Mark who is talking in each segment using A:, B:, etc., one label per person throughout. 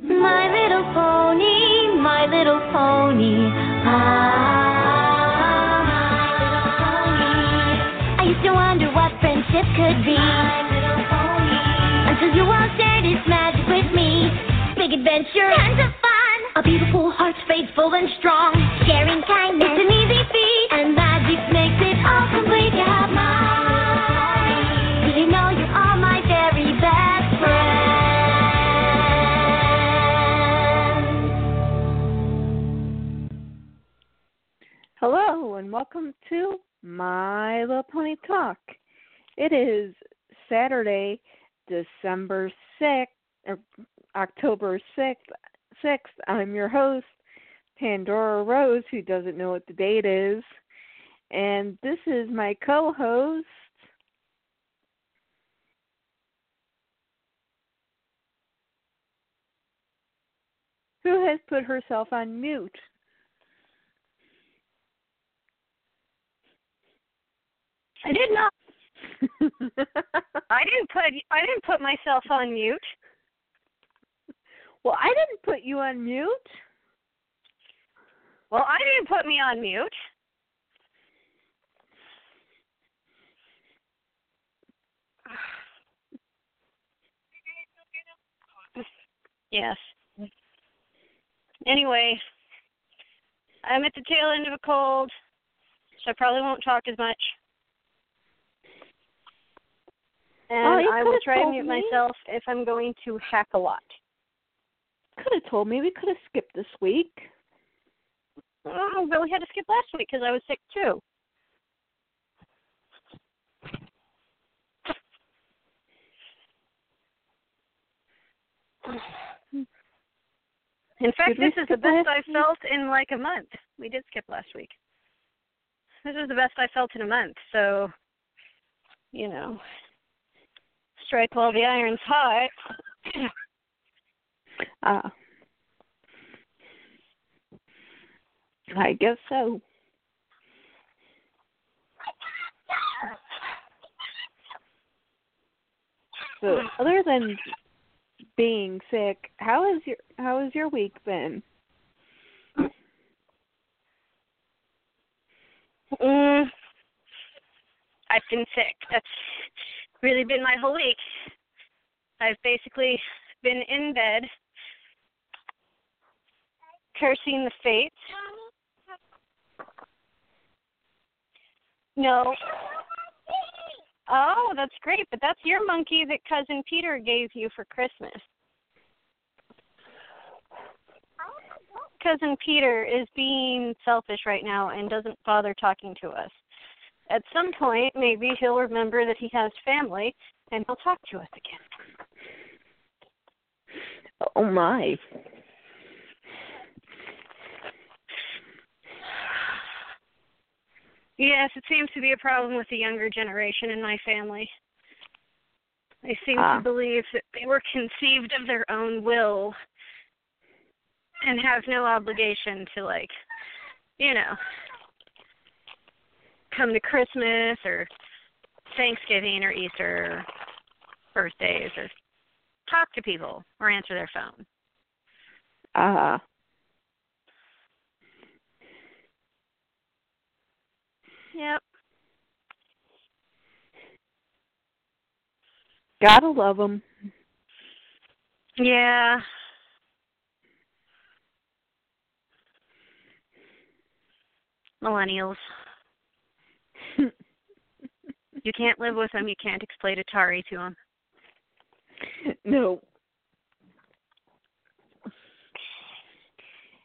A: My little pony, my little pony. Ah. I used to wonder what friendship could be. My little pony. Until you all shared its magic with me. Big adventure, tons of fun. A beautiful heart, faithful and strong.
B: Welcome to My Little Pony Talk. It is Saturday, December 6th, or er, October 6th. 6th. I'm your host, Pandora Rose, who doesn't know what the date is. And this is my co host, who has put herself on mute.
C: I did not. I didn't put I didn't put myself on mute.
B: well, I didn't put you on mute.
C: Well, I didn't put me on mute. Yes. Anyway, I'm at the tail end of a cold, so I probably won't talk as much. Oh, and
B: Oh,
C: I will try
B: told
C: mute
B: me.
C: myself if I'm going to hack a lot.
B: Could have told me. We could have skipped this week.
C: Oh, but we had to skip last week because I was sick too. In fact, this is the best I've
B: week?
C: felt in like a month. We did skip last week. This is the best I felt in a month, so you know, strike while the iron's hot.
B: Ah. I guess so. So, other than being sick, how is your how has your week been?
C: Mm, I've been sick. That's really been my whole week. I've basically been in bed, cursing the fates. No. Oh, that's great, but that's your monkey that cousin Peter gave you for Christmas. Cousin Peter is being selfish right now and doesn't bother talking to us. At some point, maybe he'll remember that he has family and he'll talk to us again.
B: Oh my.
C: Yes, it seems to be a problem with the younger generation in my family. They seem
B: Ah.
C: to believe that they were conceived of their own will and have no obligation to, like, you know, come to Christmas or Thanksgiving or Easter or birthdays or talk to people or answer their phone.
B: Uh huh.
C: Yep.
B: Gotta love them.
C: Yeah. Millennials. You can't live with them. You can't explain Atari to them.
B: no.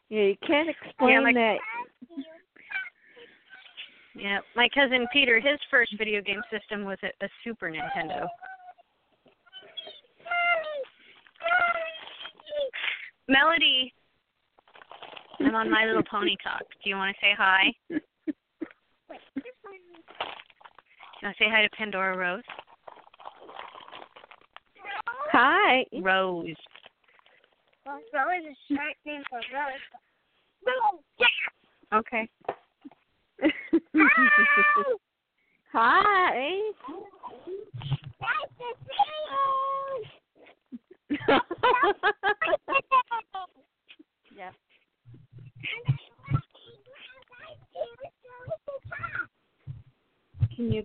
B: Yeah, you can't explain
C: my-
B: that.
C: Yeah, my cousin Peter, his first video game system was a, a Super Nintendo. Melody, I'm on My Little Pony Talk. Do you want to say hi? Now say hi to Pandora Rose.
B: Hi.
C: Rose.
D: Well, Rose is a short name for Rose.
C: Okay.
B: hi.
C: Nice to see you. yep.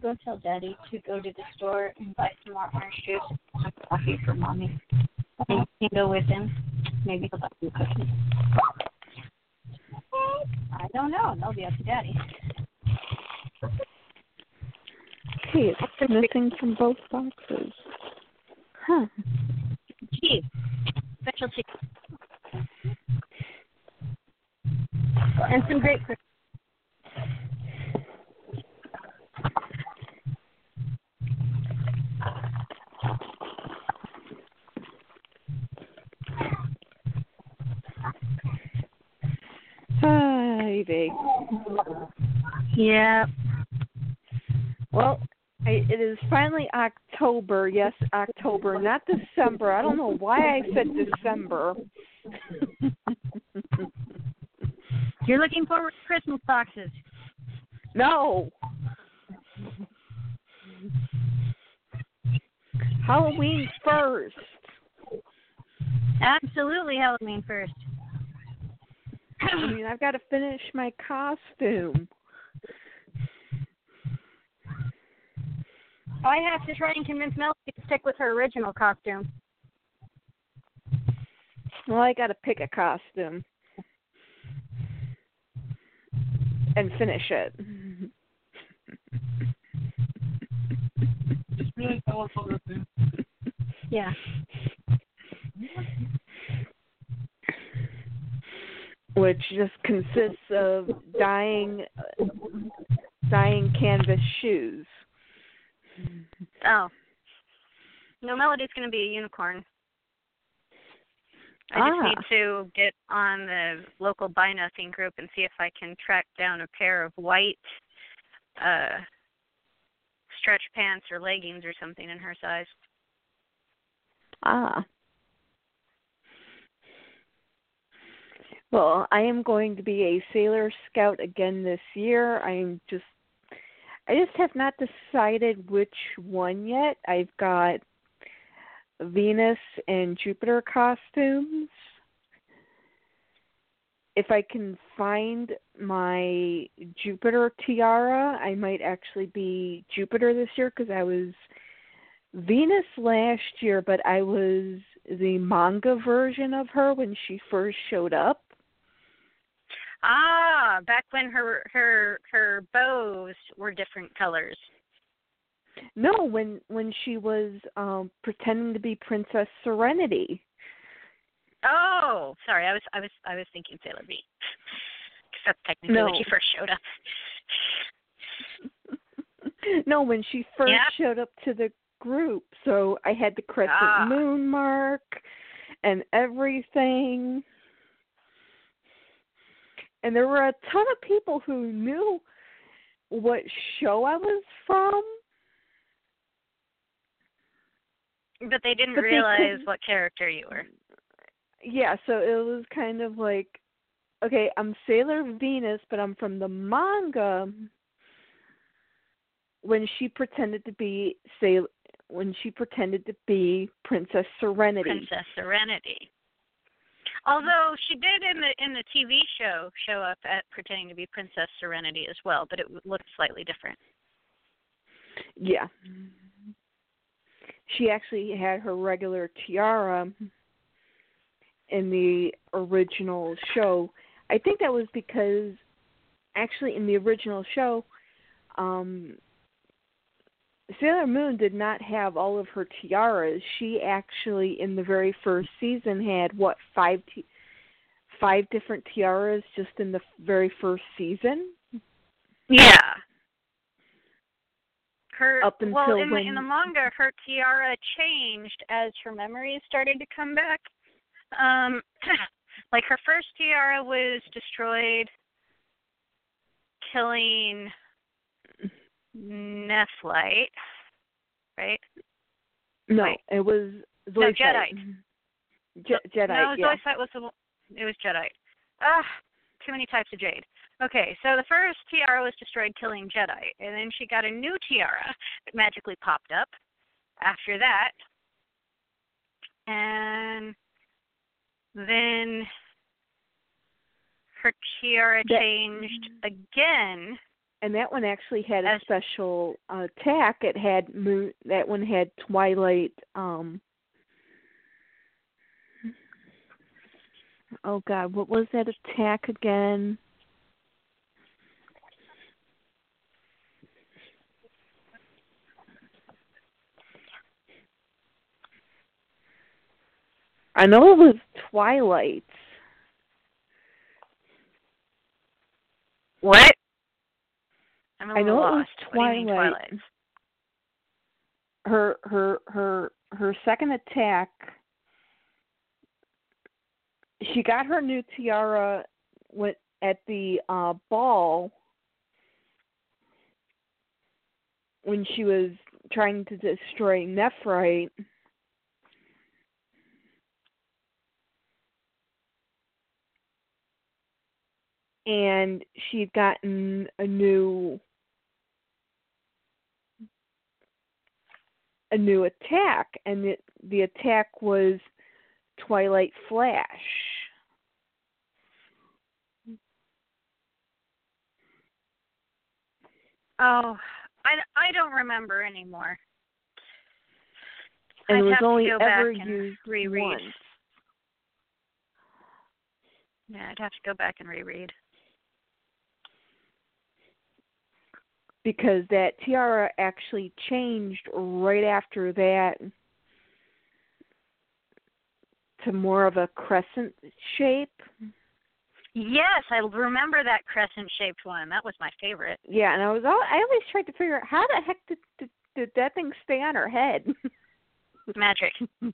C: Go tell Daddy to go to the store and buy some more orange juice and some coffee for Mommy? And you can go with him. Maybe he'll buy some cookies. I don't know. They'll be up to Daddy.
B: Okay, it's missing from both boxes. Huh.
C: Cheese. Special cheese. And some grapefruit.
B: Hi, Vig.
C: Yeah.
B: Well, I, it is finally October. Yes, October, not December. I don't know why I said December.
C: You're looking forward to Christmas boxes.
B: no. Halloween first.
C: Absolutely Halloween first.
B: I mean, I've got to finish my costume.
C: I have to try and convince Melody to stick with her original costume.
B: Well, I got to pick a costume and finish it.
C: Yeah.
B: Which just consists of dyeing dyeing canvas shoes.
C: Oh. No, Melody's going to be a unicorn. I just
B: Ah.
C: need to get on the local Buy Nothing group and see if I can track down a pair of white uh stretch pants or leggings or something in her size.
B: Ah. Well, I am going to be a Sailor Scout again this year. I'm just I just have not decided which one yet. I've got Venus and Jupiter costumes. If I can find my Jupiter tiara, I might actually be Jupiter this year because I was Venus last year, but I was the manga version of her when she first showed up.
C: Ah, back when her her her bows were different colors.
B: No, when when she was um pretending to be Princess Serenity.
C: Oh, sorry. I was I was I was thinking Sailor because that's technically when she first showed up.
B: no, when she first
C: Yeah.
B: showed up to the group. So I had the crescent
C: Ah.
B: moon mark and everything. And there were a ton of people who knew what show I was from.
C: But they didn't
B: But
C: realize
B: couldn't-
C: what character you were.
B: Yeah, so it was kind of like okay, I'm Sailor Venus, but I'm from the manga when she pretended to be Sailor when she pretended to be Princess Serenity.
C: Princess Serenity. Although she did in the in the TV show show up at pretending to be Princess Serenity as well, but it looked slightly different.
B: Yeah. She actually had her regular tiara in the original show. I think that was because actually in the original show, um Sailor Moon did not have all of her tiaras. She actually in the very first season had what five ti- five different tiaras just in the very first season.
C: Yeah. Her
B: Up
C: well
B: until
C: in the in the manga her tiara changed as her memories started to come back. Um like her first tiara was destroyed killing Nephrite, right?
B: No,
C: Wait.
B: it was
C: No,
B: Zoisite.
C: Jedite.
B: Je- Jedite,
C: no,
B: yeah.
C: Was the one- it was Jedite. Ah, too many types of jade. Okay, so the first tiara was destroyed killing Jedite, and then she got a new tiara that magically popped up after that. And then her tiara
B: That-
C: changed again
B: and that one actually had a special uh tack. It had moon. That one had twilight. um Oh God, what was that attack again? I know it was Twilight.
C: What? I'm a
B: I know
C: little
B: it was
C: lost. What do you mean
B: Twilight.
C: Twilight?
B: Her her her her second attack. She got her new tiara went at the uh ball when she was trying to destroy Nephrite. And she'd gotten a new a new attack and it, the attack was Twilight Flash.
C: Oh, I, I don't remember anymore.
B: And
C: I'd
B: it was only ever used
C: reread.
B: once.
C: Yeah, I'd have to go back and reread.
B: Because that tiara actually changed right after that to more of a crescent shape.
C: Yes, I remember that crescent shaped one. That was my favorite.
B: Yeah, and I was all, I always tried to figure out how the heck did, did, did that thing stay on her head?
C: Magic.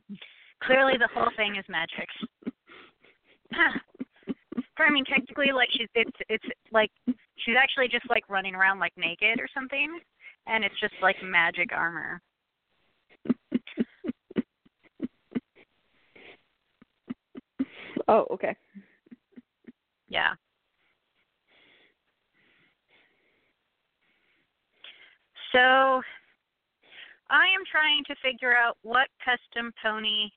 C: Clearly the whole thing is magic. I mean, technically, like she's it's it's like she's actually just like running around like naked or something, and it's just like magic armor.
B: oh, okay.
C: Yeah. So I am trying to figure out what custom pony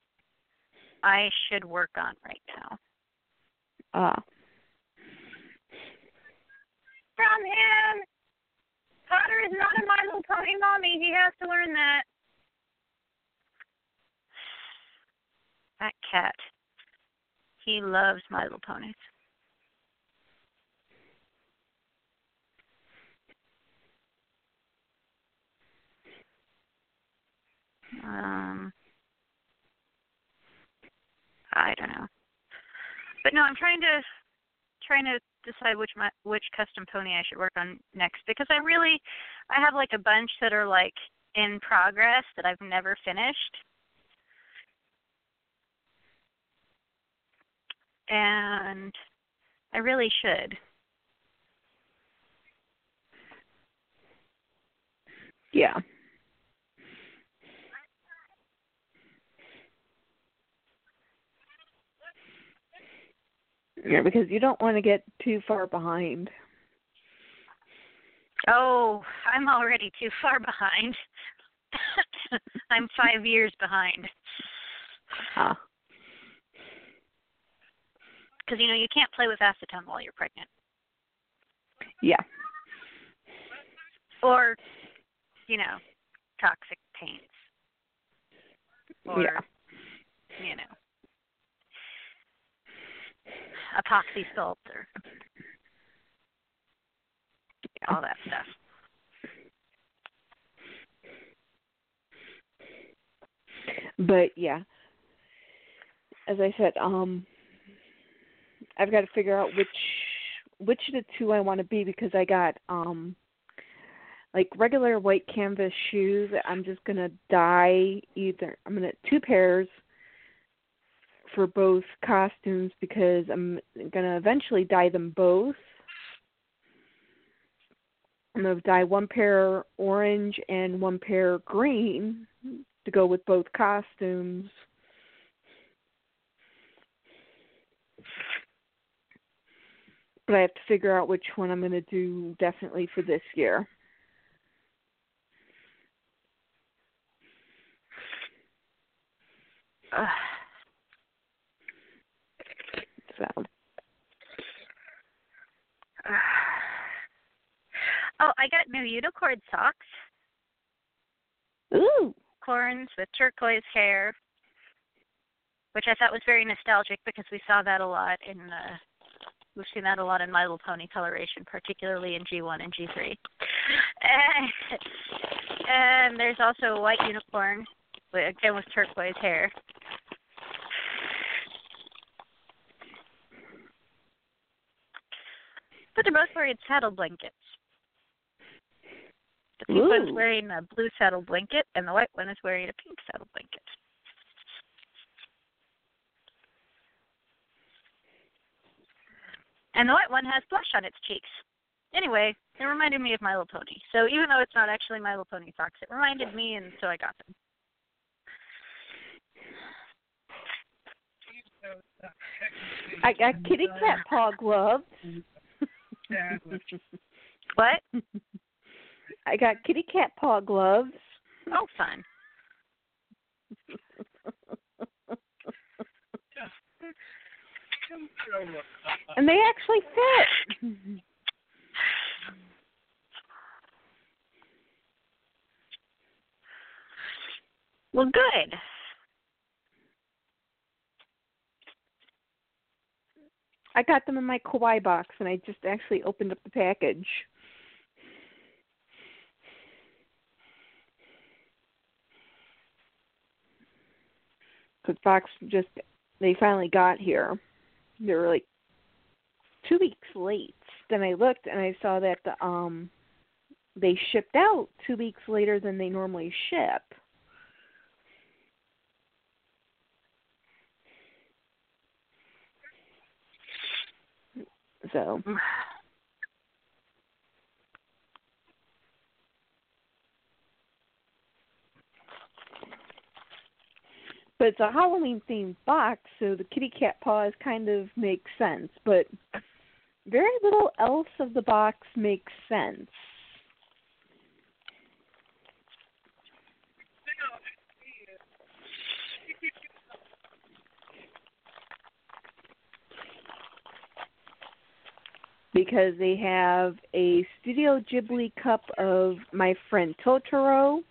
C: I should work on right now.
B: Ah.
C: From him. Potter is not a My Little Pony mommy. He has to learn that. That cat. He loves My Little Ponies. Um, I don't know, but no, I'm trying to trying to decide which my which custom pony I should work on next because I really I have like a bunch that are like in progress that I've never finished. And I really should.
B: Yeah. Yeah, because you don't want to get too far behind.
C: Oh, I'm already too far behind. I'm five years behind. Because, you know, you can't play with acetone while you're pregnant.
B: Yeah.
C: Or, you know, toxic paints. Or,
B: Yeah.
C: you know, epoxy sculpt or all that stuff.
B: But yeah. As I said, um I've got to figure out which which of the two I want to be because I got um like regular white canvas shoes. I'm just gonna dye either. I'm gonna two pairs for both costumes because I'm gonna eventually dye them both. I'm gonna dye one pair orange and one pair green to go with both costumes. But I have to figure out which one I'm going to do definitely for this year.
C: Ugh. Oh, I got new unicorn socks.
B: Ooh.
C: Corns with turquoise hair, which I thought was very nostalgic because we saw that a lot in uh we've seen that a lot in My Little Pony coloration, particularly in G1 and G3. and there's also a white unicorn, again with turquoise hair. But they're both wearing saddle blankets. The pink one's
B: Ooh.
C: wearing a blue saddle blanket, and the white one is wearing a pink saddle blanket. And the white one has blush on its cheeks. Anyway, it reminded me of My Little Pony. So even though it's not actually My Little Pony socks, it reminded me, and so I got them.
B: I got kitty cat paw gloves.
C: What?
B: I got kitty cat paw gloves.
C: Oh, fun.
B: And they actually fit.
C: Well, good.
B: I got them in my kawaii box and I just actually opened up the package. Because Fox just, they finally got here. They were like two weeks late. Then I looked and I saw that the, um, they shipped out two weeks later than they normally ship. So but it's a Halloween themed box, so the kitty cat paws kind of makes sense, but very little else of the box makes sense. Because they have a Studio Ghibli cup of My Friend Totoro,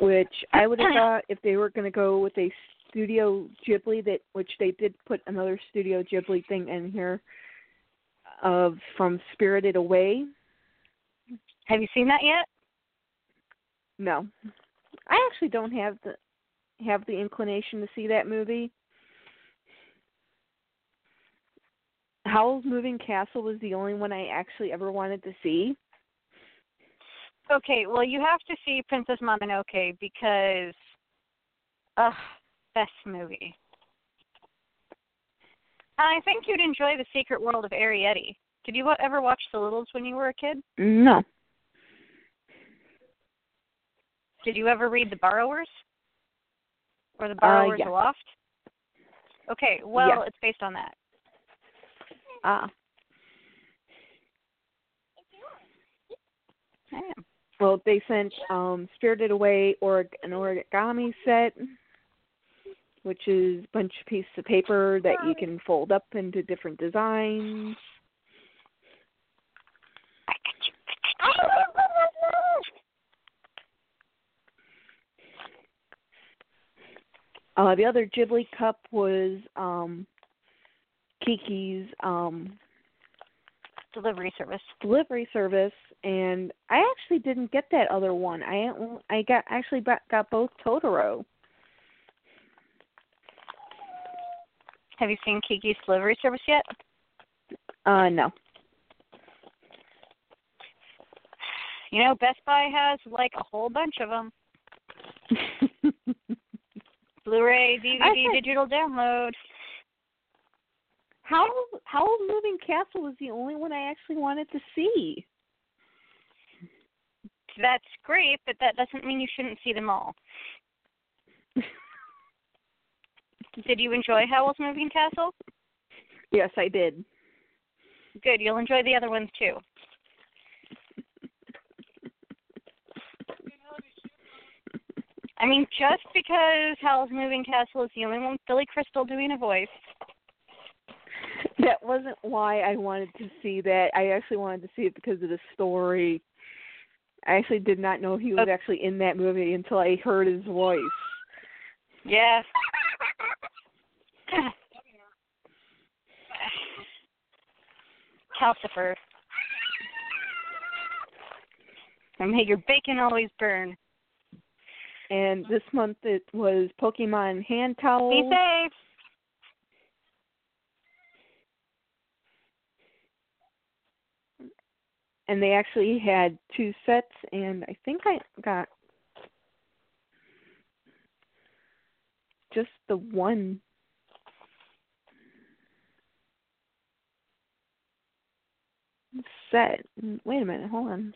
B: which I would have thought if they were going to go with a Studio Ghibli that which they did put another Studio Ghibli thing in here of from Spirited Away.
C: Have you seen that yet?
B: No. I actually don't have the have the inclination to see that movie. Howl's Moving Castle was the only one I actually ever wanted to see.
C: Okay, well, you have to see Princess Mononoke because, ugh, best movie. I think you'd enjoy The Secret World of Arrietty. Did you ever watch The Littles when you were a kid?
B: No.
C: Did you ever read The Borrowers? Or The Borrowers
B: yeah.
C: Aloft? Okay, well,
B: Yeah.
C: it's based on that.
B: Ah.
C: Yeah.
B: Well, they sent um Spirited Away or an origami set, which is a bunch of pieces of paper that you can fold up into different designs. Uh, the other Ghibli cup was um Kiki's um
C: Delivery service.
B: delivery service and I actually didn't get that other one. I I got actually got, got both Totoro.
C: Have you seen Kiki's delivery service yet?
B: Uh no.
C: You know, Best Buy has like a whole bunch of them. Blu-ray, DVD,
B: I-
C: digital download.
B: How Howl's Moving Castle was the only one I actually wanted to see.
C: That's great, but that doesn't mean you shouldn't see them all. Did you enjoy Howl's Moving Castle?
B: yes, I did.
C: Good, you'll enjoy the other ones too. I mean, just because Howl's Moving Castle is the only one with Billy Crystal doing a voice.
B: That wasn't why I wanted to see that. I actually wanted to see it because of the story. I actually did not know he was
C: Okay.
B: actually in that movie until I heard his voice.
C: Yeah. Calcifer. And may your bacon always burn.
B: And this month it was Pokemon hand
C: Be safe.
B: and they actually had two sets and I think I got just the one set. Mm, wait a minute, hold on.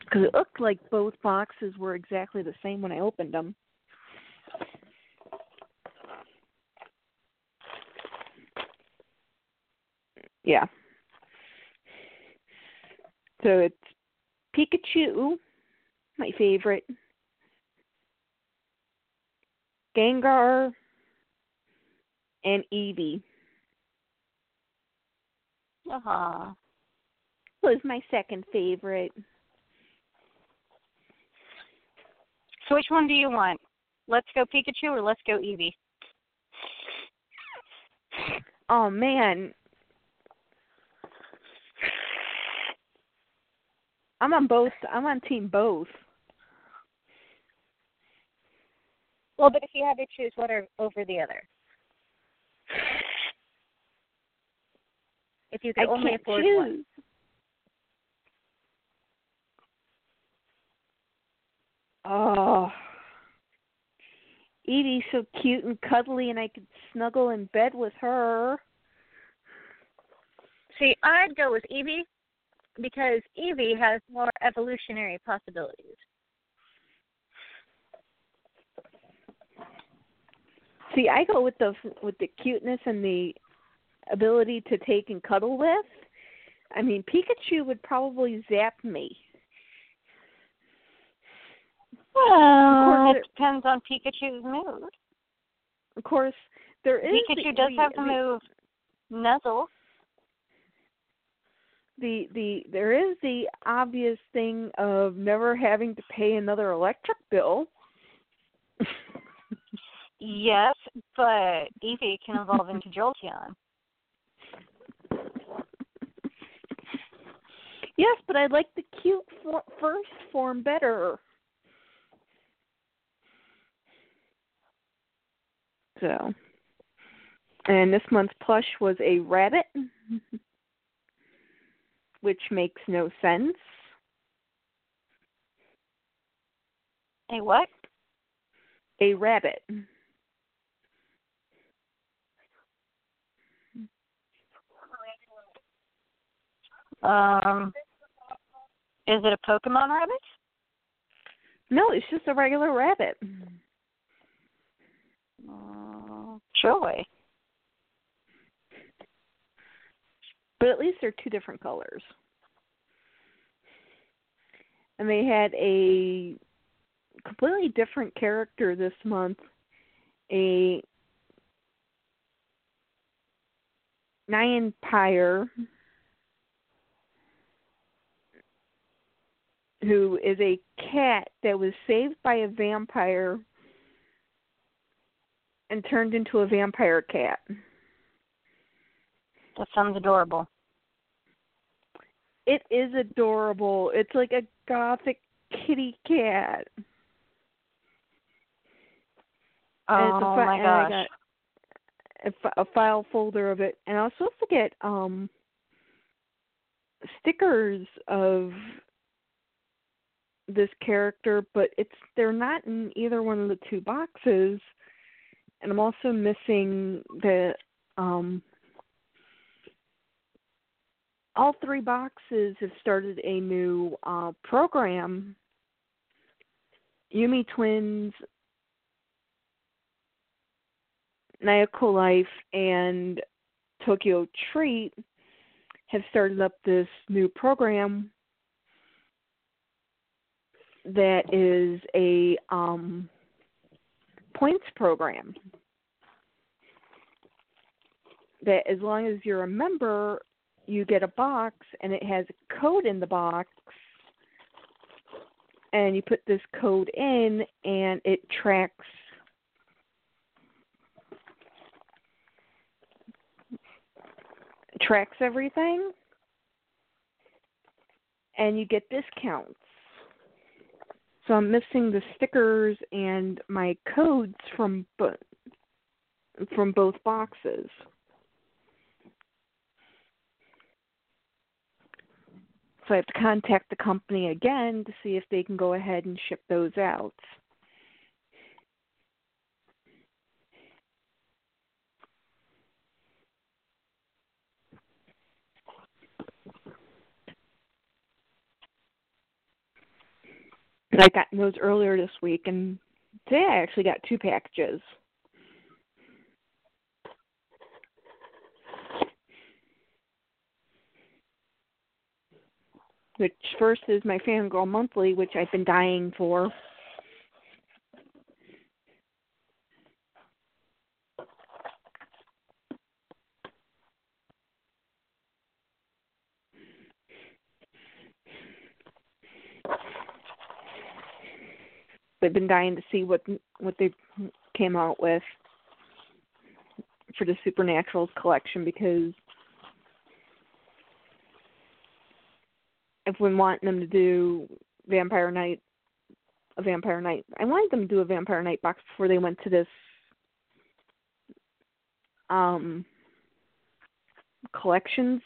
B: Because it looked like both boxes were exactly the same when I opened them. Yeah. So it's Pikachu, my favorite. Gengar and Eevee
C: Uh-huh.
B: was my second favorite.
C: So which one do you want? Let's go Pikachu or let's go Eevee?
B: Oh man. I'm on both. I'm on team both.
C: Well, but if you had to choose one or over the other. If you could
B: I
C: only afford
B: choose.
C: one.
B: Oh. Eevee's so cute and cuddly, and I could snuggle in bed with her.
C: See, I'd go with Eevee because Eevee has more evolutionary possibilities.
B: See, I go with the with the cuteness and the ability to take and cuddle with. I mean, Pikachu would probably zap me.
C: Well,
B: it-
C: it depends on Pikachu's mood.
B: Of course, there is
C: Pikachu
B: the,
C: does
B: the,
C: have the
B: the,
C: move Nuzzle.
B: the the there is the obvious thing of never having to pay another electric bill.
C: Yes, but Eevee can evolve into Jolteon.
B: Yes, but I like the cute for, first form better. So, and this month's plush was a rabbit, which makes no sense.
C: A what?
B: A rabbit.
C: Um, is it a Pokemon rabbit?
B: No, it's just a regular rabbit.
C: Uh, joy.
B: But at least they're two different colors. And they had a completely different character this month. A Nyan Pyre who is a cat that was saved by a vampire and turned into a vampire cat.
C: That sounds adorable.
B: It is adorable. It's like a gothic kitty cat. And it's a
C: Oh
B: fi-
C: my gosh.
B: got a, fi- a file folder of it, and I was supposed to get um stickers of this character, but it's they're not in either one of the two boxes, and I'm also missing the um. All three boxes have started a new uh, program. Yume Twins, Nyakko Life and Tokyo Treat have started up this new program that is a um, points program. That as long as you're a member, you get a box and it has a code in the box and you put this code in and it tracks tracks everything and you get discounts. So I'm missing the stickers and my codes from bo- from both boxes. So I have to contact the company again to see if they can go ahead and ship those out. I got those earlier this week, and today I actually got two packages. Which first is my Fangirl Monthly, which I've been dying for. I've been dying to see what what they came out with for the Supernaturals collection because I've been wanting them to do Vampire Knight, a Vampire Knight. I wanted them to do a Vampire Knight box before they went to this um collections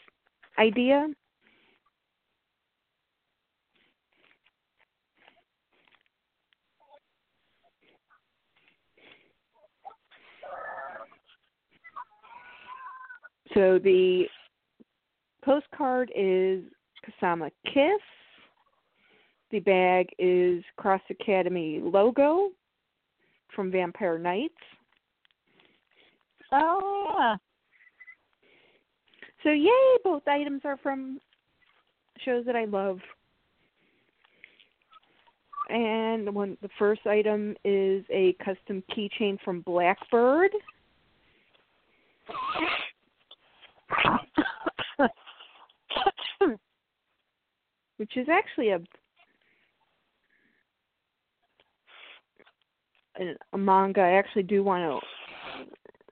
B: idea. So the postcard is Kamisama Kiss. The bag is Cross Academy logo from Vampire Knights.
E: Oh yeah.
B: So yay, both items are from shows that I love. And the one the first item is a custom keychain from Blackbird. which is actually a a, manga I actually do want to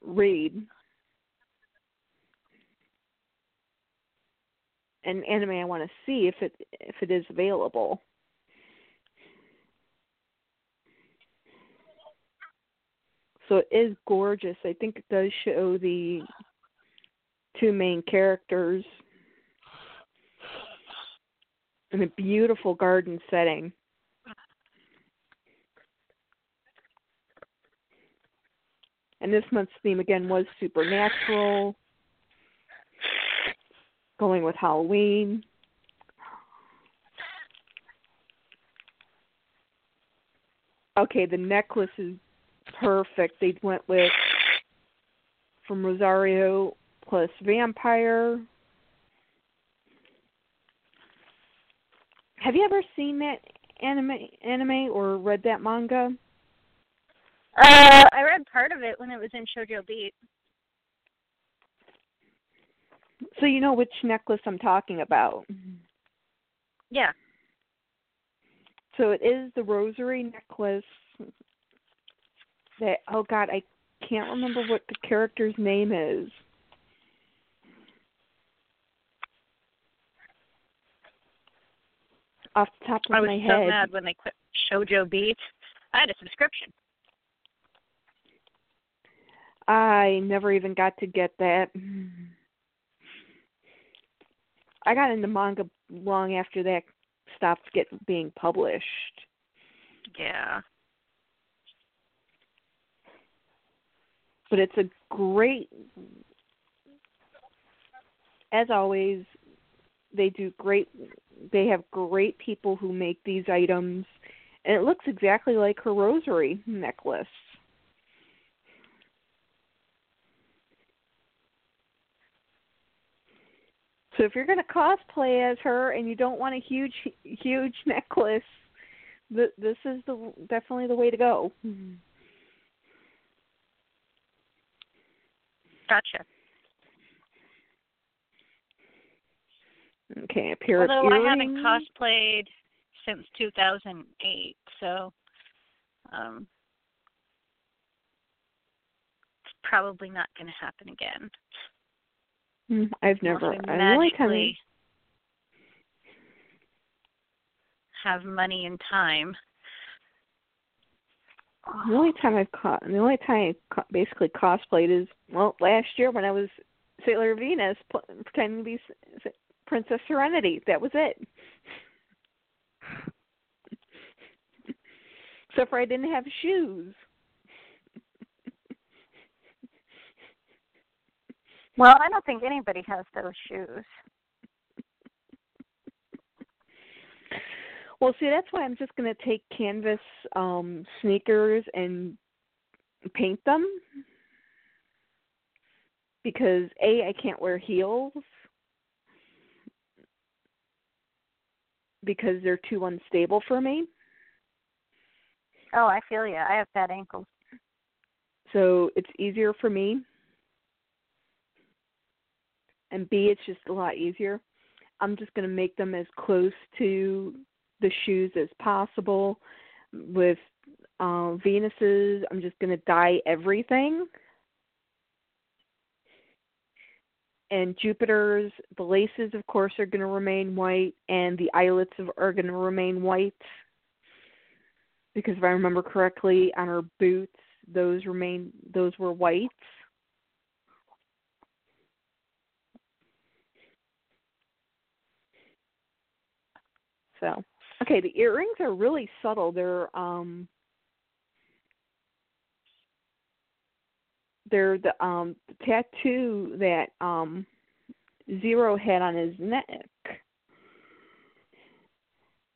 B: read. An anime I want to see if it if it is available. So it is gorgeous. I think it does show the two main characters in a beautiful garden setting. And this month's theme again was supernatural, going with Halloween. Okay, the necklace is perfect. They went with from Rosario plus vampire. Have you ever seen that anime anime or read that manga?
E: Uh, I read part of it when it was in Shojo Beat.
B: So you know which necklace I'm talking about.
E: Yeah.
B: So it is the rosary necklace that oh god, I can't remember what the character's name is. Off the top of my head.
E: I was so
B: head.
E: mad when they quit Shojo Beat. I had a subscription.
B: I never even got to get that. I got into manga long after that stopped get being published.
E: Yeah.
B: But it's a great as always they do great they have great people who make these items and it looks exactly like her rosary necklace. So if you're going to cosplay as her and you don't want a huge huge necklace, th- this is the definitely the way to go. Mm-hmm.
C: Gotcha.
B: Okay, a pair
C: Although
B: of
C: I haven't cosplayed since 2008, so um, it's probably not going to happen again.
B: Mm, I've never.
C: I
B: only time.
C: magically have money and time.
B: The only time I've caught, the only time I co- basically cosplayed is well last year when I was Sailor Venus pl- pretending to be Princess Serenity. That was it. Except for I didn't have shoes.
C: Well, I don't think anybody has those shoes.
B: Well, see, that's why I'm just going to take canvas um sneakers and paint them because a I can't wear heels because they're too unstable for me.
C: Oh, I feel you. I have bad ankles.
B: So it's easier for me. And B, it's just a lot easier. I'm just going to make them as close to the shoes as possible. With uh, Venuses, I'm just going to dye everything. And Jupiter's, the laces, of course, are going to remain white, and the eyelets are going to remain white. Because if I remember correctly, on her boots, those remain those were whites. So, okay, the earrings are really subtle. They're um they're the um the tattoo that um Zero had on his neck.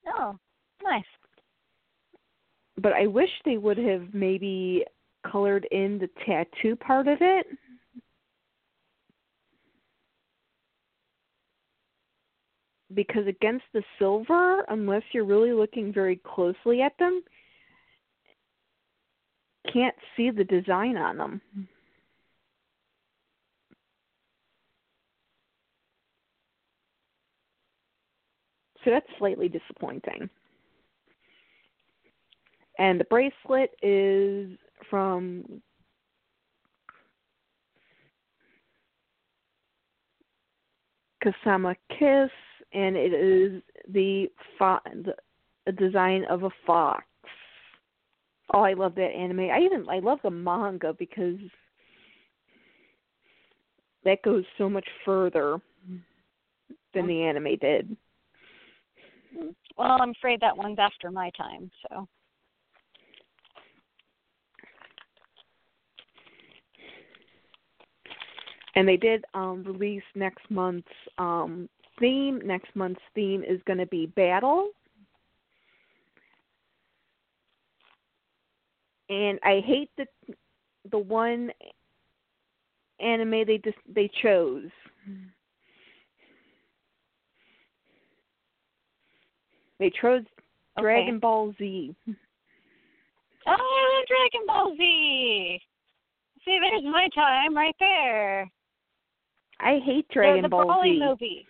C: Oh, nice.
B: But I wish they would have maybe colored in the tattoo part of it. Because against the silver, unless you're really looking very closely at them, can't see the design on them. So that's slightly disappointing. And the bracelet is from Kamisama Kiss, and it is the, fo- the a design of a fox. Oh, I love that anime. I even I love the manga because that goes so much further than mm-hmm. the anime did.
C: Well, I'm afraid that one's after my time, so.
B: and they did um release next month's um theme. Next month's theme is going to be battle. And i hate the the one anime they just they chose they chose
C: Okay.
B: dragon ball z
C: Oh, Dragon Ball Z! See, there's my time right there.
B: i hate dragon
C: the,
B: ball
C: Broly
B: z
C: movie.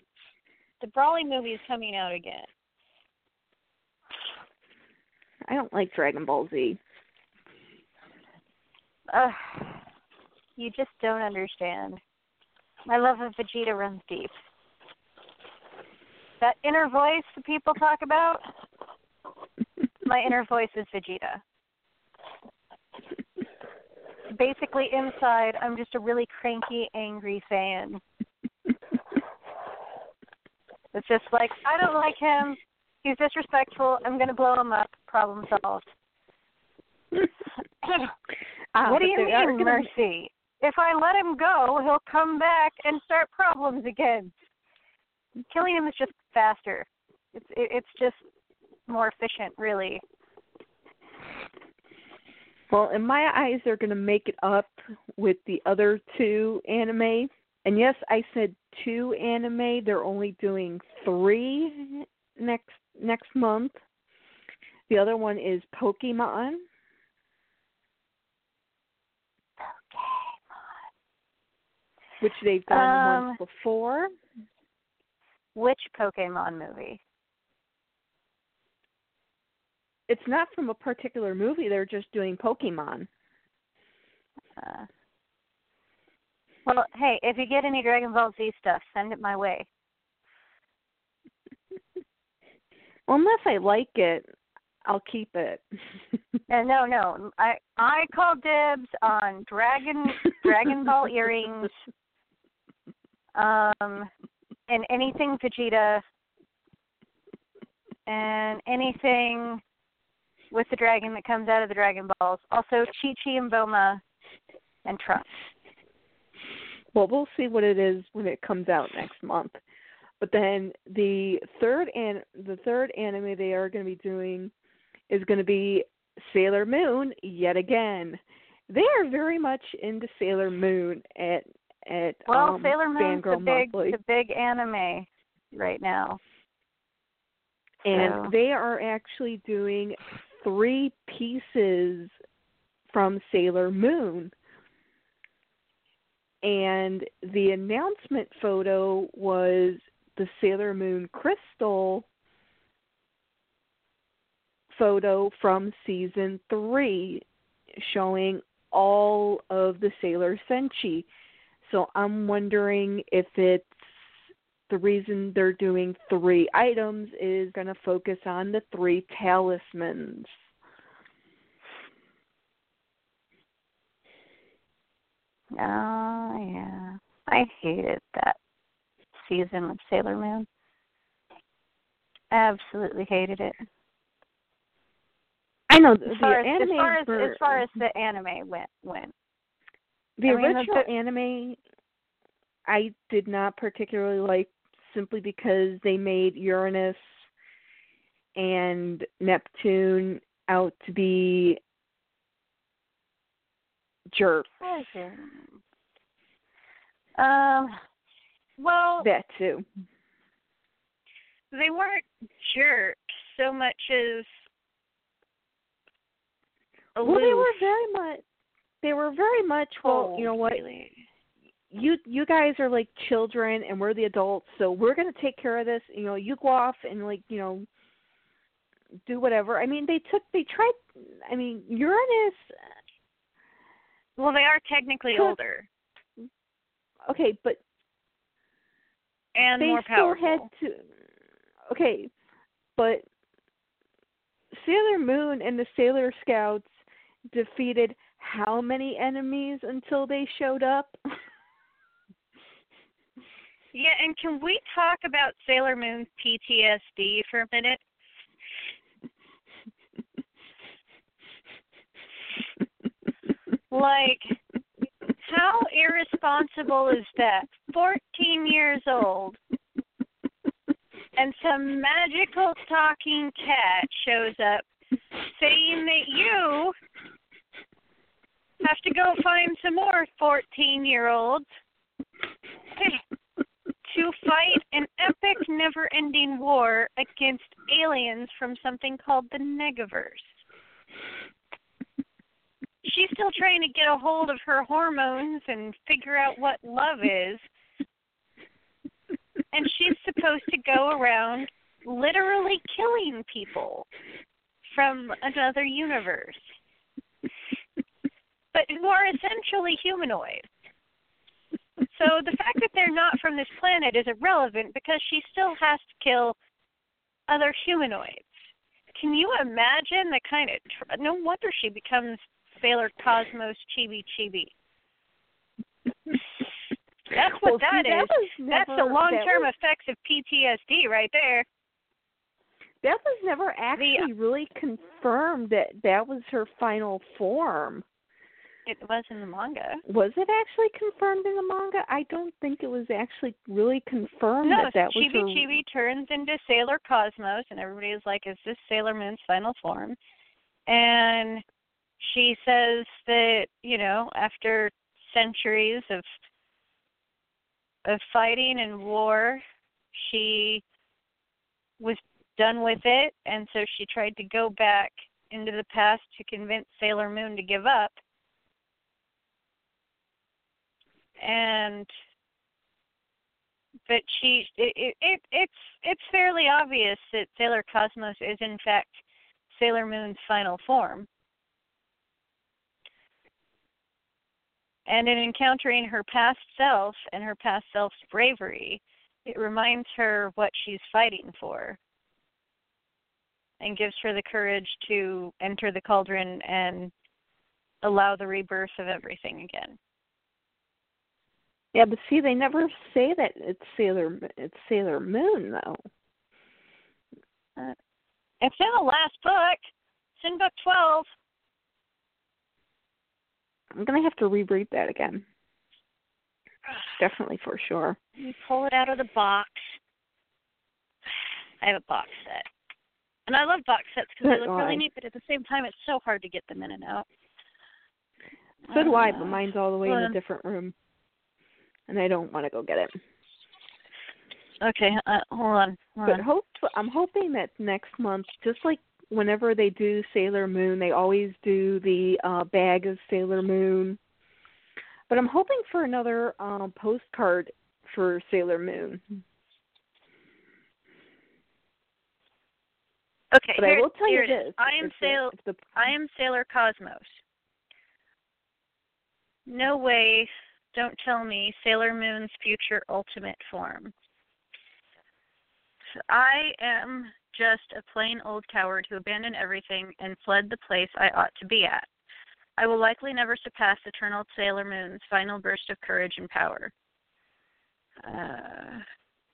C: The Broly movie is coming out again.
B: i don't like dragon ball z
C: Ugh, you just don't understand. My love of Vegeta runs deep. That inner voice that people talk about, my inner voice is Vegeta. Basically, inside, I'm just a really cranky, angry fan. It's just like, I don't like him. He's disrespectful. I'm going to blow him up. Problem solved.
B: Ah,
C: what do you mean,
B: gonna-
C: Mercy? If I let him go, he'll come back and start problems again. Killing him is just faster. It's it, it's just more efficient, really.
B: Well, in my eyes, they're going to make it up with the other two anime. And yes, I said two anime. They're only doing three next next month. The other one is Pokemon. Which they've done
C: Um,
B: once before.
C: Which Pokemon movie?
B: It's not from a particular movie, they're just doing Pokemon.
C: Uh, well, hey, if you get any Dragon Ball Z stuff, send it my way.
B: Well, unless I like it, I'll keep it.
C: And no, no, I I call dibs on Dragon Dragon Ball earrings, um, and anything Vegeta, and anything with the dragon that comes out of the Dragon Balls. Also, Chi Chi and Bulma, and Trunks.
B: Well, we'll see what it is when it comes out next month. But then the third and the third anime they are going to be doing is going to be Sailor Moon yet again. They are very much into Sailor Moon at at
C: Well,
B: um,
C: Sailor Moon's the big
B: Monthly,
C: the big anime right now.
B: and
C: so-
B: they are actually doing three pieces from Sailor Moon. And the announcement photo was the Sailor Moon crystal photo from season three, showing all of the Sailor Senshi. So I'm wondering if it's the reason they're doing three items is going to focus on the three talismans.
C: Oh yeah, I hated that season of Sailor Moon. Absolutely hated it.
B: I know
C: As
B: the
C: far as,
B: anime
C: as far as,
B: were-
C: as far as the anime went went.
B: The
C: I
B: original
C: the-
B: anime I did not particularly like simply because they made Uranus and Neptune out to be jerks.
C: Um. Well,
B: That too.
C: they weren't jerks so much as
B: Well, they were very much. They were very much. Well, you oh,
C: know
B: what?
C: really.
B: you you guys are like children and we're the adults so we're going to take care of this you know you go off and like you know do whatever i mean they took they tried i mean uranus uh,
C: Well, they are technically
B: Cool.
C: older
B: okay but
C: and
B: they
C: more
B: still
C: powerful.
B: had to okay but sailor moon and the sailor scouts defeated how many enemies until they showed up
C: Yeah, and can we talk about Sailor Moon's PTSD for a minute? Like, how irresponsible is that? 14 years old, and some magical talking cat shows up saying that you have to go find some more 14 year olds to fight an epic never ending war against aliens from something called the Negaverse. She's still trying to get a hold of her hormones and figure out what love is. And she's supposed to go around literally killing people from another universe. But who are essentially humanoid. So the fact that they're not from this planet is irrelevant because she still has to kill other humanoids. Can you imagine the kind of? Tr- no wonder she becomes Sailor Cosmos Chibi Chibi. That's what
B: well,
C: that
B: see,
C: is.
B: that was
C: That's the long-term
B: that was,
C: effects of PTSD right there.
B: that was never actually really confirmed that that was her final form
C: It was in the manga.
B: Was it actually confirmed in the manga? I don't think it was actually really confirmed
C: No,
B: that that was
C: Chibi
B: her.
C: Chibi turns into Sailor Cosmos, and everybody is like, "Is this Sailor Moon's final form?" And she says that you know, after centuries of of fighting and war, she was done with it, and so she tried to go back into the past to convince Sailor Moon to give up. And but she it, it, it it's it's fairly obvious that Sailor Cosmos is in fact Sailor Moon's final form. And in encountering her past self and her past self's bravery, it reminds her what she's fighting for and gives her the courage to enter the cauldron and allow the rebirth of everything again.
B: Yeah, but see, they never say that it's Sailor it's Sailor Moon though.
C: Uh, it's in the last book. It's in book twelve.
B: I'm gonna have to reread that again. Definitely for sure.
C: You pull it out of the box. I have a box set, and I love box sets because they look really neat. But at the same time, it's so hard to get them in and out.
B: So do I,
C: Uh,
B: but mine's all the way in a different room, and I don't want to go get it.
C: Okay, uh, hold on. Hold
B: But
C: on.
B: hope I'm hoping that next month, just like whenever they do Sailor Moon, they always do the uh bag of Sailor Moon. But I'm hoping for another um postcard for Sailor Moon.
C: Okay,
B: But
C: here,
B: I will tell you this:
C: I am
B: the- the,
C: I am Sailor Cosmos. No way. Don't tell me Sailor Moon's future ultimate form. I am just a plain old coward who abandoned everything and fled the place I ought to be at. I will likely never surpass Eternal Sailor Moon's final burst of courage and power. Uh,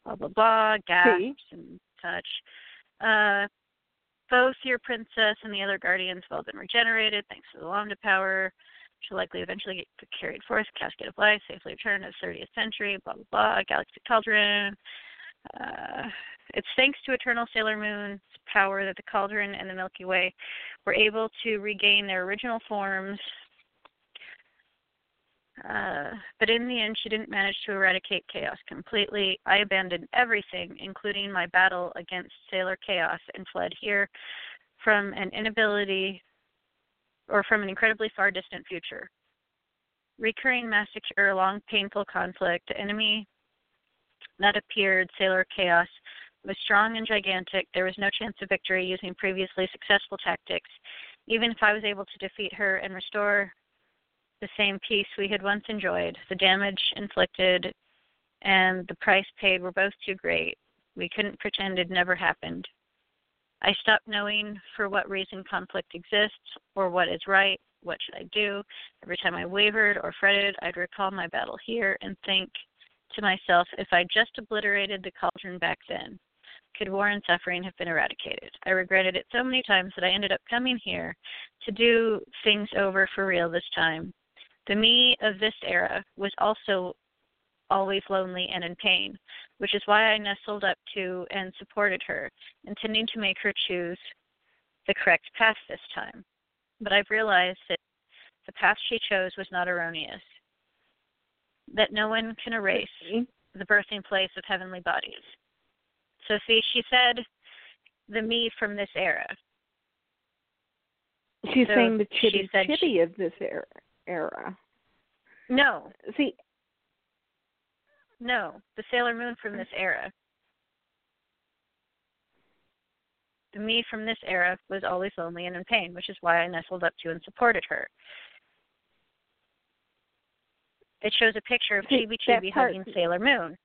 C: blah blah blah, gasps
B: See?
C: and such. Uh, both your princess and the other guardians have all been regenerated thanks to the Lambda power. She'll likely eventually get carried forth, casket of life, safely return to the 30th century, blah, blah, blah, galaxy cauldron. Uh, it's thanks to Eternal Sailor Moon's power that the cauldron and the Milky Way were able to regain their original forms. Uh, but in the end, she didn't manage to eradicate chaos completely. I abandoned everything, including my battle against Sailor Chaos, and fled here from an inability or from an incredibly far distant future. Recurring massacre, long painful conflict, enemy that appeared, Sailor Chaos, was strong and gigantic. There was no chance of victory using previously successful tactics. Even if I was able to defeat her and restore the same peace we had once enjoyed, the damage inflicted and the price paid were both too great. We couldn't pretend it never happened. I stopped knowing for what reason conflict exists or what is right. What should I do? Every time I wavered or fretted, I'd recall my battle here and think to myself, if I just obliterated the cauldron back then, could war and suffering have been eradicated? I regretted it so many times that I ended up coming here to do things over for real this time. The me of this era was also always lonely and in pain, which is why I nestled up to and supported her, intending to make her choose the correct path this time. But I've realized that the path she chose was not erroneous, that no one can erase the birthing place of heavenly bodies. So, see, she said the me from this era.
B: she's
C: So
B: saying the
C: she
B: chitty
C: she-
B: chitty of this era. era.
C: No,
B: See,
C: no, the Sailor Moon from this era. The me from this era was always lonely and in pain, which is why I nestled up to and supported her. It shows a picture of Chibi Chibi hugging Sailor Moon.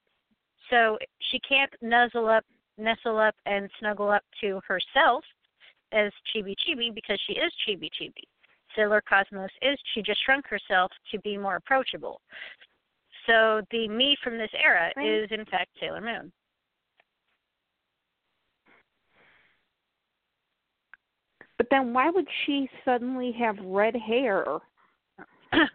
C: So she can't nuzzle up, nestle up, and snuggle up to herself as Chibi Chibi because she is Chibi Chibi. Sailor Cosmos is she just shrunk herself to be more approachable. So the me from this era
B: Right.
C: is in fact Sailor Moon.
B: but then why would she suddenly have red hair?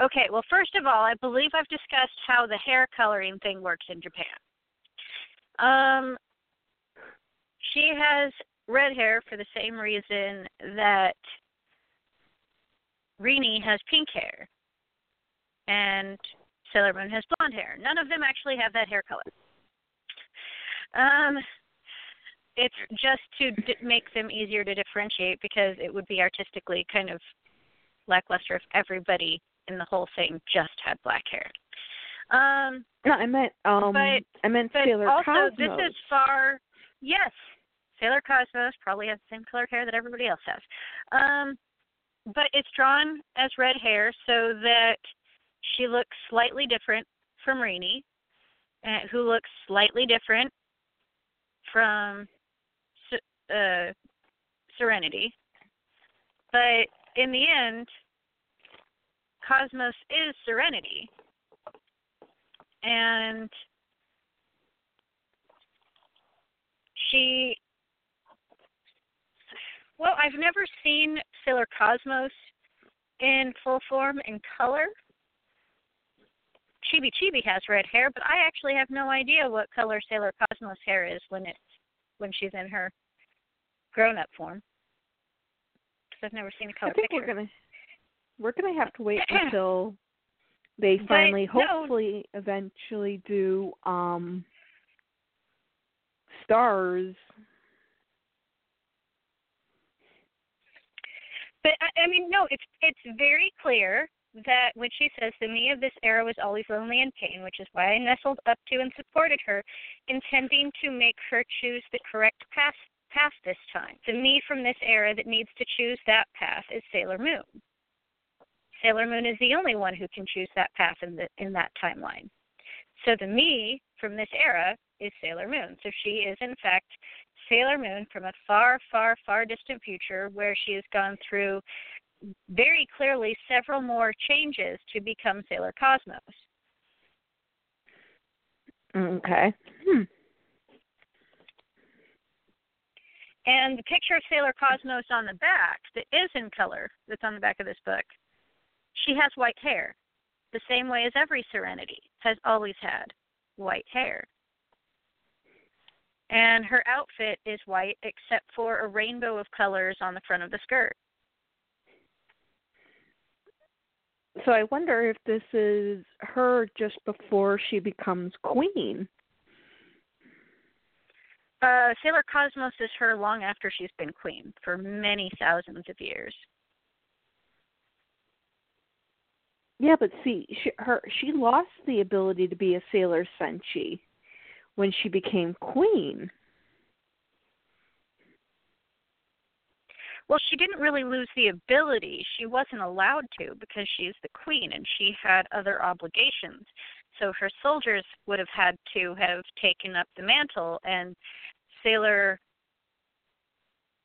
C: Okay, well, first of all, I believe I've discussed how the hair coloring thing works in Japan. Um, she has red hair for the same reason that Rini has pink hair. And Sailor Moon has blonde hair. None of them actually have that hair color. Um, it's just to d- make them easier to differentiate because it would be artistically kind of lackluster if everybody in the whole thing just had black hair. Um,
B: No, I meant um
C: But-
B: I meant
C: but
B: Sailor
C: also,
B: Cosmos.
C: this is far. Yes, Sailor Cosmos probably has the same color hair that everybody else has. Um, but it's drawn as red hair so that she looks slightly different from Rini, uh, who looks slightly different from uh, Serenity. But in the end, Cosmos is Serenity. And she well i've never seen sailor cosmos in full form in color chibi chibi has red hair but i actually have no idea what color sailor cosmos hair is when it's when she's in her grown up form because i've never seen a color
B: I think
C: picture
B: we're gonna we're gonna have to wait until they
C: But,
B: finally,
C: no.
B: hopefully, eventually do um stars.
C: But I, I mean, no, it's it's very clear that when she says the me of this era was always lonely and pain, which is why I nestled up to and supported her, intending to make her choose the correct path path this time. The me from this era that needs to choose that path is Sailor Moon. Sailor Moon is the only one who can choose that path in the in that timeline. So the me from this era is Sailor Moon. So she is in fact Sailor Moon from a far, far, far distant future where she has gone through very clearly several more changes to become Sailor Cosmos.
B: Okay. Hmm.
C: And the picture of Sailor Cosmos on the back that is in color, that's on the back of this book, she has white hair, the same way as every Serenity has always had white hair. And her outfit is white except for a rainbow of colors on the front of the skirt.
B: So I wonder if this is her just before she becomes queen.
C: Uh, Sailor Cosmos is her long after she's been queen for many thousands of years.
B: Yeah, but see, she, her she lost the ability to be a sailor senshi when she became queen.
C: Well, she didn't really lose the ability. She wasn't allowed to because she's the queen and she had other obligations. So her soldiers would have had to have taken up the mantle and Sailor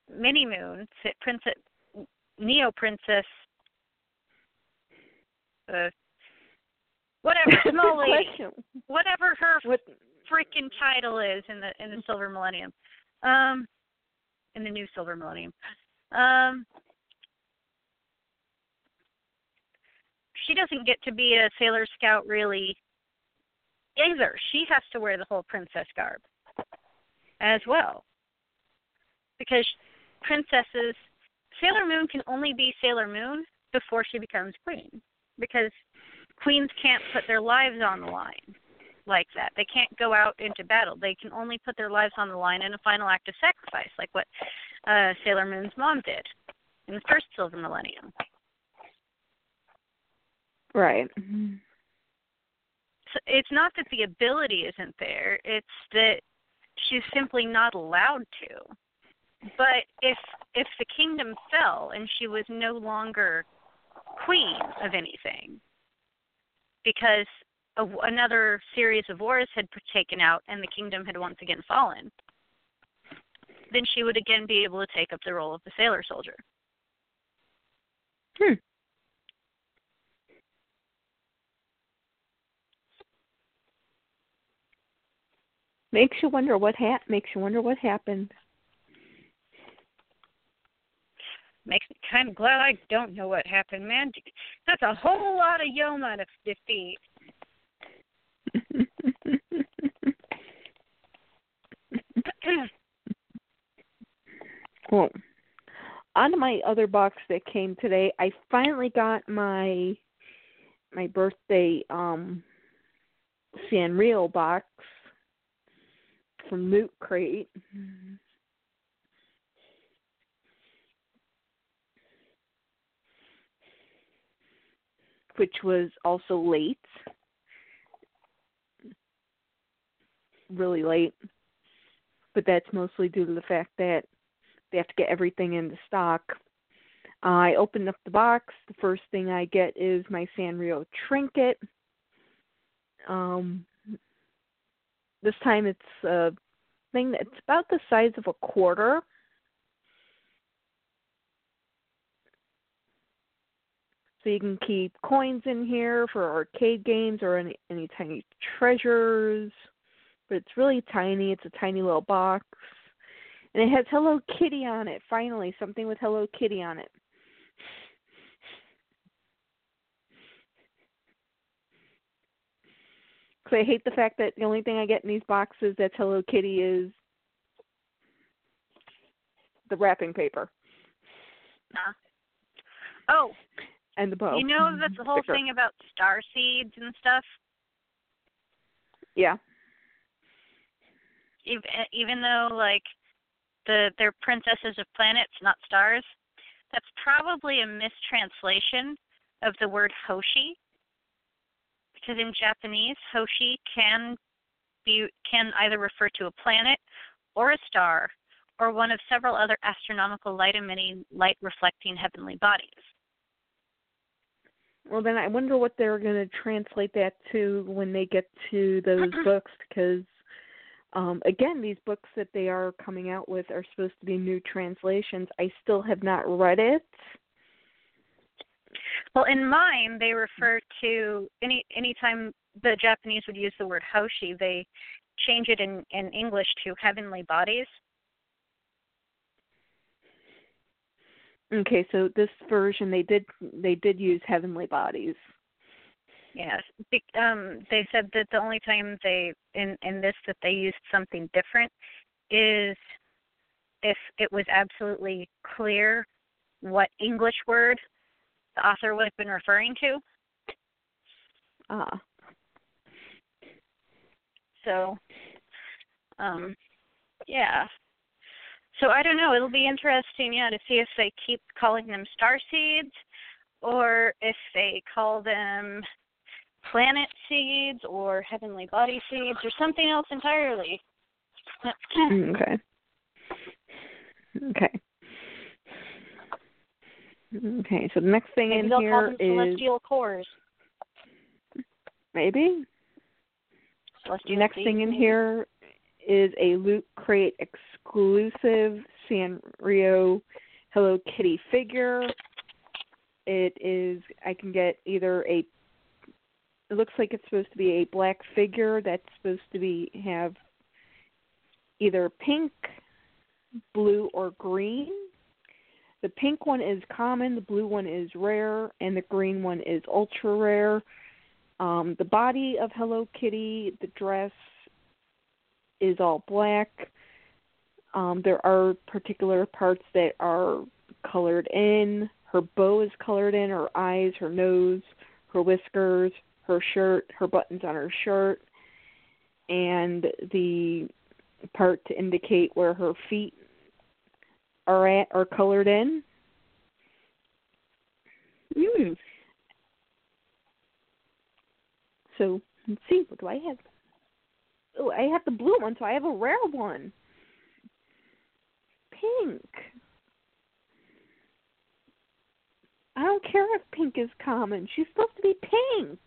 C: Mini Moon, Princess Neo Princess uh whatever, small lady. Whatever her freaking title is in the in the Silver Millennium. Um in the new Silver Millennium. Um she doesn't get to be a Sailor Scout really either. She has to wear the whole princess garb as well. Because princesses Sailor Moon can only be Sailor Moon before she becomes queen. Because queens can't put their lives on the line like that. They can't go out into battle. They can only put their lives on the line in a final act of sacrifice, like what uh, Sailor Moon's mom did in the first Silver Millennium.
B: right.
C: So it's not that the ability isn't there; it's that she's simply not allowed to. But if if the kingdom fell and she was no longer queen of anything, because a, another series of wars had taken out and the kingdom had once again fallen, then she would again be able to take up the role of the sailor soldier.
B: Hmm. Makes you wonder what ha- makes you wonder what happened.
C: Makes me kind of glad I don't know what happened, man. That's a whole lot of Yoma to defeat.
B: well, on my other box that came today, I finally got my my birthday um Sanrio box from Loot Crate. Which was also late. Really late. But that's mostly due to the fact that they have to get everything into stock. I open up the box. The first thing I get is my Sanrio trinket. Um, this time it's a thing that's about the size of a quarter. So you can keep coins in here for arcade games or any any tiny treasures. But it's really tiny. It's a tiny little box. And it has Hello Kitty on it. Finally, something with Hello Kitty on it. Because I hate the fact that the only thing I get in these boxes that's Hello Kitty is the wrapping paper.
C: Uh, oh,
B: and the bow.
C: You know that's the whole
B: sticker.
C: thing about star seeds and stuff.
B: Yeah.
C: Even even though like the they're princesses of planets, not stars. That's probably a mistranslation of the word Hoshi. Because in Japanese, Hoshi can be can either refer to a planet or a star or one of several other astronomical light emitting light reflecting heavenly bodies.
B: Well, then I wonder what they're going to translate that to when they get to those books because um again these books that they are coming out with are supposed to be new translations. I still have not read it.
C: Well, in mine, they refer to any anytime the Japanese would use the word hoshi, they change it in in English to heavenly bodies.
B: Okay, so this version they did they did use heavenly bodies.
C: Yes, um, they said that the only time they in in this that they used something different is if it was absolutely clear what English word the author would have been referring to.
B: Ah.
C: So, um, yeah. So I don't know. It'll be interesting, yeah, to see if they keep calling them star seeds, or if they call them planet seeds, or heavenly body seeds, or something else entirely.
B: Mm, okay. Okay. Okay, so the next thing
C: Maybe
B: in
C: they'll call them
B: is
C: celestial cores.
B: maybe
C: Celestial
B: next
C: seeds,
B: thing in
C: maybe.
B: here is a Loot Crate exclusive Sanrio Hello Kitty figure. It is I can get either a it looks like it's supposed to be a black figure that's supposed to be have either pink, blue or green. The pink one is common, the blue one is rare, and the green one is ultra rare. Um, the body of Hello Kitty, the dress is all black. Um, there are particular parts that are colored in. Her bow is colored in, her eyes, her nose, her whiskers, her shirt, her buttons on her shirt, and the part to indicate where her feet are at are colored in.
C: Mm.
B: So let's see, what do I have? Oh, I have the blue one, so I have a rare one. Pink. I don't care if pink is common. She's supposed to be pink.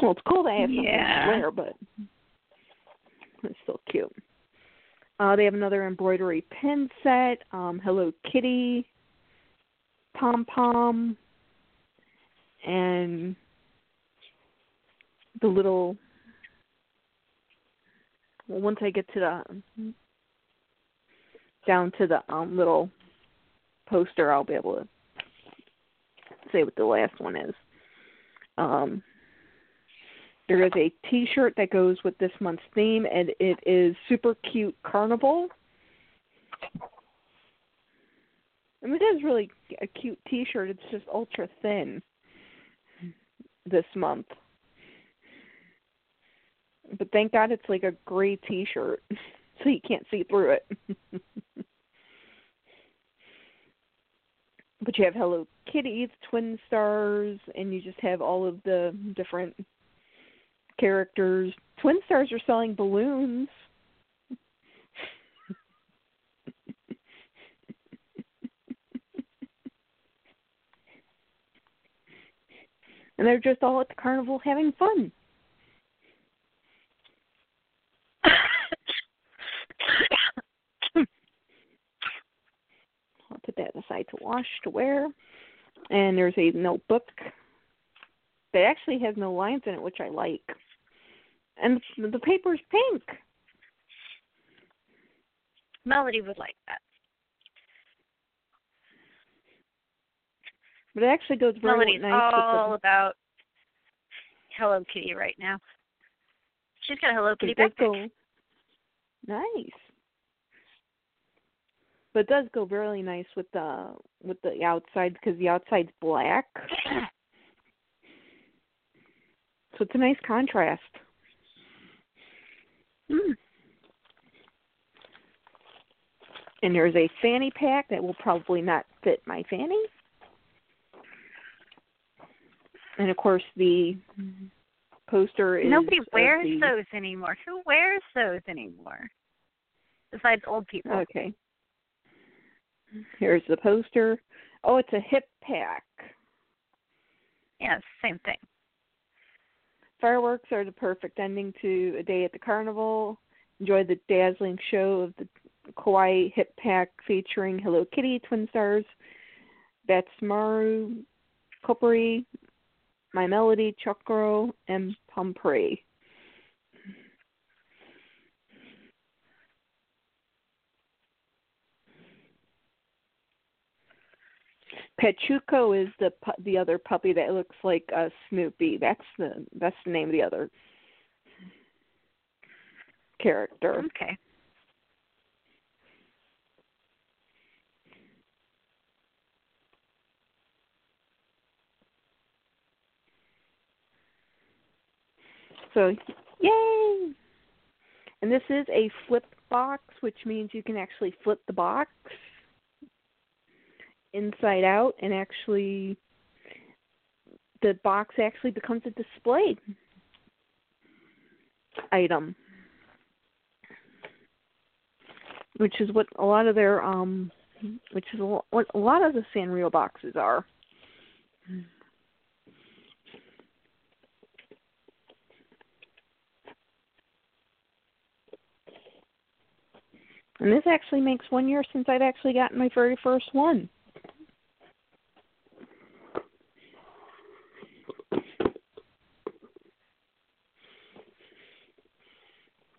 B: Well, it's cool I have something
C: Yeah.
B: rare, but it's still cute. Uh, they have another embroidery pin set, um, Hello Kitty, pom pom, and the little. Well, once I get to the down to the um, little poster, I'll be able to say what the last one is. Um, there is a T-shirt that goes with this month's theme, and it is super cute carnival. Mean, it is really a cute T-shirt. It's just ultra thin this month. But thank God it's like a gray T-shirt, so you can't see through it. but you have Hello Kitty, Twin Stars, and you just have all of the different characters. Twin Stars are selling balloons. and they're just all at the carnival having fun. I'll put that aside to wash to wear. And there's a notebook that actually has no lines in it, which I like. And the paper's pink.
E: Melody would like that.
B: But it actually goes very nice.
E: Melody's
B: nice
E: all about Hello Kitty right now. She's got a Hello. Kitty
B: It
E: backpack.
B: go nice. But it does go really nice with the with the outside because the outside's black. So it's a nice contrast.
E: Mm.
B: And there's a fanny pack that will probably not fit my fanny. And of course the poster is
E: Nobody wears
B: the-
E: those anymore. Who wears those anymore? Besides old people.
B: Okay. Here's the poster. Oh, it's a hip pack.
E: Yes, same thing.
B: Fireworks are the perfect ending to a day at the carnival. Enjoy the dazzling show of the Kawaii hip pack featuring Hello Kitty, Twin Stars, Badtz-Maru, Keroppi, My Melody, Chokro, and Pomprey. Pochacco is the pu- the other puppy that looks like a Snoopy. That's the that's the name of the other character.
E: Okay.
B: So, yay! And this is a flip box, which means you can actually flip the box inside out and actually the box actually becomes a display item. Which is what a lot of their um which is what a lot of the Sanrio boxes are. And this actually makes one year since I've actually gotten my very first one.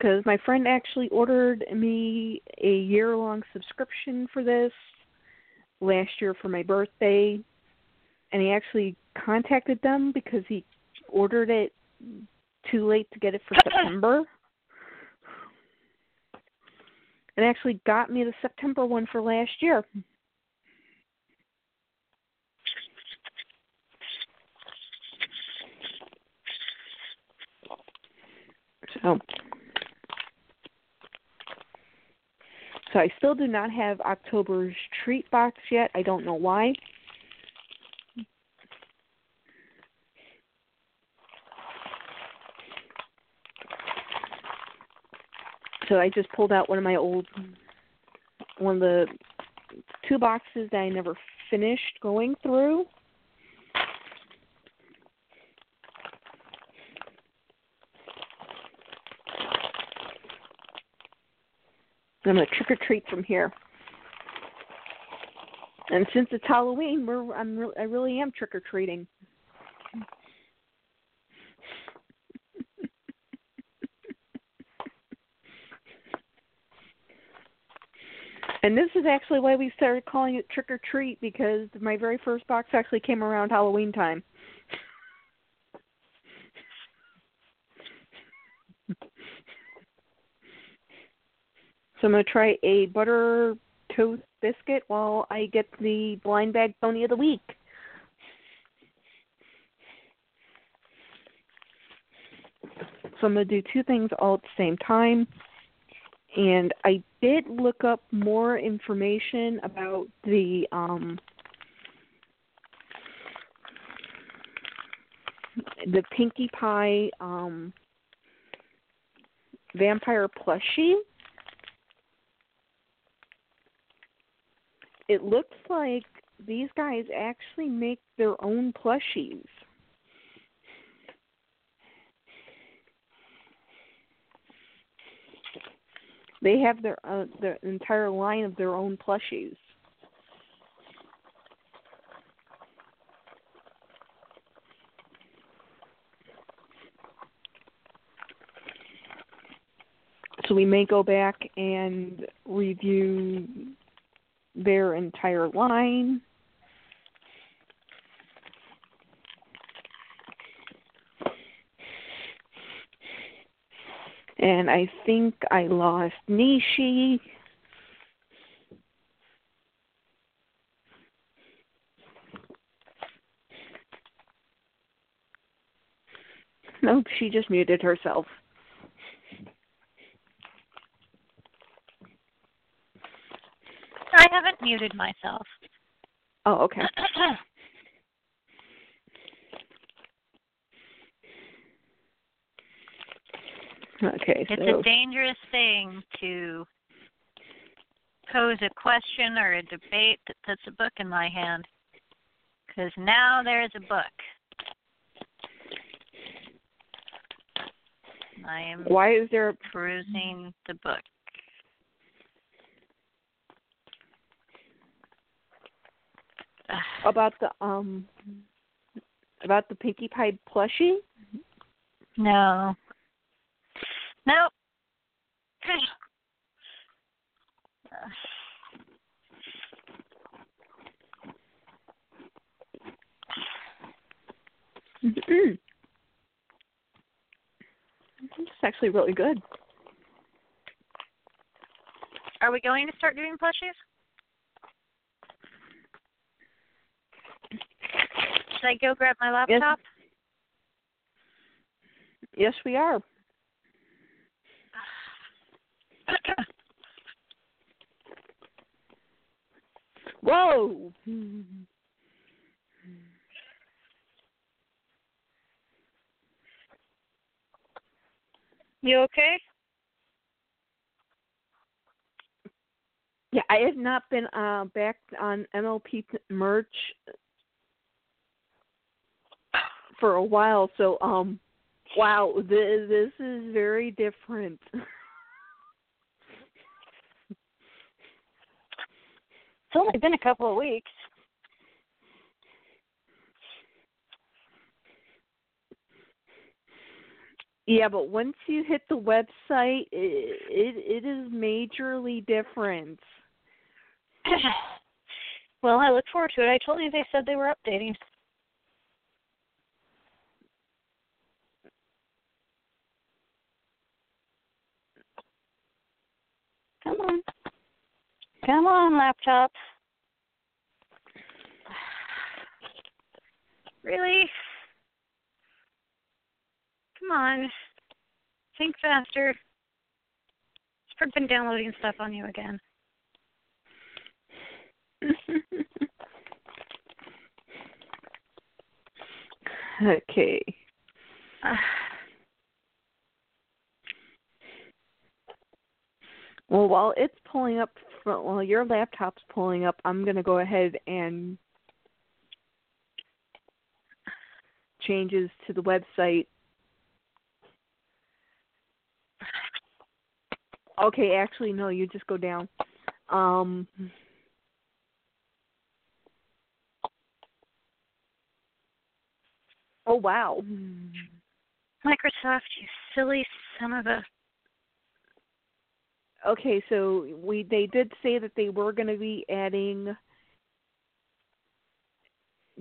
B: Because my friend actually ordered me a year long subscription for this last year for my birthday. And he actually contacted them because he ordered it too late to get it for September. and actually got me the September one for last year. So, so I still do not have October's treat box yet. I don't know why. So I just pulled out one of my old, one of the two boxes that I never finished going through. I'm gonna trick or treat from here. And since it's Halloween, we're I'm re- I really am trick or treating. And this is actually why we started calling it trick or treat because my very first box actually came around Halloween time. So I'm going to try a butter Toast Biscuit while I get the blind bag pony of the week. So I'm going to do two things all at the same time. And I did look up more information about the um, the Pinkie Pie um, vampire plushie. It looks like these guys actually make their own plushies. They have their uh, their entire line of their own plushies. So we may go back and review their entire line. And I think I lost Nishi. Nope, she just muted herself.
C: I haven't muted myself.
B: Oh, okay. Okay,
C: it's
B: so
C: a dangerous thing to pose a question or a debate that puts a book in my hand. Because now there's a book. I am
B: why is there a...
C: perusing the book.
B: About the um about the Pinkie Pie plushie?
C: No. Nope.
B: Mm-hmm. It's actually really good.
C: Are we going to start doing plushies? Should I go grab my laptop?
B: Yes, we are. Whoa!
C: You okay?
B: Yeah, I have not been uh, back on MLP merch for a while, so um, wow, this, this is very different.
C: It's only been a couple of weeks.
B: Yeah, but once you hit the website, it it, it is majorly different.
C: well, I look forward to it. I told you they said they were updating. Come on. Come on, laptop. Really? Come on. Think faster. It's been downloading stuff on you again.
B: okay. Ah. Well, while it's pulling up, while your laptop's pulling up, I'm going to go ahead and changes to the website. Okay, actually, no, you just go down. Um, oh, wow.
C: Microsoft, you silly son of a
B: okay, so we they did say that they were going to be adding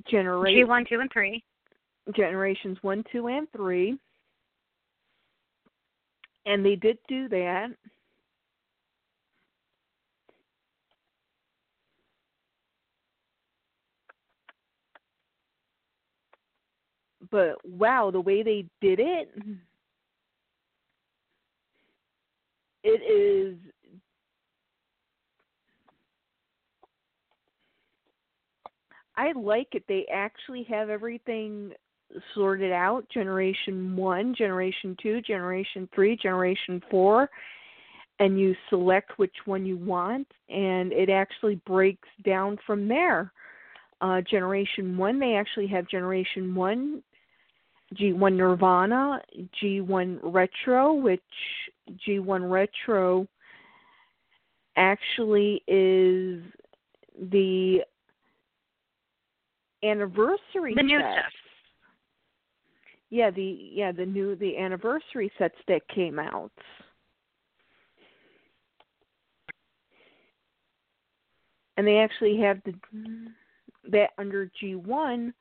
B: generation
C: G one, two, and three.
B: Generations one, two, and three, and they did do that. But wow, the way they did it. It is I like it. They actually have everything sorted out generation 1, generation 2, generation 3, generation 4 and you select which one you want and it actually breaks down from there. Uh, generation 1 they actually have generation 1 G1 Nirvana, G1 Retro, which G1 Retro actually is the anniversary
C: the new
B: sets.
C: stuff.
B: Yeah, the yeah the new the anniversary sets that came out. And they actually have the that under G one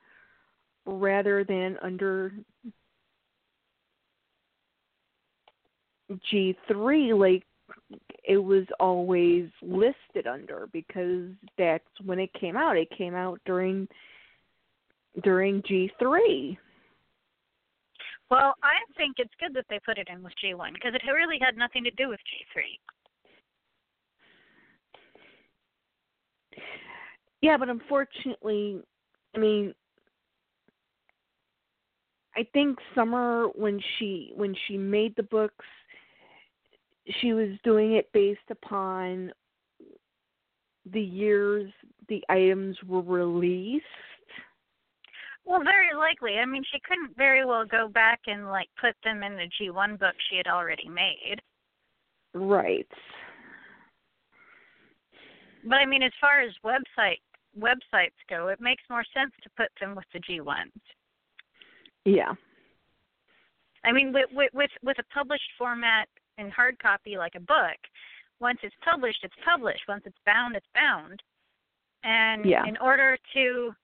B: rather than under G three like it was always listed under because that's when it came out. It came out during during G3.
C: Well, I think it's good that they put it in with G1 because it really had nothing to do with G3.
B: Yeah, but unfortunately, I mean, I think Summer when she when she made the books, she was doing it based upon the years the items were released.
C: Well, very likely. I mean, she couldn't very well go back and like put them in the G1 book she had already made.
B: Right.
C: But I mean, as far as website websites go, it makes more sense to put them with the G1s.
B: Yeah.
C: I mean, with with with, with a published format in hard copy like a book, once it's published, it's published. Once it's bound, it's bound. And
B: Yeah.
C: in order to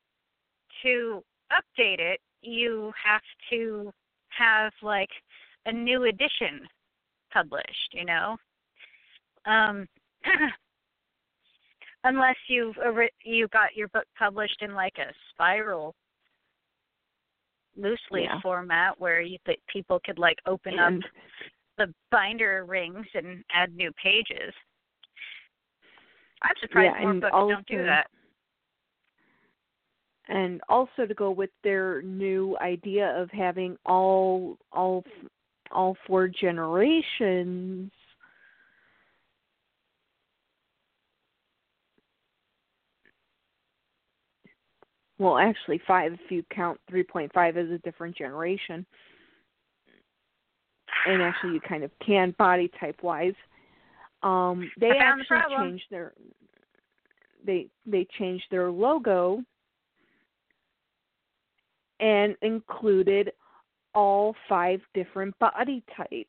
C: to update it, you have to have like a new edition published, you know. Um unless you've you got your book published in like a spiral loosely
B: Yeah.
C: format where you that people could like open
B: And
C: up the binder rings and add new pages. I'm surprised
B: Yeah,
C: more books don't do that.
B: and also to go with their new idea of having all all all four generations well actually five if you count 3.5 as a different generation and actually you kind of can body type wise. Um they
C: found the
B: actually changed their they they changed their logo and included all five different body types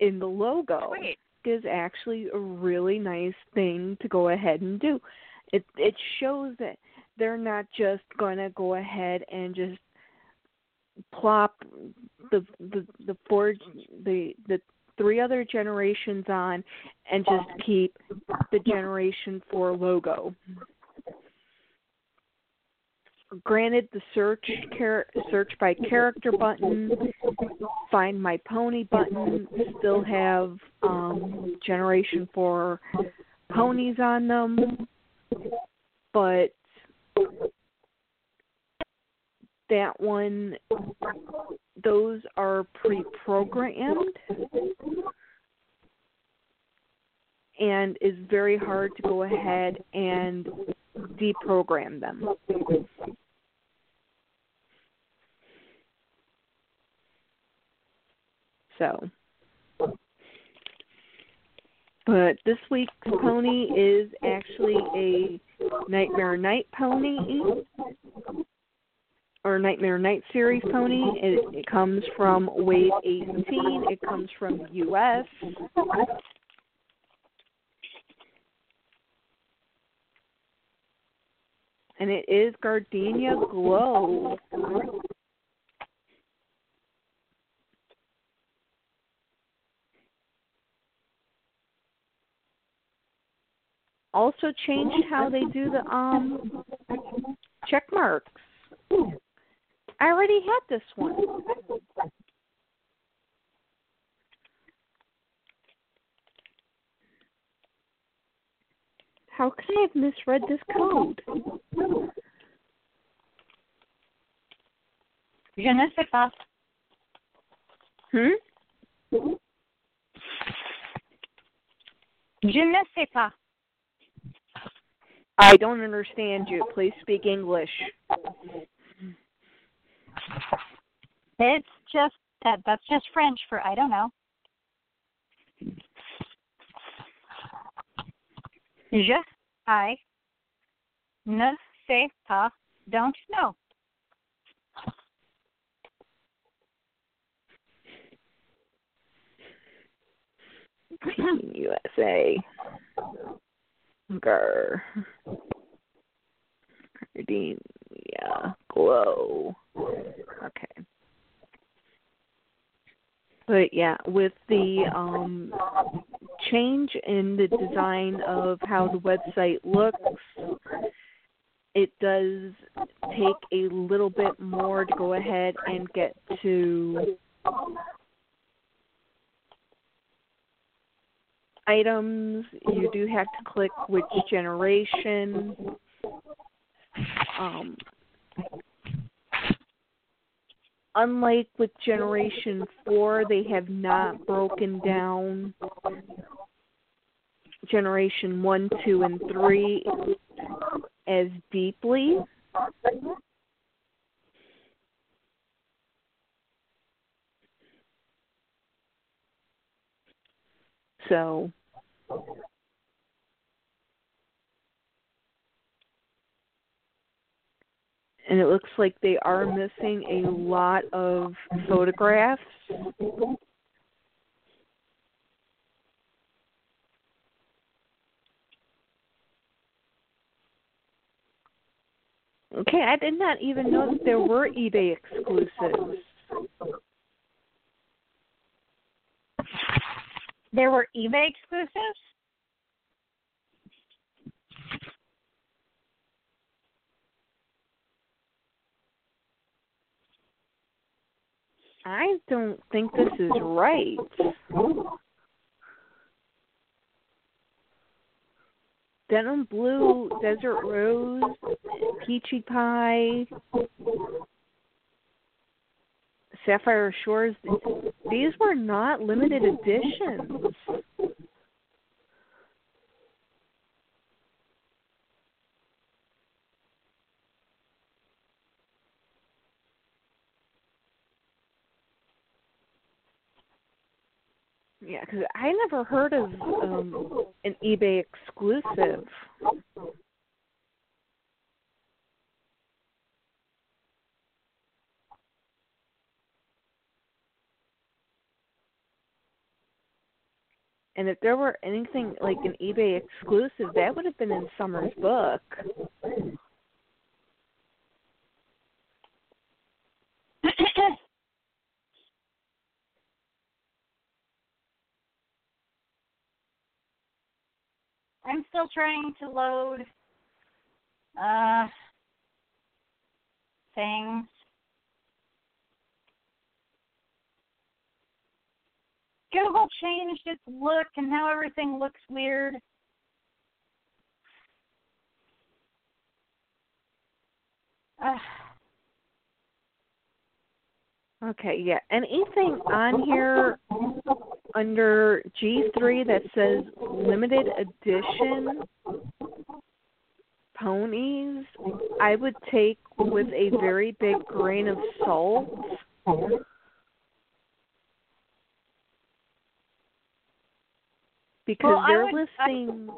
B: in the logo.
C: Wait,
B: is actually a really nice thing to go ahead and do. It it shows that they're not just going to go ahead and just plop the the the four the the three other generations on and just keep the generation 4 logo. Granted, the search char- search by character button, find my pony button still have um, generation four ponies on them, but that one, those are pre-programmed and is very hard to go ahead and deprogram them. So, but this week's pony is actually a Nightmare Night pony or Nightmare Night series pony. It, it comes from Wave 18. It comes from US. And it is Gardenia Glow. Also changed how they do the um check marks. I already had this one. How could I have misread this code?
C: Je ne sais pas.
B: Hmm?
C: Je ne sais pas.
B: I don't understand you. Please speak English.
C: It's just that that's just French for I don't know. Je, I, ne sais pas, don't know.
B: USA. Grr. Gardenia. Glow. Okay. But yeah, with the um change in the design of how the website looks, it does take a little bit more to go ahead and get to items. You do have to click which generation. Um, unlike with Generation 4, they have not broken down Generation 1, 2, and 3 as deeply. So and it looks like they are missing a lot of photographs. Okay, I did not even know that there were eBay exclusives.
C: There were eBay exclusives?
B: I don't think this is right. Denim Blue, Desert Rose, Peachy Pie, Sapphire Shores. These were not limited editions. Yeah, because I never heard of um, an eBay exclusive. And if there were anything like an eBay exclusive, that would have been in Summer's book.
C: I'm still trying to load uh things. Google changed its look and now everything looks weird. Uh,
B: Okay, yeah. Anything on here under G3 that says limited edition ponies, I would take with a very big grain of salt. Because
C: Well,
B: they're
C: would- I-
B: listing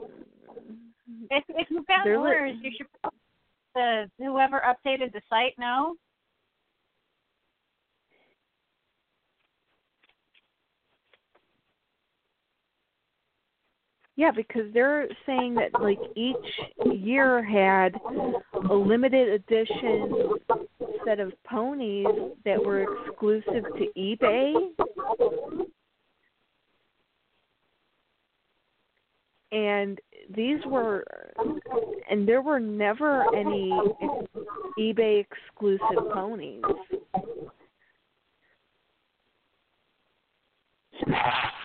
C: if if you found
B: They're li-
C: you should the whoever updated the site know.
B: Yeah, because they're saying that like each year had a limited edition set of ponies that were exclusive to eBay. And these were, and there were never any eBay exclusive ponies.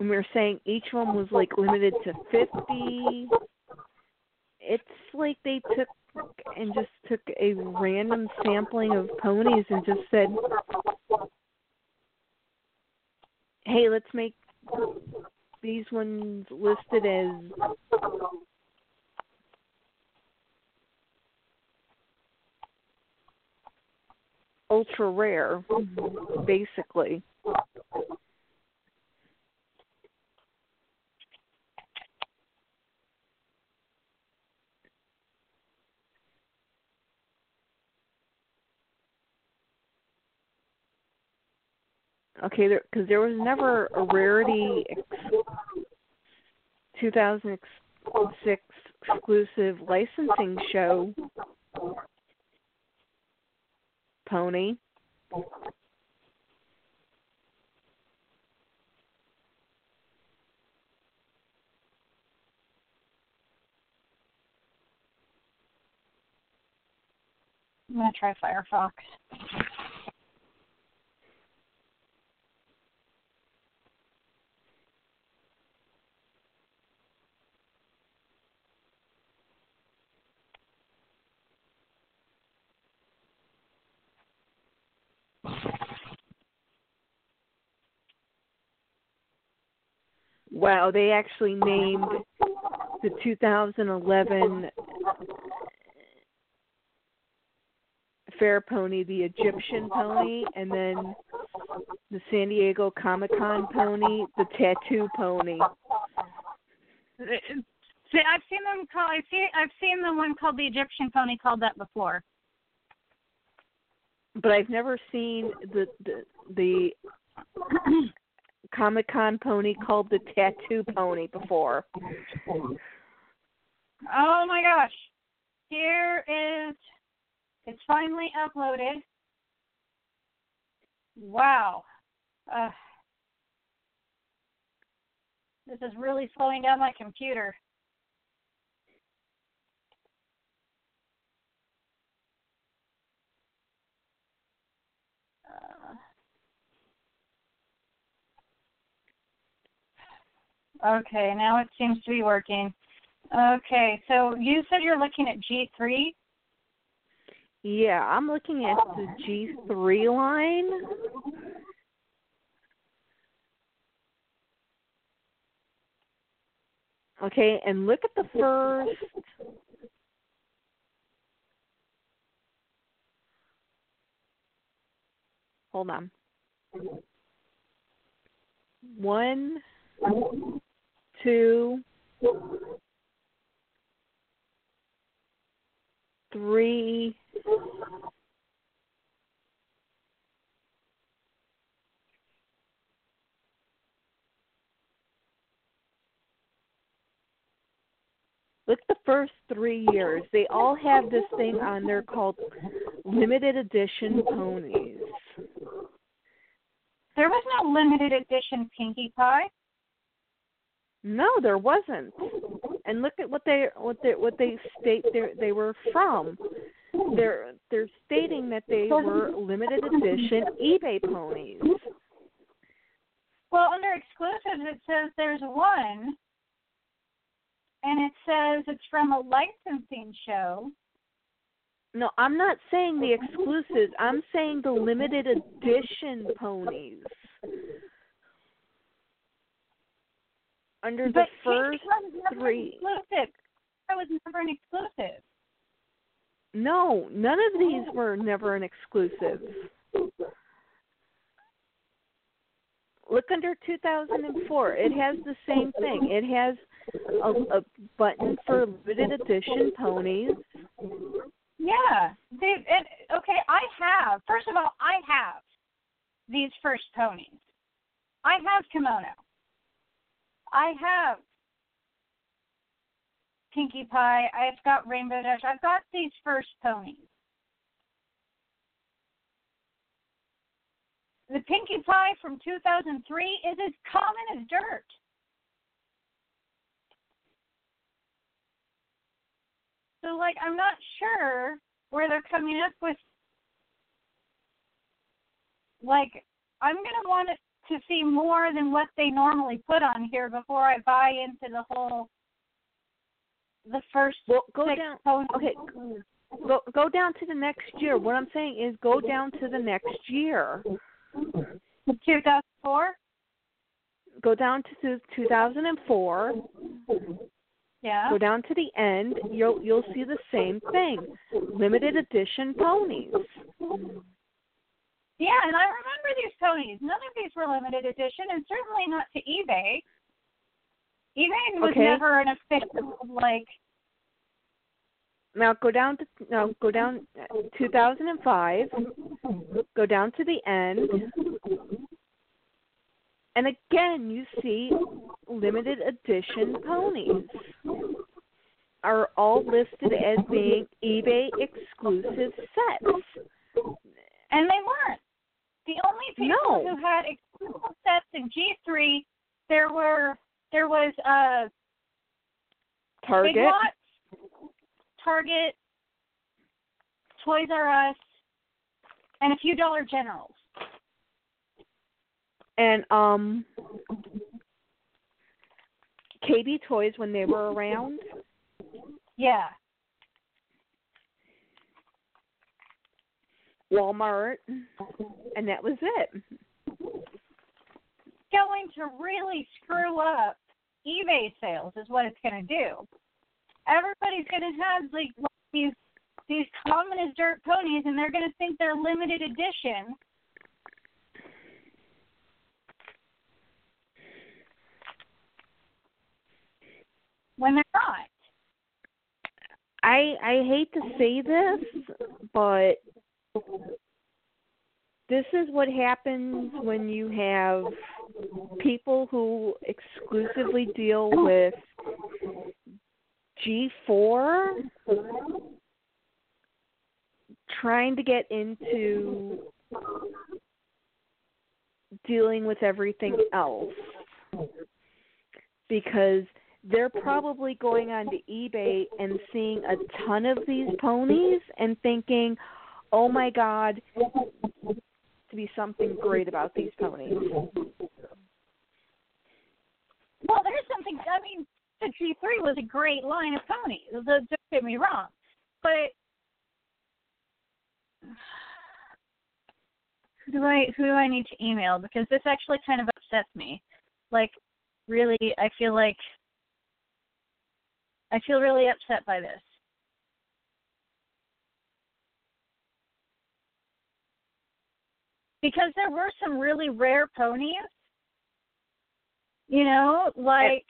B: And we were saying each one was like limited to 50. It's like they took and just took a random sampling of ponies and just said, hey, let's make these ones listed as ultra rare, basically. Okay, there because there was never a rarity ex- 2006 exclusive licensing show pony.
C: I'm gonna try Firefox.
B: Wow, they actually named the 2011 Fair Pony the Egyptian Pony, and then the San Diego Comic Con Pony the Tattoo Pony.
C: See, I've seen them call. I see. I've seen the one called the Egyptian pony called that before.
B: But I've never seen the the, the Comic Con pony called the Tattoo Pony before.
C: Oh my gosh! Here is. It's finally uploaded. Wow. Uh, this is really slowing down my computer. Okay, now it seems to be working. Okay, so you said you're looking at G3.
B: Yeah, I'm looking at the G3 line. Okay, and look at the first Hold on. One, two, three, Look the first three years. They all have this thing on there called limited edition ponies.
C: There was no limited edition Pinkie Pie.
B: No, there wasn't. And look at what they what they what they state they they were from. They're they're stating that they were limited edition eBay ponies.
C: Well, under exclusives, it says there's one, and it says it's from a licensing show.
B: No, I'm not saying the exclusives. I'm saying the limited edition ponies. Under the first
C: Pinkie Pie was never
B: three.
C: exclusive. That was never an exclusive.
B: No, none of these were never an exclusive. Look under 2004. It has the same thing. It has a, a button for limited edition ponies.
C: Yeah. They, it, okay, I have. First of all, I have these first ponies. I have kimono. I have Pinkie Pie. I've got Rainbow Dash. I've got these first ponies. The Pinkie Pie from 2003 is as common as dirt. So, like, I'm not sure where they're coming up with like I'm gonna want it to see more than what they normally put on here before I buy into the whole the first
B: Well, go down. Okay, go go down to the next year. What I'm saying is go down to the next year.
C: 2004.
B: Go down to 2004.
C: Yeah.
B: Go down to the end. You'll you'll see the same thing. Limited edition ponies.
C: Yeah, and I remember these ponies. None of these were limited edition, and certainly not to eBay. eBay was
B: Okay.
C: never an official like.
B: Now go down to now go down 2005. Go down to the end. And again, you see limited edition ponies are all listed as being eBay exclusive sets.
C: And they weren't. The only people
B: No.
C: who had exclusive sets in G3, there were there was uh Big
B: Target,
C: Lots, Target, Toys R Us, and a few Dollar Generals.
B: and um KB Toys when they were around.
C: Yeah.
B: Walmart, and that was it.
C: Going to really screw up eBay sales is what it's going to do. Everybody's going to have like these these common as dirt ponies, and they're going to think they're limited edition. When they're not.
B: I I hate to say this, but this is what happens when you have people who exclusively deal with G4 trying to get into dealing with everything else because they're probably going on to eBay and seeing a ton of these ponies and thinking, "Oh my god, to be something great about these ponies."
C: Well, there's something. I mean, the G3 was a great line of ponies. Don't get me wrong, but who do I who do I need to email? Because this actually kind of upsets me. Like, really, I feel like I feel really upset by this. Because there were some really rare ponies. You know, like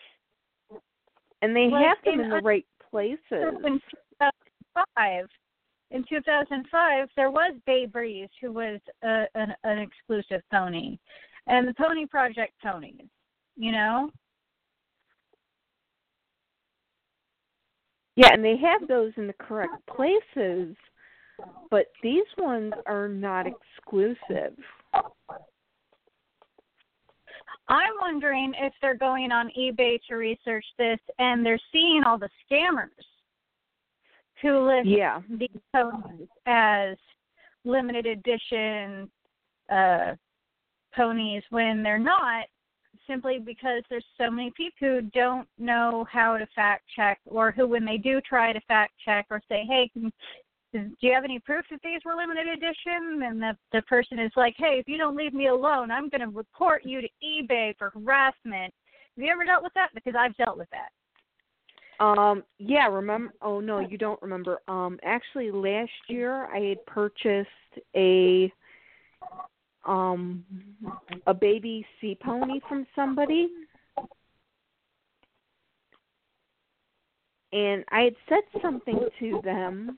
B: And they
C: Like
B: have them
C: in
B: in the right places.
C: in 2005, in 2005, there was Bay Breeze, who was a, an, an exclusive pony, and the Pony Project ponies. You know,
B: Yeah, and they have those in the correct places, but these ones are not exclusive.
C: I'm wondering if they're going on eBay to research this, and they're seeing all the scammers who list
B: Yeah.
C: these ponies as limited edition uh, ponies when they're not, simply because there's so many people who don't know how to fact check, or who, when they do try to fact check or say, "Hey, can, do you have any proof that these were limited edition?" and the the person is like, "Hey, if you don't leave me alone, I'm going to report you to eBay for harassment." Have you ever dealt with that? Because I've dealt with that.
B: Um yeah, remember oh no, you don't remember. Um actually last year I had purchased a um a baby sea pony from somebody. And I had said something to them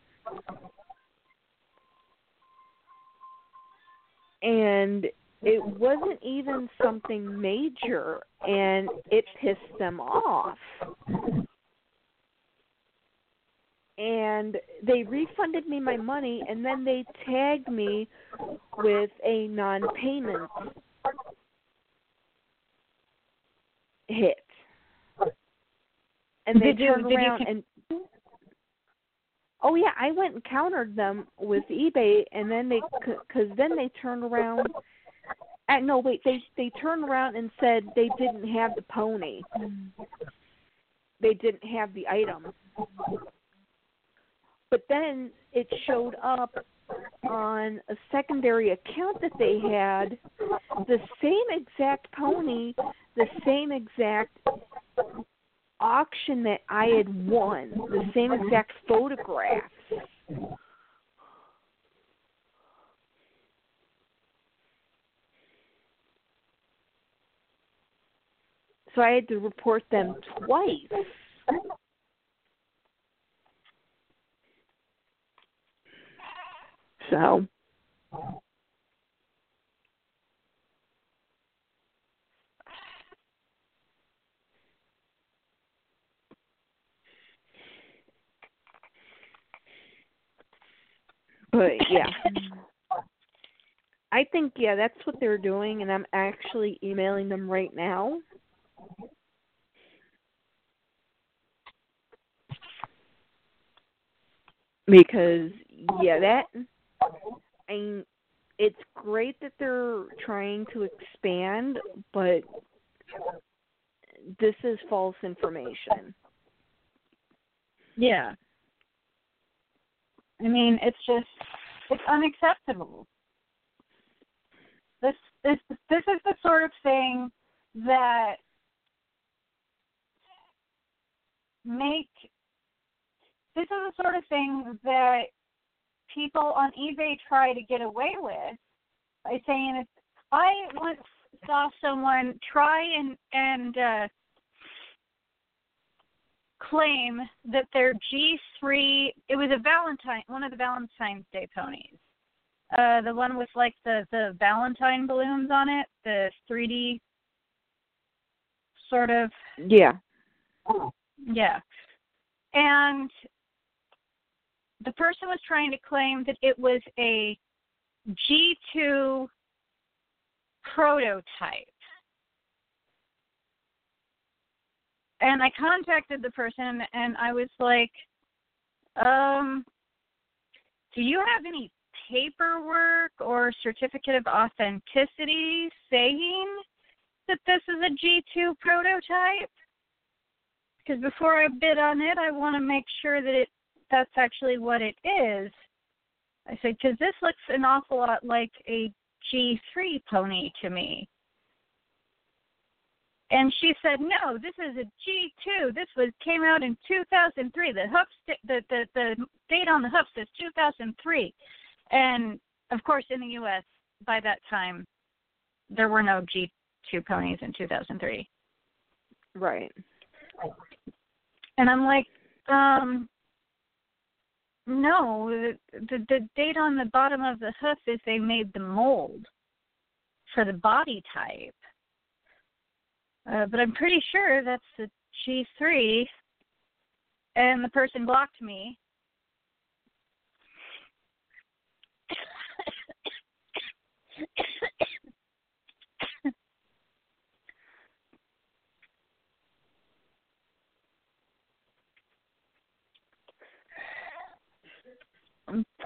B: and it wasn't even something major and it pissed them off. And they refunded me my money and then they tagged me with a non-payment hit. And they
C: Did you-
B: turned
C: did you
B: around
C: con-
B: and oh yeah i went and countered them with ebay and then they because then they turned around Uh, no, wait. They they turned around and said they didn't have the pony. They didn't have the item. But then it showed up on a secondary account that they had the same exact pony, the same exact auction that I had won, the same exact photographs. So I had to report them twice. So But yeah. I think yeah, that's what they're doing and I'm actually emailing them right now. Because yeah, that I mean, it's great that they're trying to expand, but this is false information.
C: Yeah. I mean, it's just it's unacceptable. This this this is the sort of thing that make this is the sort of thing that people on eBay try to get away with by saying if I once saw someone try and and uh claim that their G3 it was a Valentine one of the Valentine's Day ponies. Uh the one with like the the Valentine balloons on it, the 3D sort of
B: Yeah.
C: yeah. And the person was trying to claim that it was a G2 prototype. And I contacted the person and I was like, um, do you have any paperwork or certificate of authenticity saying that this is a G2 prototype? Because before I bid on it, I want to make sure that it that's actually what it is. I said, because this looks an awful lot like a G3 pony to me. And she said, "No, this is a G2. This was came out in 2003. The hoof, st- the the the date on the hoof says 2003." And of course, in the U.S. by that time, there were no G2 ponies in 2003.
B: Right.
C: And I'm like, um, no, the, the the date on the bottom of the hoof is they made the mold for the body type. Uh, but I'm pretty sure that's the G3, and the person blocked me.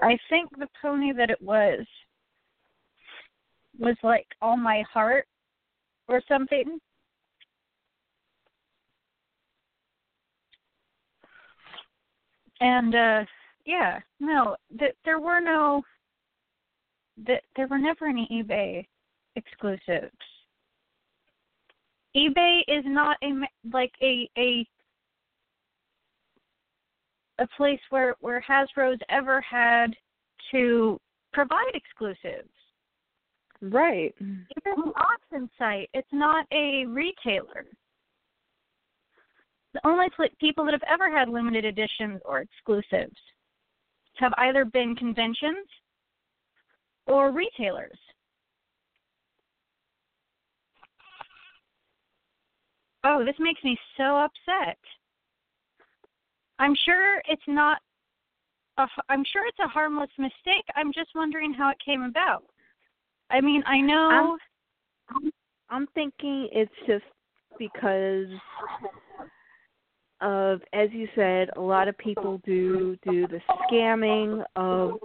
C: I think the pony that it was was like all my heart or something. And uh yeah, no, th- there were no th- there were never any eBay exclusives. eBay is not a like a a a place where where Hasbro's ever had to provide exclusives.
B: Right.
C: It's an auction site. It's not a retailer. The only pl- people that have ever had limited editions or exclusives have either been conventions or retailers. Oh, this makes me so upset. I'm sure it's not a, I'm sure it's a harmless mistake. I'm just wondering how it came about. I mean, I know
B: I'm, I'm thinking it's just because of as you said, a lot of people do do the scamming of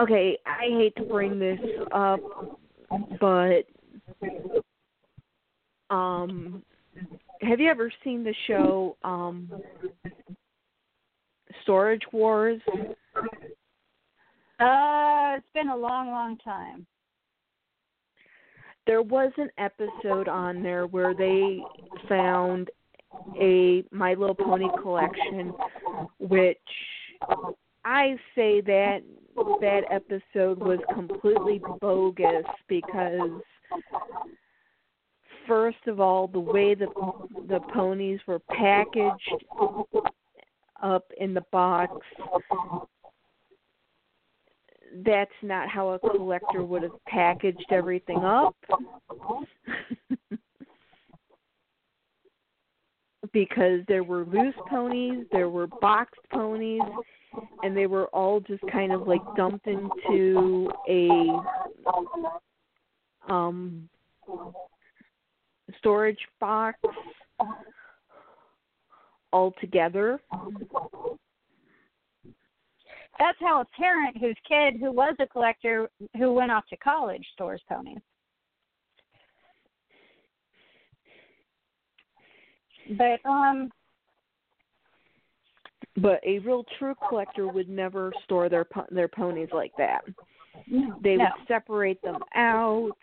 B: okay, I hate to bring this up, but um have you ever seen the show um Storage Wars?
C: Uh, it's been a long, long time.
B: There was an episode on there where they found a My Little Pony collection which I say that that episode was completely bogus because first of all the way the the ponies were packaged up in the box that's not how a collector would have packaged everything up because there were loose ponies there were boxed ponies and they were all just kind of like dumped into a um storage box all together.
C: That's how a parent whose kid who was a collector who went off to college stores ponies. But um
B: but a real true collector would never store their their ponies like that.
C: no,
B: They
C: no.
B: would separate them out.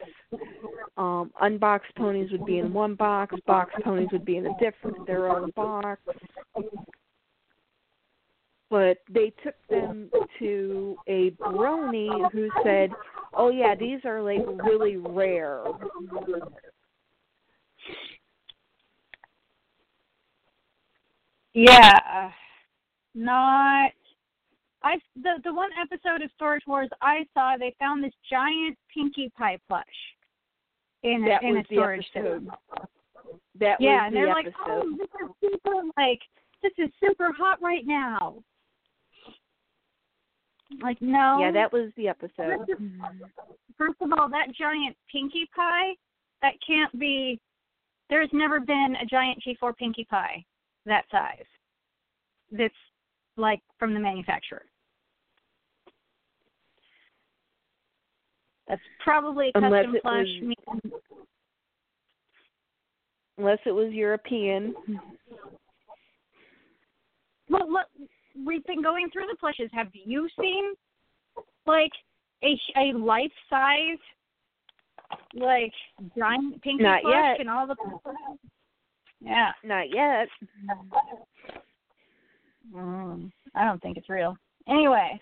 B: Um, unboxed ponies would be in one box. Boxed ponies would be in a different their own box. But they took them to a brony who said, "Oh yeah, these are like really rare."
C: Yeah. Uh, not I the the one episode of Storage Wars I saw they found this giant Pinkie Pie plush in
B: That
C: a, in
B: was
C: a
B: the
C: storage
B: episode. That
C: Yeah, and
B: the
C: they're like, "Oh, this is super like this is super hot right now." Like, no.
B: yeah, that was the episode. Mm-hmm.
C: First of all, that giant Pinkie Pie, that can't be. There's never been a giant G4 Pinkie Pie that size. That's like from the manufacturer. That's probably a
B: Unless
C: custom
B: it
C: plush.
B: was- Unless it was European.
C: Well, look, we've been going through the plushes. Have you seen like a a life size like giant Pinkie
B: Not
C: plush
B: yet.
C: and all the Yeah.
B: Not yet.
C: Mm, I don't think it's real. Anyway,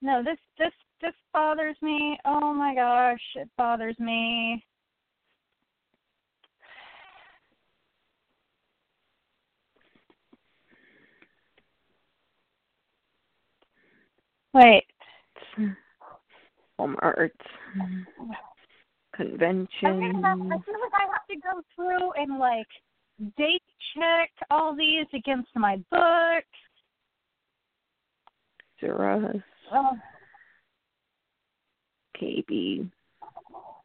C: no, this this this bothers me. Oh my gosh, it bothers me. Wait,
B: Walmart convention.
C: I'm gonna I feel like I have to go through and like date check all these against my book.
B: Zara,
C: Oh,
B: KB,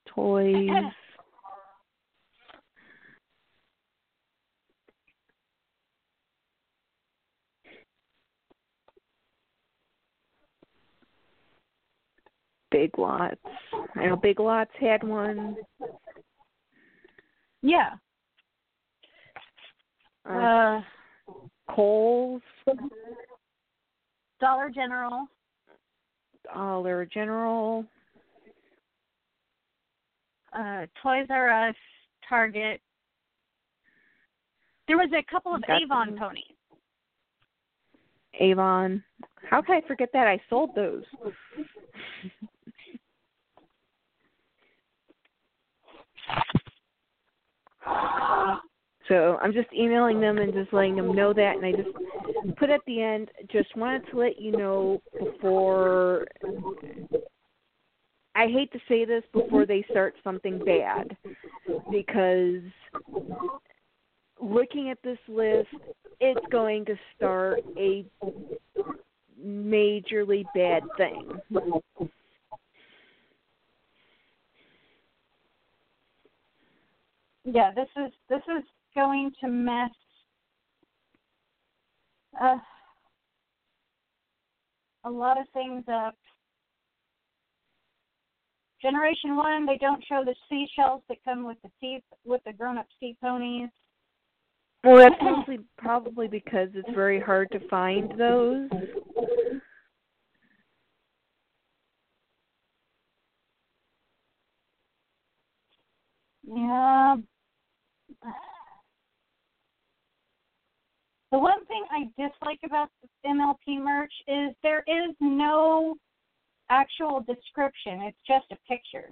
B: toys. Big Lots. I know Big Lots had one.
C: yeah.
B: Uh,
C: Uh,
B: Kohl's,
C: Dollar General.
B: Dollar General.
C: uh, Toys R Us, Target. There was a couple of Avon
B: them.
C: ponies.
B: Avon. How can I forget that? I sold those. So I'm just emailing them and just letting them know that, and I just put at the end, just wanted to let you know before. I hate to say this before they start something bad, because looking at this list, it's going to start a majorly bad thing.
C: Yeah, this is this is going to mess. Uh, a lot of things up. Generation one, they don't show the seashells that come with the sea with the grown-up sea ponies.
B: Well, that's mostly probably because it's very hard to find those.
C: Yeah. The one thing I dislike about the MLP merch is there is no actual description. It's just a picture.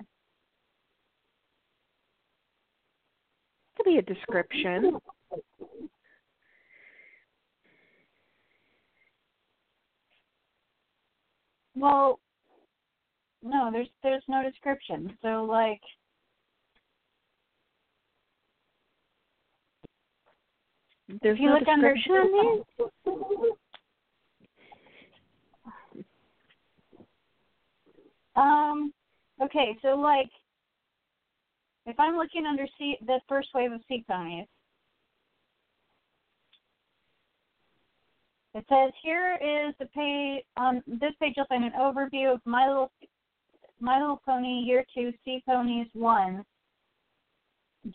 B: Could be a description.
C: Well, no, there's there's no description. So like
B: There's
C: if you
B: no
C: look under
B: description on these.
C: Um okay, so like if I'm looking under sea the first wave of sea ponies, it says here is the page on this page you'll find an overview of My Little My Little Pony Year Two Sea Ponies One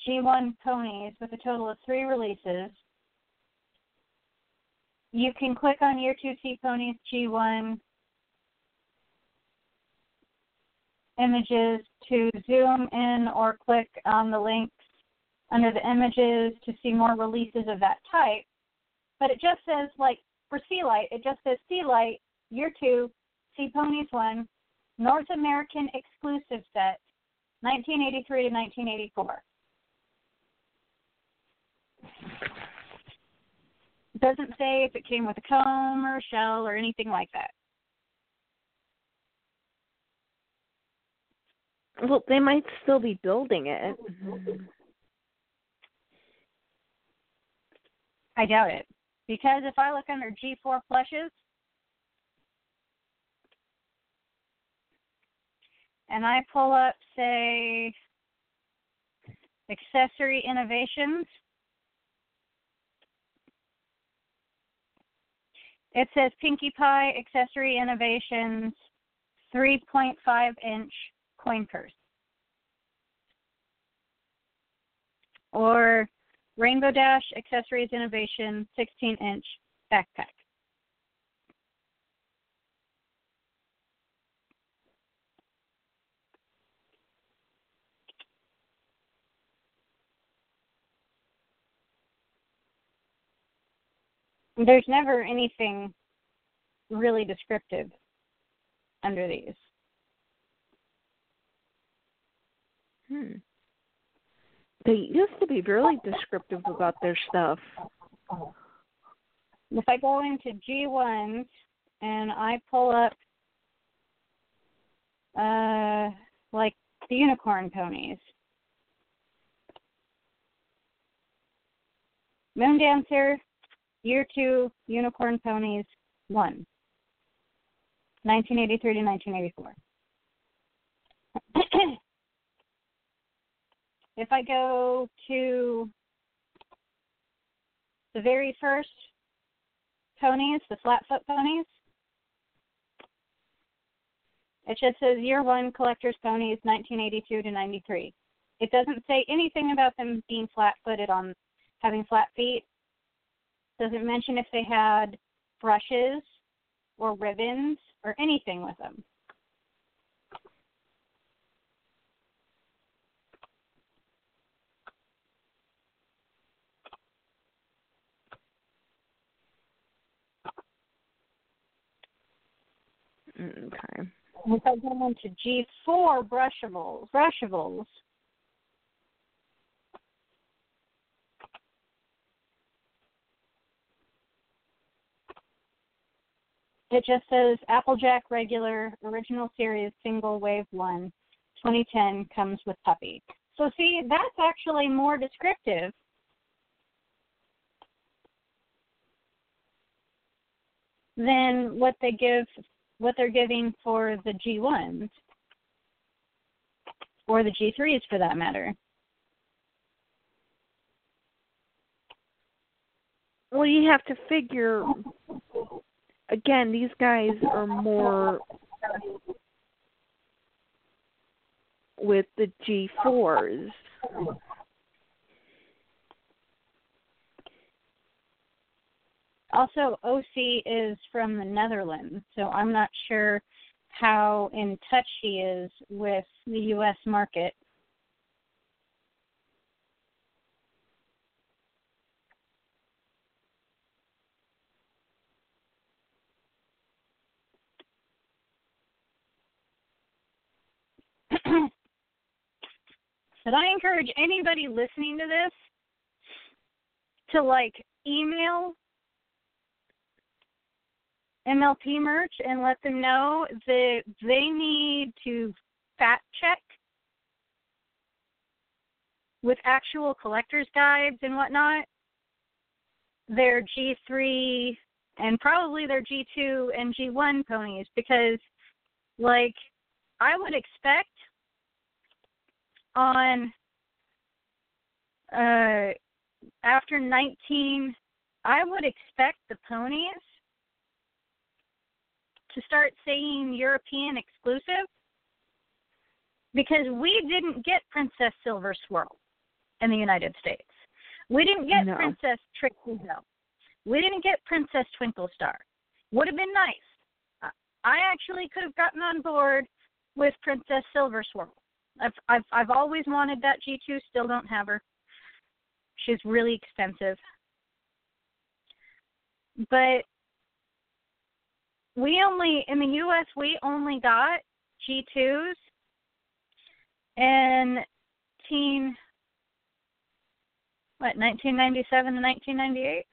C: G1 ponies with a total of three releases. You can click on Year Two Sea Ponies G1 images to zoom in or click on the links under the images to see more releases of that type. But it just says, like, for Sea Light, it just says Sea Light, Year 2, Sea Ponies 1, North American exclusive set, 1983 to 1984. It doesn't say if it came with a comb or a shell or anything like that.
B: Well, they might still be building it.
C: I doubt it. Because if I look under G4 plushes, and I pull up, say, accessory innovations, it says Pinkie Pie accessory innovations 3.5 inch coin purse. Or Rainbow Dash Accessories Innovation 16 inch backpack. There's never anything really descriptive under these.
B: Hmm. They used to be really descriptive about their stuff.
C: If I go into G1s and I pull up uh like the unicorn ponies. Moon Dancer, Year 2, Unicorn Ponies 1. 1983 to 1984. if I go to the very first ponies, the flatfoot ponies, it just says year one collector's ponies 1982 to 93. It doesn't say anything about them being flat footed on having flat feet. Doesn't mention if they had brushes or ribbons or anything with them.
B: Mm, okay.
C: If I go into G4 brushables, brushables, it just says Applejack regular original series single wave one, 2010 comes with puppy. So see, that's actually more descriptive than what they give what they're giving for the G1s or the G3s for that matter.
B: Well, you have to figure. Again, these guys are more. with the G4s.
C: Also, OC is from the Netherlands, so I'm not sure how in touch he is with the U.S. market. but I encourage anybody listening to this to like email MLP merch and let them know that they need to fact check with actual collector's guides and whatnot? Their G3 and probably their G2 and G1 ponies because, like, I would expect on uh, after 19, I would expect the ponies to start saying European exclusive because we didn't get Princess Silver Swirl in the United States. We didn't get
B: No.
C: Princess Trixie Belle. We didn't get Princess Twinkle Star. Would have been nice. I- I actually could have gotten on board with Princess Silver Swirl. I've I've I've always wanted that G2. Still don't have her. She's really expensive. But we only in the US we only got G2s in teen what 1997 to 1998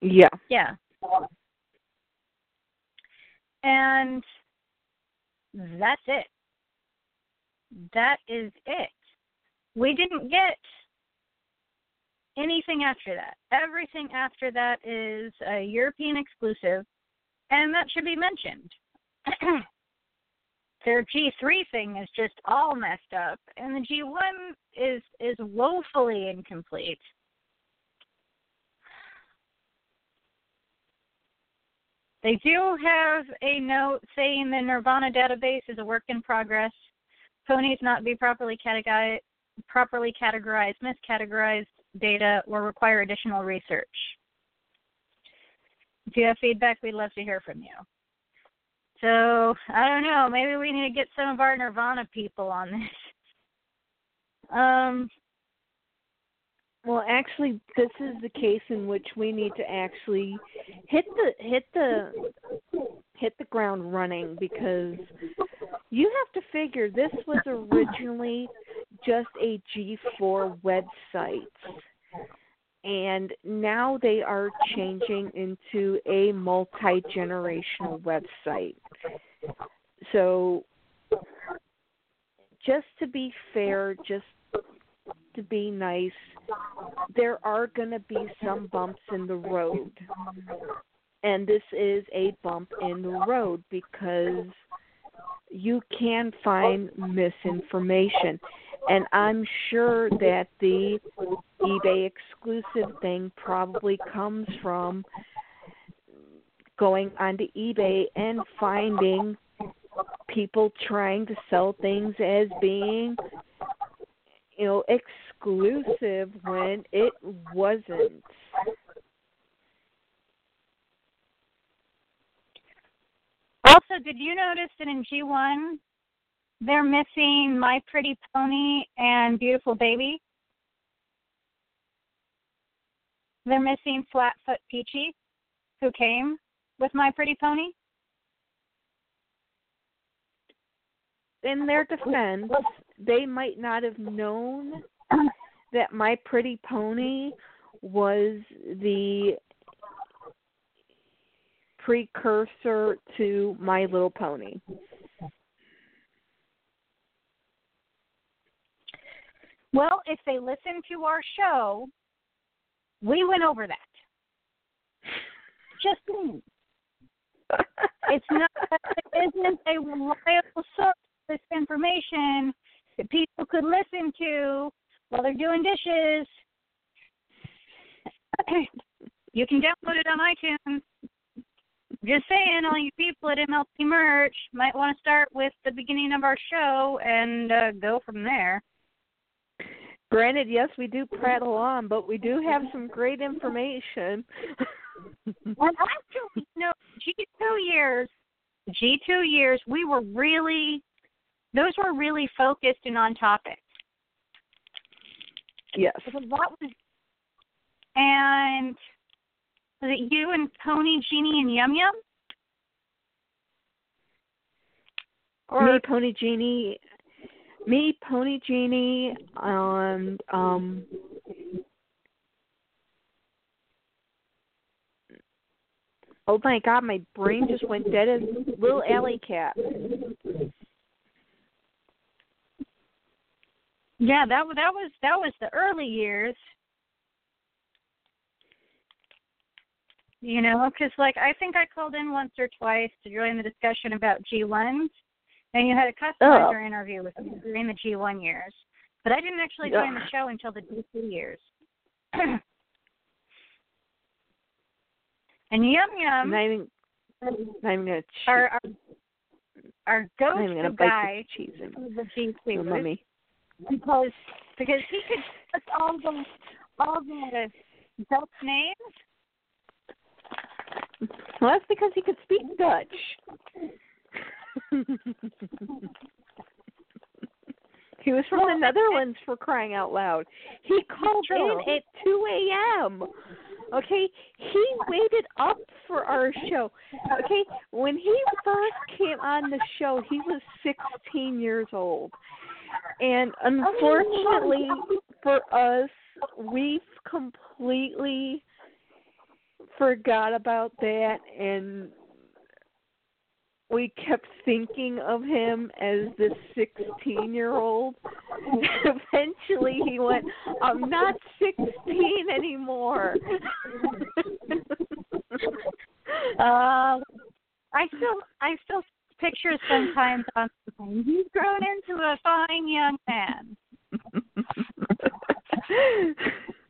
B: Yeah.
C: yeah and that's it that is it we didn't get anything after that. Everything after that is a European exclusive, and that should be mentioned. Their G3 thing is just all messed up, and the G1 is is woefully incomplete. They do have a note saying the Nirvana database is a work in progress. Ponies not be properly categorized, properly categorized, miscategorized data, or require additional research. If you have feedback, we'd love to hear from you. So I don't know. Maybe we need to get some of our Nirvana people on this. Um,
B: Well, actually, this is the case in which we need to actually hit the hit the hit the ground running because you have to figure this was originally just a G4 website. And now they are changing into a multi generational website. So, just to be fair, just to be nice, there are going to be some bumps in the road. And this is a bump in the road because you can find misinformation. And I'm sure that the eBay exclusive thing probably comes from going onto eBay and finding people trying to sell things as being you know exclusive when it wasn't
C: also, did you notice that in G1 they're missing My Pretty Pony and Beautiful Baby? They're missing Flatfoot Peachy, who came with My Pretty Pony.
B: in their defense they might not have known that my pretty pony was the precursor to my little pony
C: Well, if they listen to our show, we went over that. Just saying. It's not it isn't a reliable source of this information that people could listen to while they're doing dishes. Okay. You can download it on iTunes. Just saying, all you people at MLP Merch might want to start with the beginning of our show and uh, go from there.
B: Granted, yes, we do prattle on, but we do have some great information.
C: actually, no, G2 years, G2 years, we were really, those were really focused and on topic.
B: Yes.
C: Because that was, and was it you and Pony, Jeannie, and Yum Yum?
B: Or me, Pony Jeannie, me, Pony Jeannie, and um. Oh my god, my brain just went dead as little alley cat.
C: Yeah, that was that was that was the early years. You know, because like I think I called in once or twice to join the discussion about G1s, and you had a customizer
B: oh.
C: interview with me during the G1 years. But I didn't actually join the show until the G2 years. and Yum Yum,
B: not even, not even gonna
C: our, our our
B: gonna
C: go-to guy,
B: the cheese in
C: the G2
B: mummy.
C: Because because he could put all the all the Dutch names
B: Well, that's because he could speak Dutch. he was from the Netherlands for crying out loud. He called
C: True.
B: in at 2 a.m. Okay, he waited up for our show. Okay, when he first came on the show, he was 16 years old. And unfortunately for us, we've completely forgot about that and we kept thinking of him as this 16 year old. Eventually he went, I'm not 16 anymore.
C: Uh, I still I still picture sometimes on he's grown into a fine young man.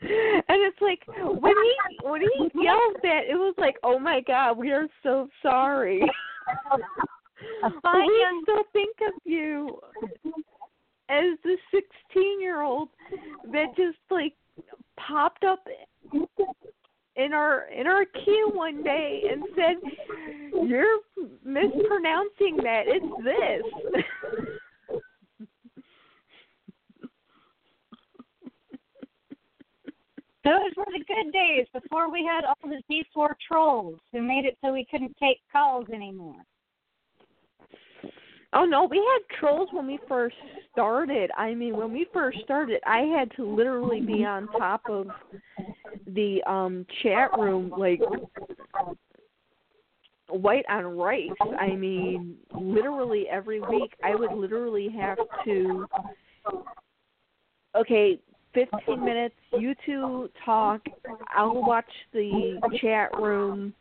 B: and it's like when he when he yelled that it was like oh my god we are so sorry
C: A fine
B: we
C: young
B: still think of you as the sixteen year old that just like popped up in our in our queue one day and said you're mispronouncing that it's this
C: those were the good days before we had all the G four trolls who made it so we couldn't take calls anymore.
B: Oh no, we had trolls when we first started. I mean, when we first started, I had to literally be on top of the um chat room like white on rice. I mean, literally every week I would literally have to okay, 15 minutes, you two talk, I'll watch the chat room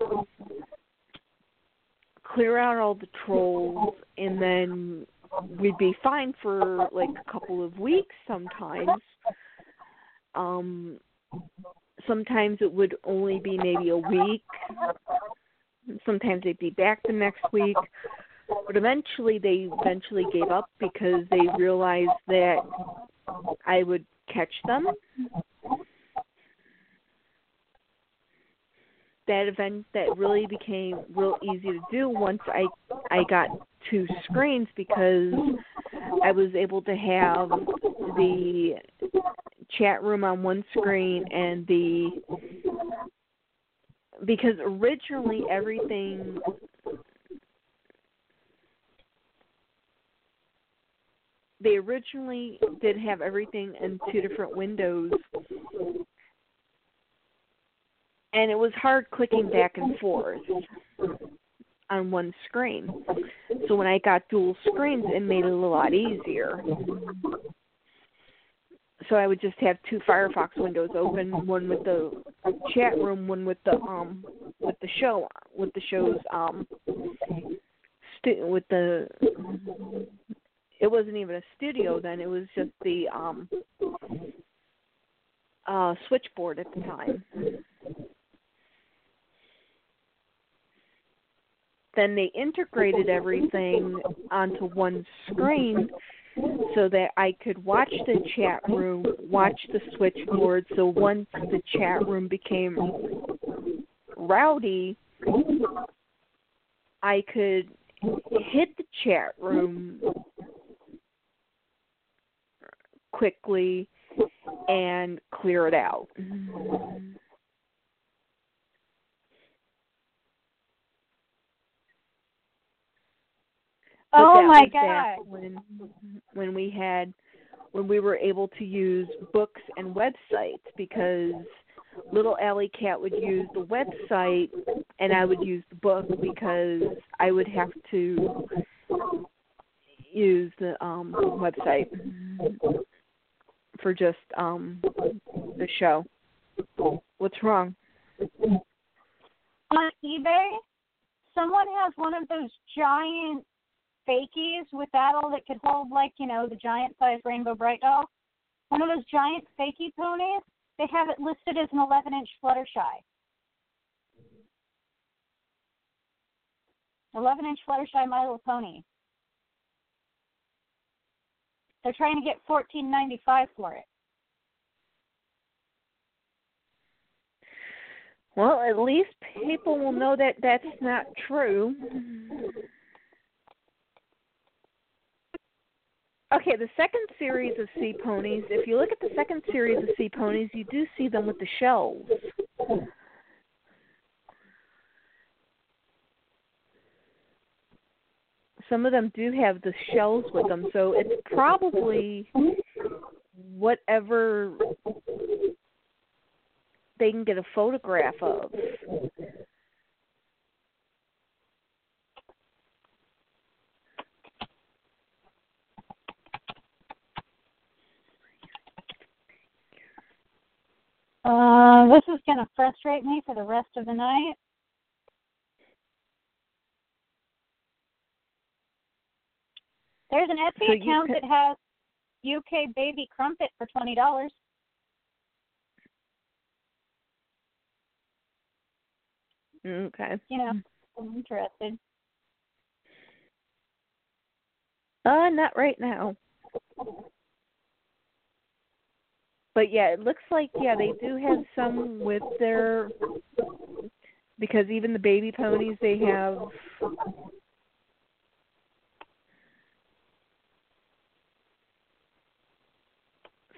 B: clear out all the trolls and then we'd be fine for like a couple of weeks sometimes. Um sometimes it would only be maybe a week. Sometimes they'd be back the next week. But eventually they eventually gave up because they realized that I would catch them. That event that really became real easy to do once I I got two screens because I was able to have the chat room on one screen and the because originally everything they originally did have everything in two different windows and it was hard clicking back and forth on one screen. So when I got dual screens it made it a lot easier. So I would just have two Firefox windows open, one with the chat room, one with the um with the show with the show's um stu- with the it wasn't even a studio then, it was just the um uh switchboard at the time. then they integrated everything onto one screen so that I could watch the chat room, watch the switchboard. So once the chat room became rowdy, I could hit the chat room quickly and clear it out.
C: Oh my god.
B: When when we had when we were able to use books and websites because little Alley Cat would use the website and I would use the book because I would have to use the um website for just um the show. What's wrong?
C: On eBay, someone has one of those giant fakies with saddle that could hold like, you know, the giant size Rainbow Brite doll. One of those giant fakie ponies. They have it listed as an eleven inch Fluttershy. Eleven inch Fluttershy My Little Pony. They're trying to get fourteen ninety five for it.
B: Well, at least people will know that that's not true. Okay, the second series of sea ponies, if you look at the second series of sea ponies, you do see them with the shells. Some of them do have the shells with them, so it's probably whatever they can get a photograph of.
C: Uh, this is going to frustrate me for the rest of the night. There's an Etsy
B: So
C: account
B: could-
C: that has UK baby crumpet for twenty dollars.
B: Okay.
C: You know, I'm interested.
B: Uh, not right now. But yeah, it looks like yeah they do have some with their because even the baby ponies they have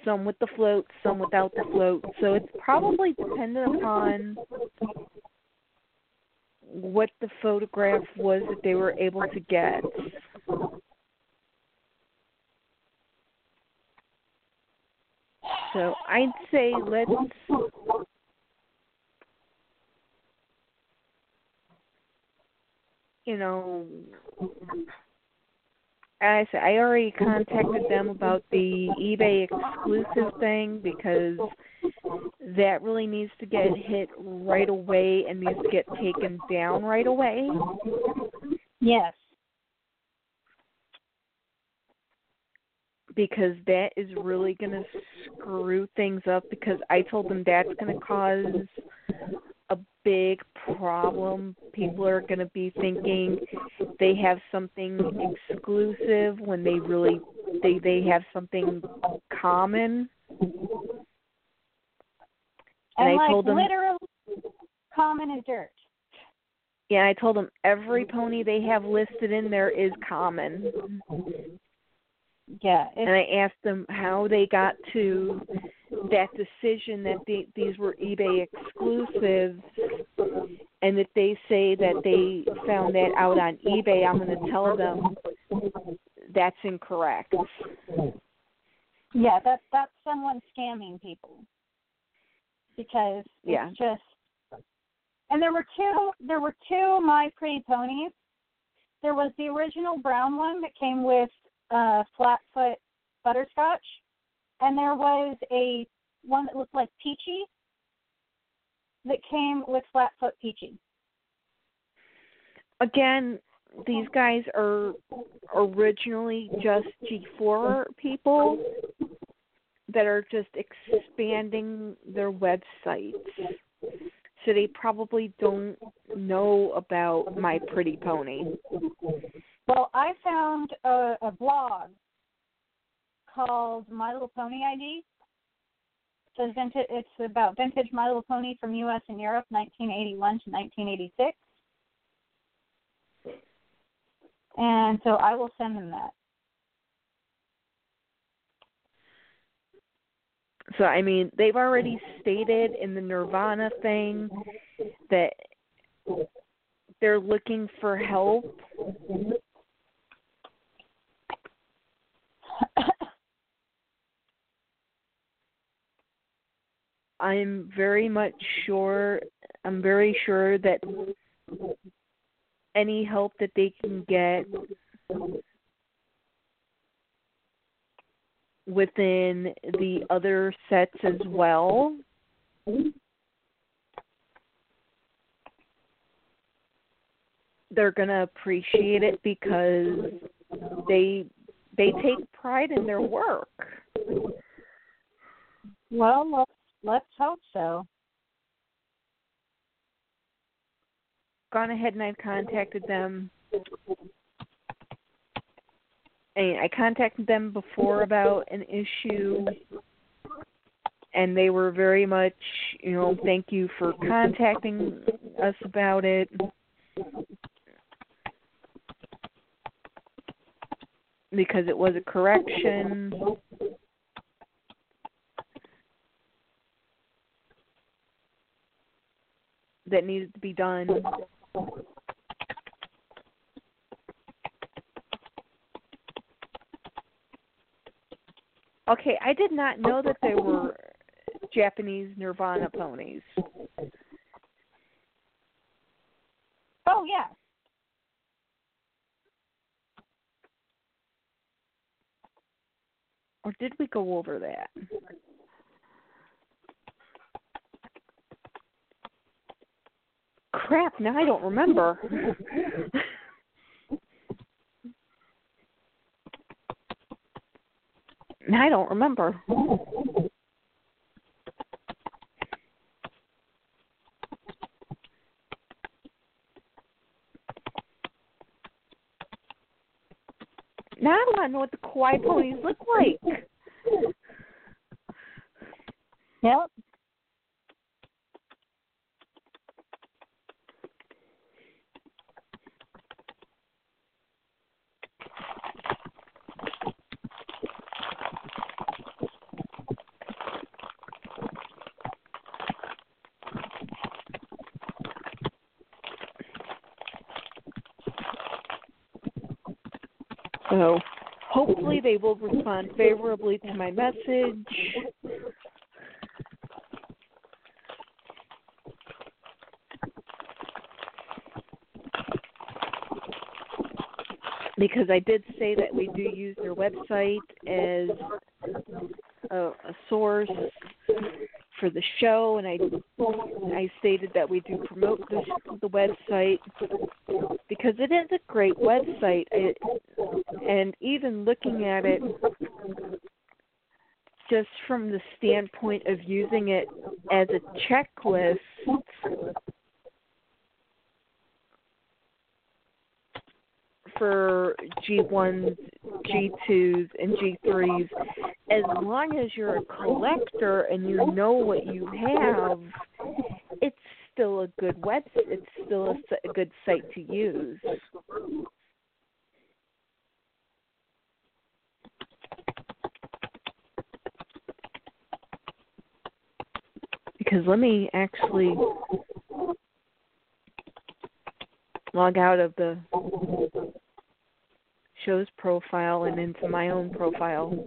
B: some with the float, some without the float. So it's probably dependent upon what the photograph was that they were able to get. So I'd say let's you know as I said, I already contacted them about the eBay exclusive thing because that really needs to get hit right away and needs to get taken down right away.
C: Yes.
B: Because that is really going to screw things up because I told them that's going to cause a big problem. People are going to be thinking they have something exclusive when they really they they have something common. And I
C: like
B: told them
C: literally common as dirt.
B: yeah, I told them every pony they have listed in there is common.
C: Yeah.
B: and I asked them how they got to that decision that the, these were eBay exclusives, and if they say that they found that out on eBay, I'm going to tell them that's incorrect.
C: Yeah, that's that's someone scamming people. Because it's
B: Yeah.
C: just and there were two there were two My Pretty Ponies. There was the original brown one that came with uh flatfoot butterscotch and there was a one that looked like peachy that came with flatfoot peachy.
B: Again, these guys are originally just G4 people that are just expanding their websites. So they probably don't know about My Pretty Pony.
C: Well, I found a, a blog called My Little Pony ID. It's, vintage, it's about vintage My Little Pony from U.S. and Europe, 1981 to 1986. And so I will send them that.
B: So I mean, they've already stated in the Nirvana thing that they're looking for help. I'm very much sure I'm very sure that any help that they can get within the other sets as well. They're going to appreciate it because they they take pride in their work.
C: Well, let's let's hope so.
B: Gone ahead and I've contacted them I contacted them before about an issue, and they were very much, you know, thank you for contacting us about it. Because it was a correction. That needed to be done. Okay, I did not know that there were Japanese Nirvana ponies.
C: Oh yeah.
B: Or did we go over that? Crap, now I don't remember. I don't remember. Now I want to know what the kawaii ponies look like.
C: Yep.
B: They will respond favorably to my message. Because I did say that we do use their website as a, a source for the show, and I I stated that we do promote the the website because it is a great website. It, and even looking at it just from the standpoint of using it as a checklist for G1s, G2s, and G3s, as long as you're a collector and you know what you have, it's still a good website. It's still a, a good site to use. Because let me actually log out of the show's profile and into my own profile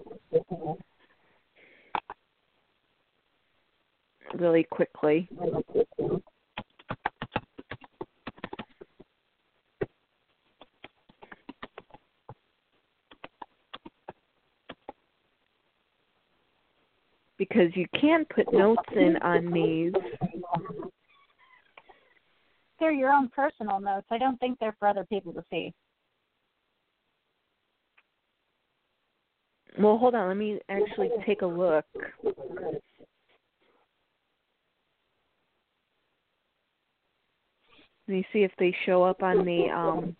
B: really quickly. Because you can put notes in on these.
C: They're your own personal notes. I don't think they're for other people to see.
B: Well, hold on. Let me actually take a look. Let me see if they show up on the um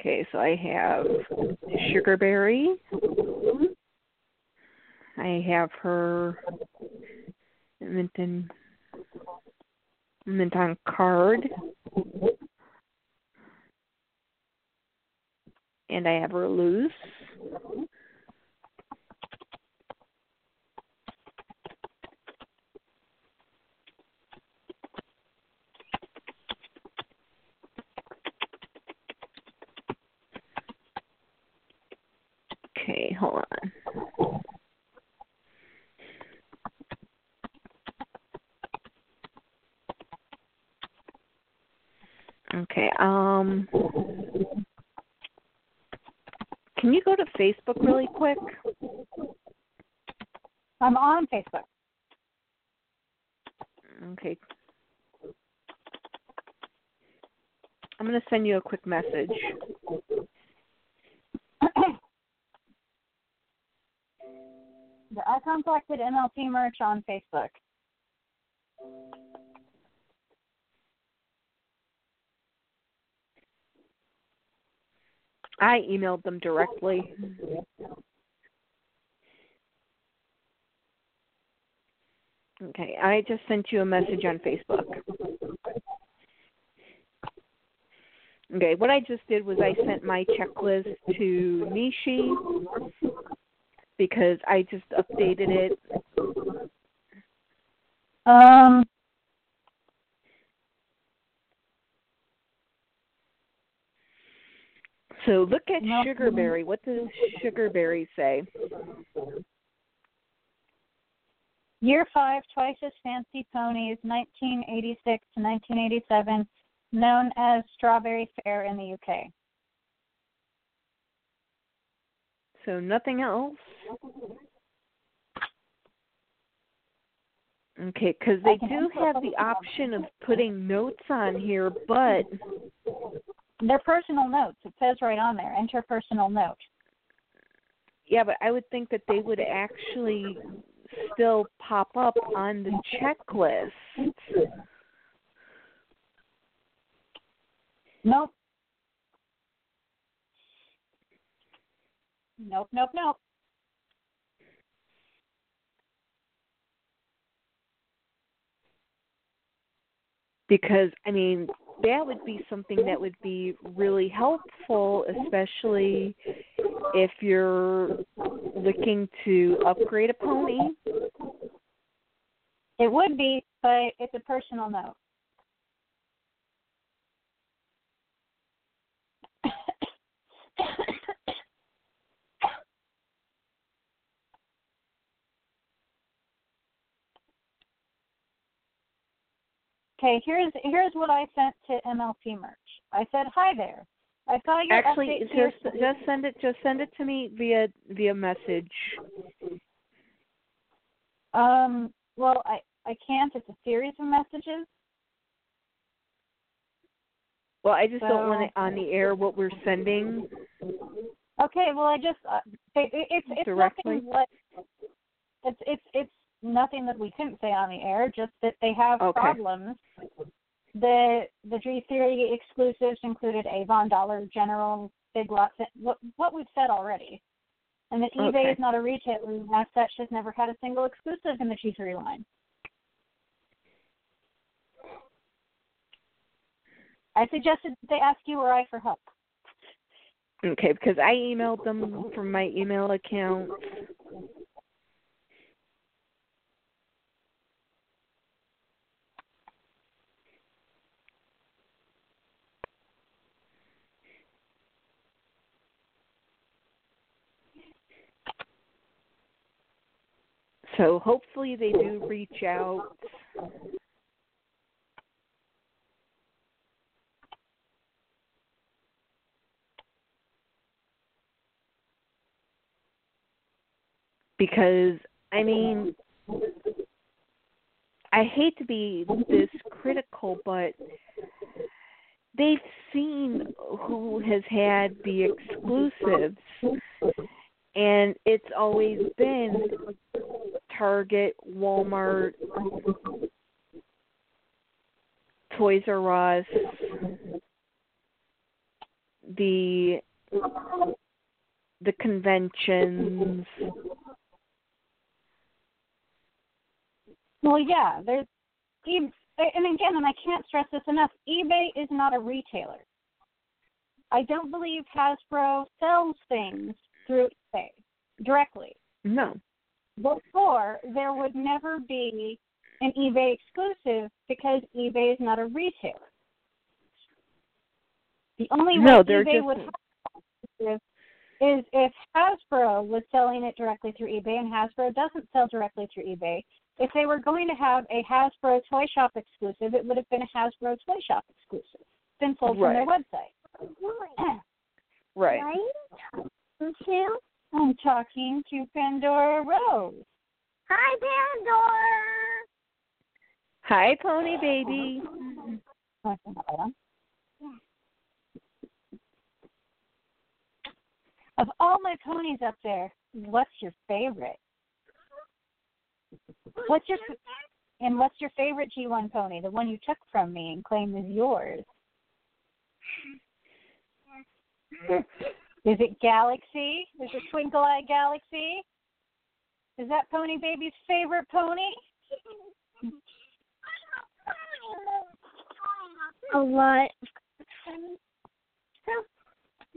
B: Okay, so I have Sugarberry. I have her Minton Minton card. And I have her loose. Okay, hold on. Okay, um Can you go to Facebook really quick?
C: I'm on Facebook.
B: Okay. I'm going to send you a quick message.
C: the I contacted MLP merch on Facebook.
B: I emailed them directly. Okay, I just sent you a message on Facebook. Okay, what I just did was I sent my checklist to Nishi because I just updated it.
C: Um,
B: So look at
C: No.
B: Sugarberry. What does Sugarberry say?
C: Year five, twice as fancy ponies, 1986 to 1987, known as Strawberry Fair in the UK.
B: So nothing else. Okay, because they do have the option of putting notes on here, but
C: They're personal notes. It says right on there, enter personal note.
B: yeah, but I would think that they would actually still pop up on the checklist.
C: Nope. Nope, nope, nope.
B: because I mean that would be something that would be really helpful, especially if you're looking to upgrade a pony.
C: It would be, but it's a personal note. Okay, here's here's what I sent to MLP merch. I said, "Hi there. I saw your
B: Actually,
C: your
B: just just send it just send it to me via via message.
C: Um, well, I I can't. It's a series of messages.
B: Well, I just don't want it on the air what we're sending.
C: Okay, well, I just uh, it, it, it's it's
B: Directly?
C: nothing. What it's it's it's nothing that we couldn't say on the air. Just that they have
B: Okay.
C: problems. The the G3 exclusives included Avon, Dollar General, Big Lots. What what we've said already, and that eBay
B: Okay.
C: is not a retailer. and As such, has never had a single exclusive in the G3 line. I suggested they ask you or I for help.
B: Okay, because I emailed them from my email account. So hopefully they do reach out. Because I mean I hate to be this critical but they've seen who has had the exclusives and it's always been Target, Walmart, Toys R Us, the the conventions.
C: Well, yeah, there's e- and again, and I can't stress this enough. eBay is not a retailer. I don't believe Hasbro sells things through eBay directly.
B: No.
C: Before there would never be an eBay exclusive because eBay is not a retailer. The only
B: No,
C: way
B: they're
C: eBay
B: just-
C: would have exclusive is if Hasbro was selling it directly through eBay, and Hasbro doesn't sell directly through eBay. If they were going to have a Hasbro Toy Shop exclusive, it would have been a Hasbro Toy Shop exclusive, been sold from their website.
B: Right.
F: Right? You?
C: I'm talking to Pandora Rose.
F: Hi, Pandora.
B: Hi, Pony Baby.
C: Of all my ponies up there, what's your favorite? What's your and what's your favorite G1 pony? The one you took from me and claimed is yours. Is it Galaxy? Is it Twinkle Eye Galaxy? Is that Pony Baby's favorite pony?
F: A lot. So,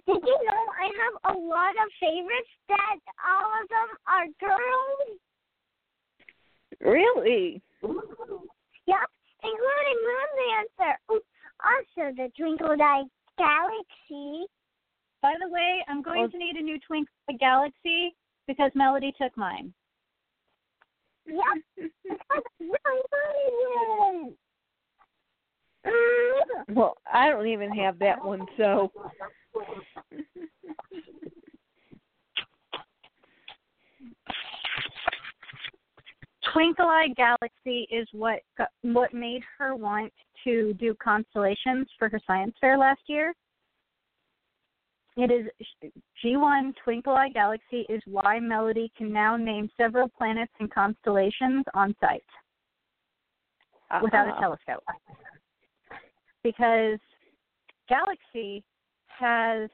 F: did you know I have a lot of favorites that all of them are girls?
B: Really?
F: Yep, including Moon Dancer. Also, the Twinkle Eye Galaxy.
C: By the way, I'm going
B: Well-
C: to need a new Twinkle Eye Galaxy because Melody took mine.
F: Yep.
B: Well, I don't even have that one, so.
C: Twinkle Eye Galaxy is what got- what made her want to do constellations for her science fair last year. It is G1 Twinkle Eye Galaxy is why Melody can now name several planets and constellations on site without a telescope. Because Galaxy has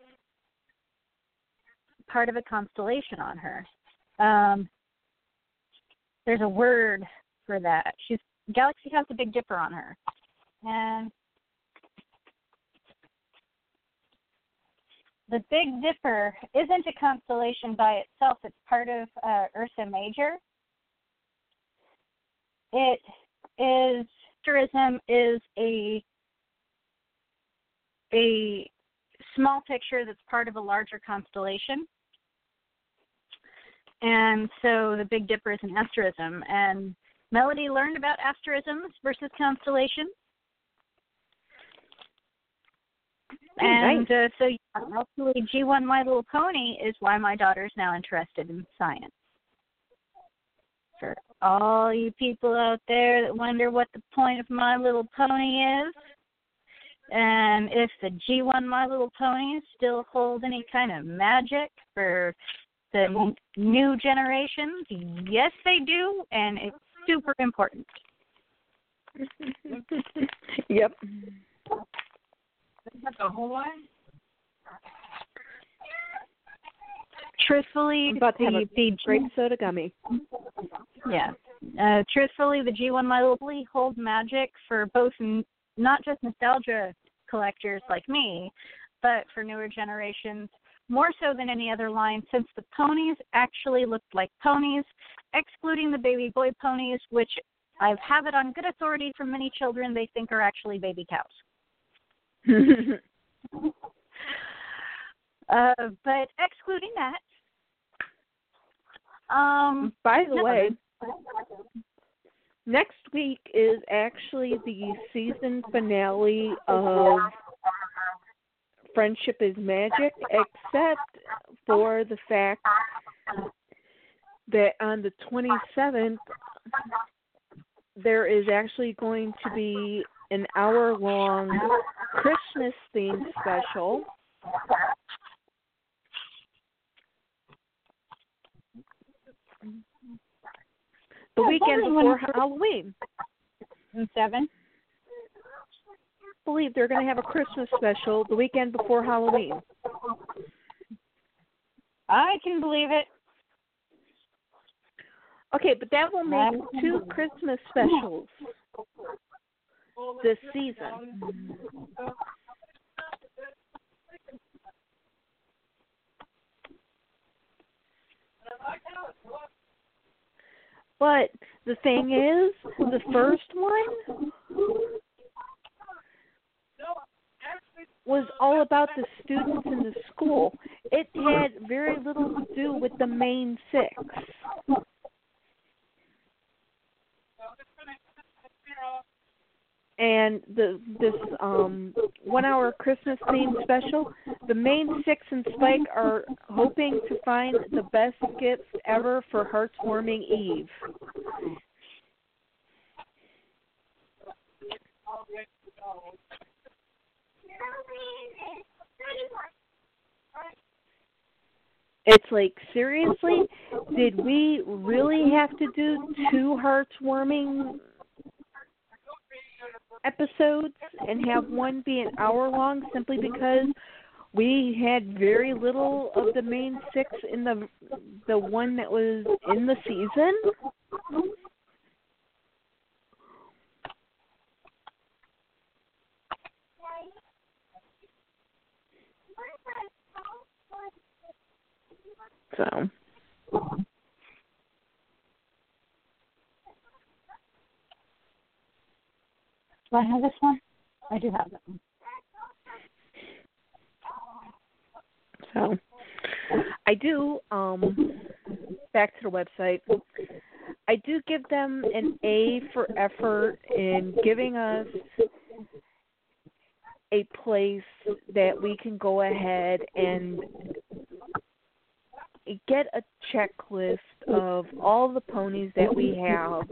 C: part of a constellation on her. Um, there's a word for that. She's Galaxy has the Big Dipper on her, and the Big Dipper isn't a constellation by itself. It's part of uh, Ursa Major. It is tourism is a a small picture that's part of a larger constellation. And so the Big Dipper is an asterism. And Melody learned about asterisms versus constellations.
B: Oh,
C: and uh, so yeah, actually, G1 My Little Pony is why my daughter is now interested in science. For all you people out there that wonder what the point of My Little Pony is, and if the G1 My Little Ponies still hold any kind of magic for the new generations, yes, they do, and it's super important.
B: yep.
C: The whole one? Truthfully,
B: I'm about to have
C: the,
B: a
C: the G-
B: Grape soda gummy.
C: yeah. Uh, truthfully, the G1 My Little Pony hold magic for both n- not just nostalgia collectors like me, but for newer generations more so than any other line since the ponies actually looked like ponies, excluding the baby boy ponies, which I have it on good authority from many children they think are actually baby cows. Uh, but excluding that, um,
B: By the
C: no,
B: way, next week is actually the season finale of Friendship is Magic, except for the fact that on the 27th, there is actually going to be an hour long Christmas themed special. the weekend before Halloween.
C: And seven.
B: I believe they're going to have a Christmas special the weekend before Halloween.
C: I can believe it.
B: Okay, but that will make two Christmas specials this season. But the thing is, the first one was all about the students in the school. It had very little to do with the main six. And the this um one hour Christmas themed special, the main six and Spike are hoping to find the best gifts ever for Hearth's Warming Eve. It's like seriously, did we really have to do two heartwarming episodes and have one be an hour long simply because we had very little of the main six in the the one that was in the season? So
C: Do I have this one? I do have that one.
B: So I do um back to the website. I do give them an A for effort in giving us a place that we can go ahead and get a checklist of all the ponies that we have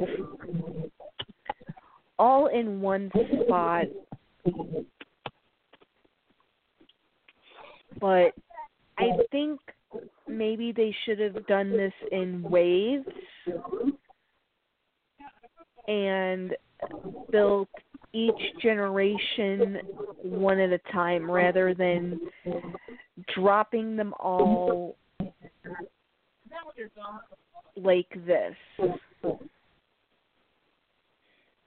B: all in one spot. But I think maybe they should have done this in waves and built each generation one at a time rather than dropping them all like this.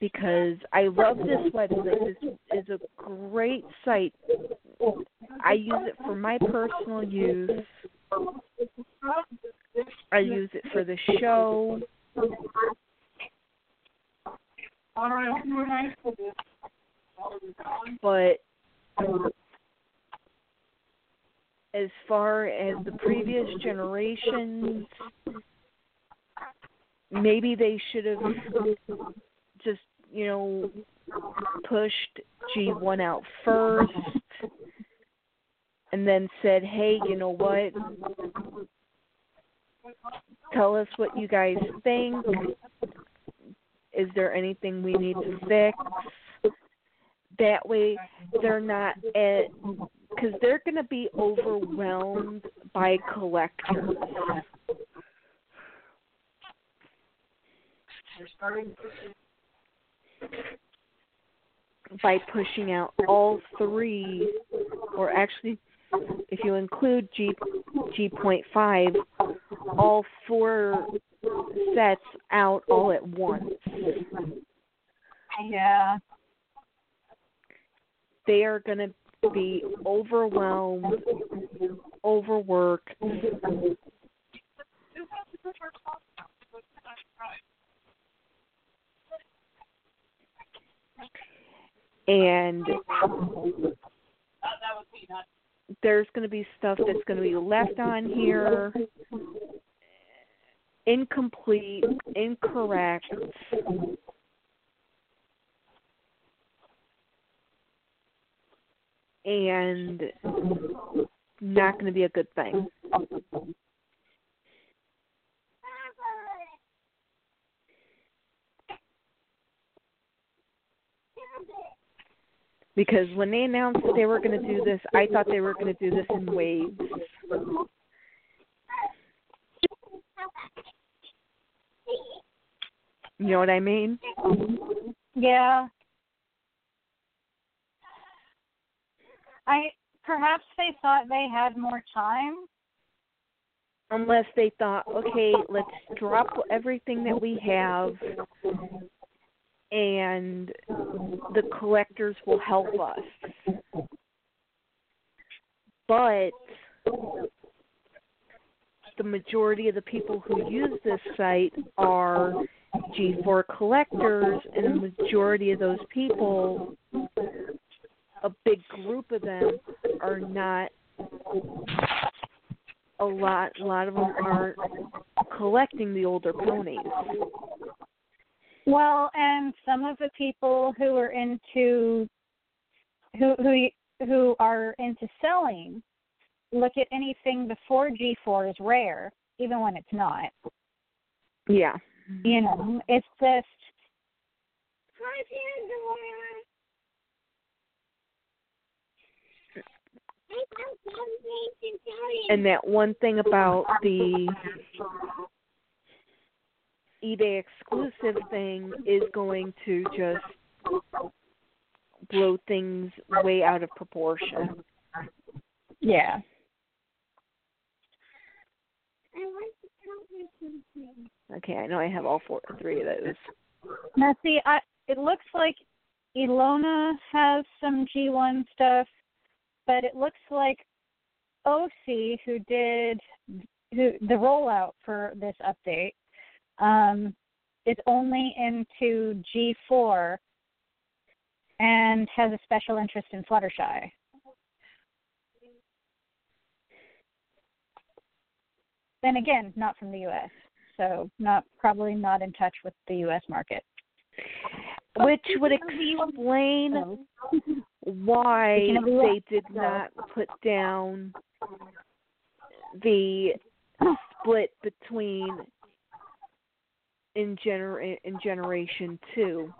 B: because I love this website. This is a great site. I use it for my personal use. I use it for the show. But as far as the previous generations, maybe they should have just, you know, pushed G1 out first and then said, hey, you know what? Tell us what you guys think. Is there anything we need to fix? That way, they're not at because they're going to be overwhelmed by collectors. By pushing out all three, or actually, if you include G G point five, all four sets out all at once.
C: Yeah.
B: They are going to be overwhelmed, overworked. and there's going to be stuff that's going to be left on here incomplete, incorrect. And not going to be a good thing. Because when they announced that they were going to do this, I thought they were going to do this in waves. You know what I mean?
C: Yeah. I perhaps they thought they had more time.
B: Unless they thought, okay, let's drop everything that we have and the collectors will help us. But the majority of the people who use this site are G4 collectors, and the majority of those people, a big group of them, are not. A lot, a lot of them aren't collecting the older ponies.
C: Well, and some of the people who are into who who who are into selling look at anything before G4 is rare, even when it's not.
B: Yeah.
C: You know, it's just Hi, Pandora.
B: and that one thing about the eBay exclusive thing is going to just blow things way out of proportion.
C: Yeah.
B: Okay, I know I have all four, three of those.
C: Now, see, I it looks like Ilona has some G1 stuff, but it looks like OC, who did who the rollout for this update, um, is only into G4 and has a special interest in Fluttershy. Then again, not from the U.S., so not probably not in touch with the U.S. market.
B: Which would explain why they did not put down the split between in gener in generation two.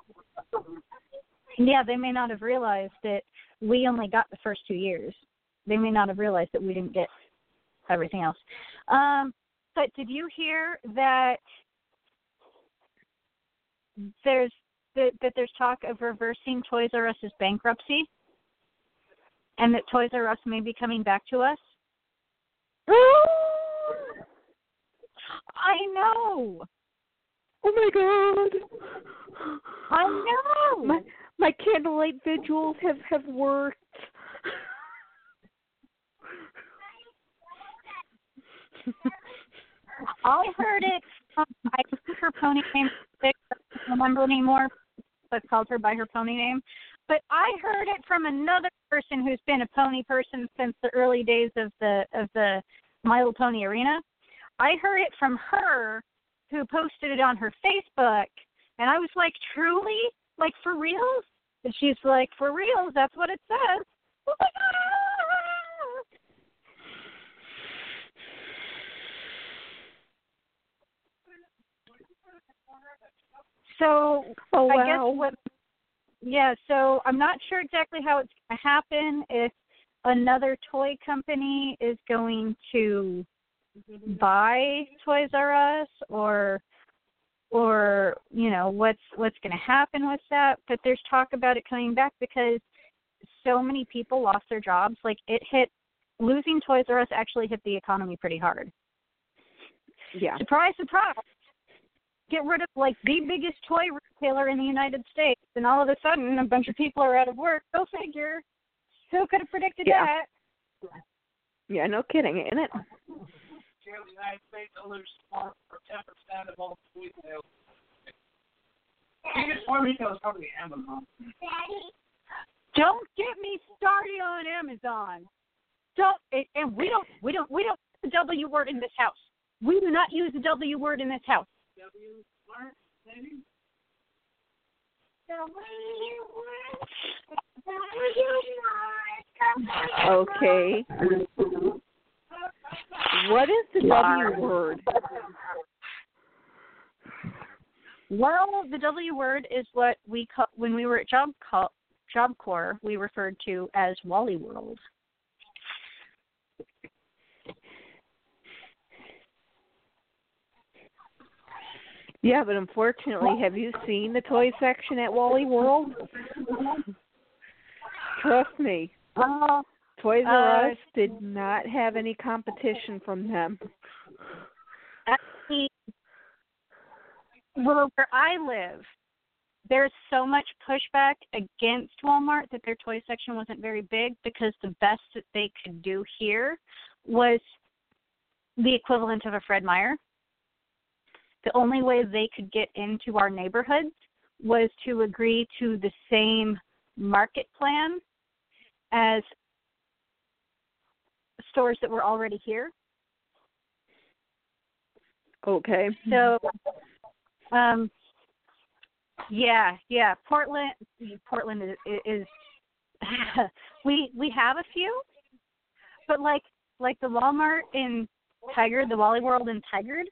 C: Yeah, they may not have realized that we only got the first two years. They may not have realized that we didn't get everything else. Um, but did you hear that there's that, that there's talk of reversing Toys R Us's bankruptcy, and that Toys R Us may be coming back to us? I know.
B: Oh my god!
C: I know.
B: My my candlelight vigils have have worked.
C: I heard it. From, I think her pony name. I don't remember anymore, but called her by her pony name. But I heard it from another person who's been a pony person since the early days of the of the My Little Pony Arena. I heard it from her, who posted it on her Facebook, and I was like, "Truly, like for reals?" And she's like, "For reals? That's what it says." Oh my god! So
B: Oh
C: I
B: wow!
C: guess what yeah, so I'm not sure exactly how it's going to happen if another toy company is going to buy Toys R Us or or you know what's what's going to happen with that but there's talk about it coming back because so many people lost their jobs like it hit losing Toys R Us actually hit the economy pretty hard
B: yeah.
C: surprise surprise get rid of like the biggest toy retailer in the United States, and all of a sudden a bunch of people are out of work. Go figure. Who could have predicted
B: Yeah.
C: that?
B: Yeah, no kidding, ain't it?
G: Share the United States will lose smart for ten percent of all toy sales. Biggest toy retailer is probably Amazon.
C: Don't get me started on Amazon. Don't and- and we don't we don't we don't use the W word in this house. We do not use the W word in this house.
G: W smart maybe?
B: Okay. What is the W word?
C: Well, the W word is what we call when we were at Job call, Job Corps, we referred to as Wally World.
B: Yeah, but unfortunately, have you seen the toy section at Wally World? Trust me,
C: Oh,
B: Toys R
C: Uh,
B: Us did not have any competition from them.
C: actually, well, where I live, there's so much pushback against Walmart that their toy section wasn't very big because the best that they could do here was the equivalent of a Fred Meyer. The only way they could get into our neighborhoods was to agree to the same market plan as stores that were already here.
B: Okay.
C: So, um, yeah, yeah, Portland, Portland is, is we we have a few, but like like the Walmart in Tigard, the Wally World in Tigard,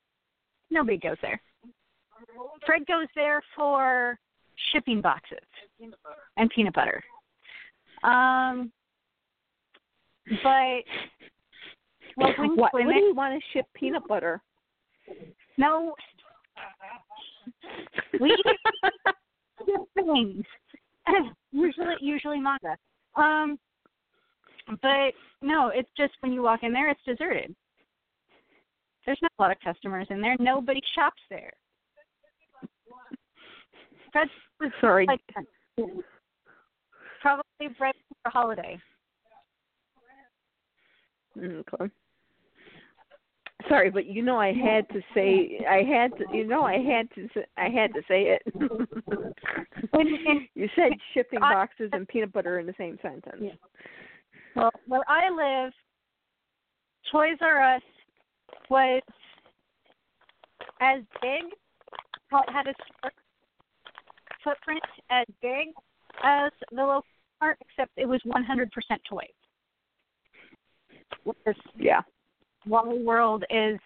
C: nobody goes there. Fred goes there for shipping boxes and peanut butter. Um, but well, when,
B: what do you want to ship peanut butter?
C: no, we things. usually usually manga. Um but no, it's just when you walk in there it's deserted. There's not a lot of customers in there. Nobody shops there. Was
B: Sorry.
C: like probably ready for holiday.
B: Okay. Sorry, but you know I had to say I had to you know I had to I had to say it. you said shipping boxes and peanut butter in the same sentence.
C: Yeah. Well, where I live, Toys R Us was as big, had a footprint as big as the local mart, except it was 100% toys. Whereas
B: Yeah.
C: Wally World is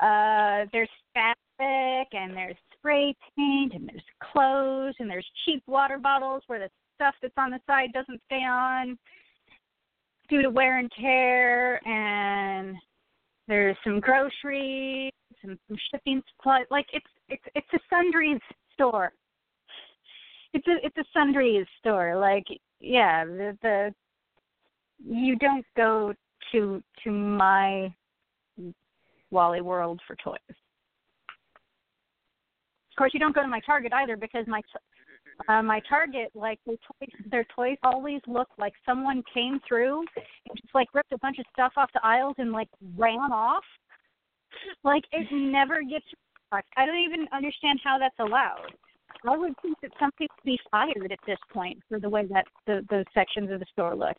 C: uh there's fabric and there's spray paint and there's clothes and there's cheap water bottles where the stuff that's on the side doesn't stay on. Due to wear and tear and there's some groceries and some shipping supplies. Like it's it's it's a sundries store. It's a it's a sundries store. Like yeah the the you don't go to to my Wally World for toys. Of course, you don't go to my Target either because my uh, my Target like their toys their toys always look like someone came through and just like ripped a bunch of stuff off the aisles and like ran off. Like it never gets. I don't even understand how that's allowed. I would think that some people would be fired at this point for the way that the those sections of the store look.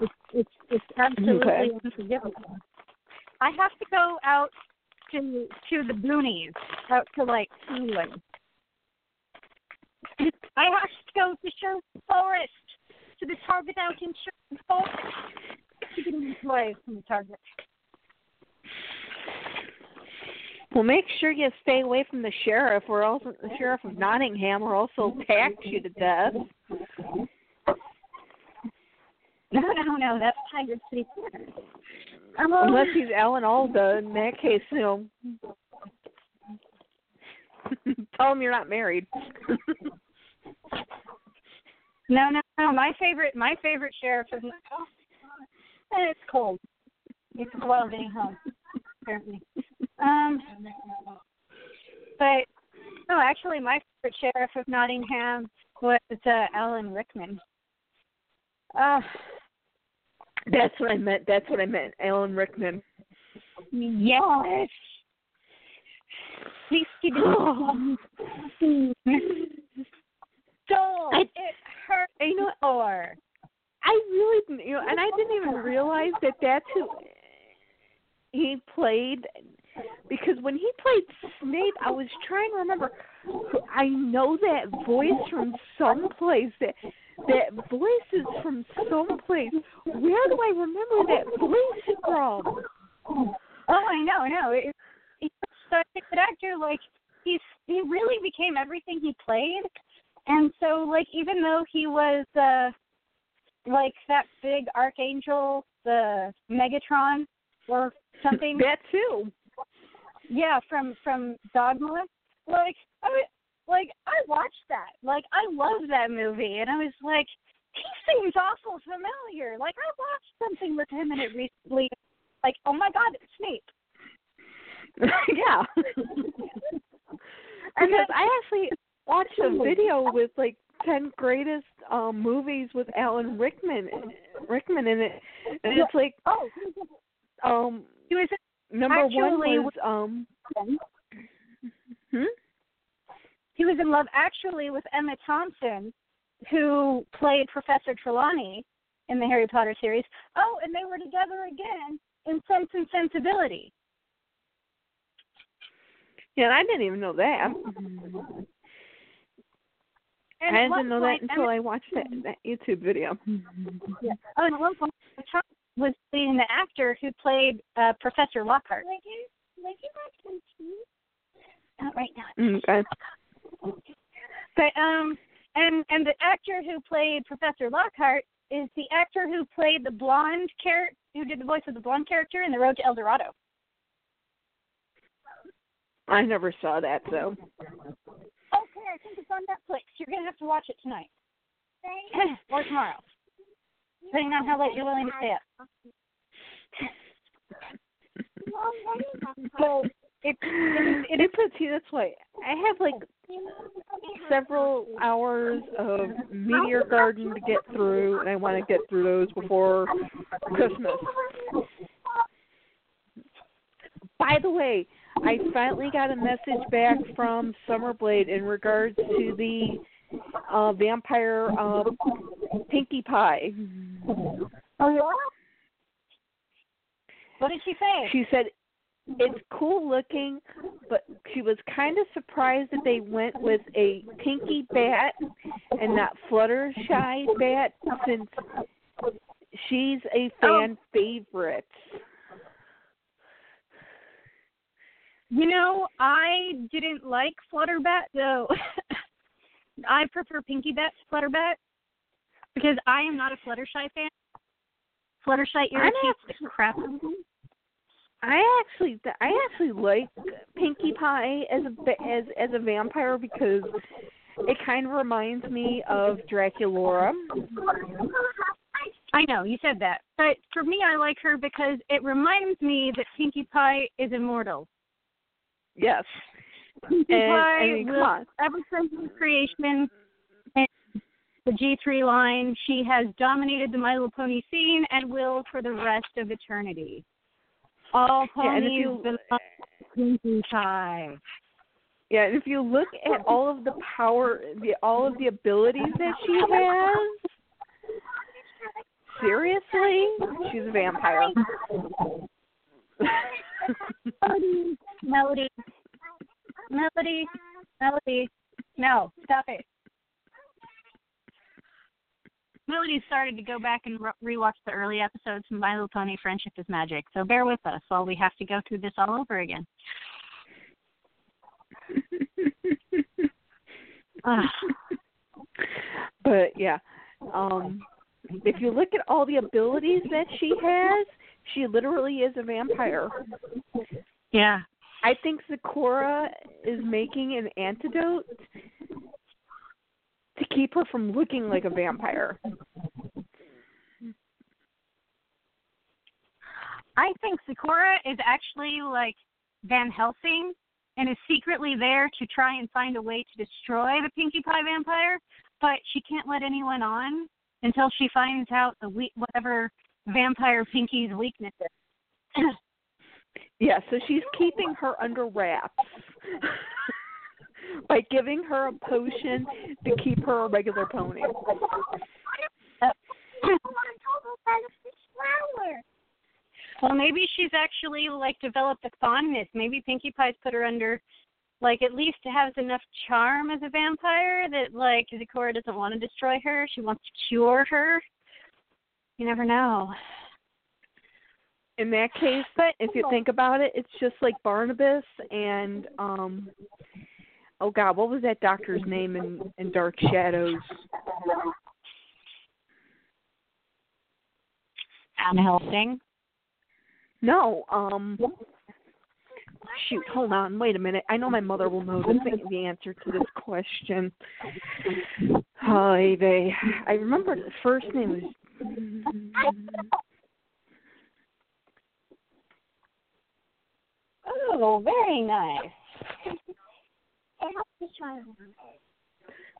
C: It's it's it's absolutely
B: Okay.
C: unforgivable. I have to go out to to the boonies, out to like England. I have to go to Sherwood Forest, to the Target out in Sherwood Forest to get these toys from the Target.
B: Well, make sure you stay away from the sheriff, or else the sheriff of Nottingham, or else he'll tax you to death.
C: No, no, no, that's Tiger City. Um,
B: Unless he's Alan Alda, in that case, you know, tell him you're not married.
C: No, no, no. My favorite, my favorite sheriff is. And it's cold. It's cold being home, apparently. Um, but no, actually, my favorite sheriff of Nottingham was uh, Alan Rickman. Uh,
B: That's what I meant. That's what I meant. Alan Rickman.
C: yes. Least he didn't. Don't.
B: I-
C: it hurt
B: You know,
C: more.
B: I really, you know, and I didn't even realize that that's who he played. Because when he played Snape, I was trying to remember. I know that voice from someplace. That that voice is from someplace. Where do I remember that voice from?
C: Oh, I know, I know. It, he's such a good actor. Like he's he really became everything he played, and so like even though he was uh like that big archangel, the Metatron, or something.
B: That too.
C: Yeah, from from Dogma. Like I mean, like I watched that. Like I love that movie, and I was like, he seems awful familiar. Like I watched something with him in it recently. Like oh my god, it's Snape.
B: yeah. because I actually watched a video with like ten greatest um movies with Alan Rickman Rickman in it, and it's like
C: Oh,
B: um
C: he was
B: number one was um hmm?
C: he was in love actually with Emma Thompson, who played Professor Trelawney in the Harry Potter series. Oh, and they were together again in Sense and Sensibility.
B: Yeah, I didn't even know that.
C: And
B: I didn't know that until
C: Emma,
B: I watched that that YouTube video.
C: Oh, and at one point, Emma Thompson was being the actor who played uh, Professor Lockhart.
F: Would you, would you like some tea?
C: Not right now.
B: Okay.
C: But um, and and the actor who played Professor Lockhart is the actor who played the blonde character, who did the voice of the blonde character in The Road to El Dorado.
B: I never saw that so.
C: Okay, I think it's on Netflix. You're gonna have to watch it tonight or tomorrow, depending on how late you're willing to stay up. So it it, it
B: It puts you this way. I have like several hours of Meteor Garden to get through, and I want to get through those before Christmas. By the way, I finally got a message back from Summerblade in regards to the uh vampire uh, Pinkie Pie.
C: oh yeah. What did she say?
B: She said it's cool looking, but she was kind of surprised that they went with a pinky bat and not Fluttershy bat since she's a fan oh. favorite.
C: You know, I didn't like Flutterbat though. I prefer Pinky Bat to Flutterbat because I am not a Fluttershy fan. Fluttershy irritates the crap out of me.
B: I actually, I actually like Pinkie Pie as a as as a vampire because it kind of reminds me of Draculaura.
C: I know, you said that. But for me I like her because it reminds me that Pinkie Pie is immortal.
B: Yes,
C: Pinkie
B: and
C: Pie
B: I mean, come
C: ever since its creation and the G3 line, she has dominated the My Little Pony scene and will for the rest of eternity. All
B: Yeah, and
C: ponies
B: you-
C: belong to Pinkie Pie.
B: Yeah, and if you look at all of the power, the all of the abilities that she has, seriously, she's a vampire.
C: Melody, Melody, Melody, no, stop it. Melody started to go back and re- rewatch the early episodes from My Little Pony Friendship is Magic, so bear with us while we have to go through this all over again.
B: But yeah, um, if you look at all the abilities that she has, she literally is a vampire.
C: Yeah.
B: I think Zecora is making an antidote to keep her from looking like a vampire.
C: I think Zecora is actually like Van Helsing and is secretly there to try and find a way to destroy the Pinkie Pie vampire, but she can't let anyone on until she finds out the we- whatever vampire Pinkie's weakness is.
B: Yeah, so she's keeping her under wraps by giving her a potion to keep her a regular pony.
C: well, maybe she's actually like developed a fondness. Maybe Pinkie Pie's put her under like at least it has enough charm as a vampire that like Zecora doesn't want to destroy her. She wants to cure her. You never know.
B: In that case,
C: But
B: if you think about it, it's just like Barnabas and um oh god, what was that doctor's name in in Dark Shadows?
C: Van Helsing.
B: No, um shoot, hold on, wait a minute. I know my mother will know the the answer to this question. Hi, they I remember the first name was
C: Oh, very nice.
F: I have to try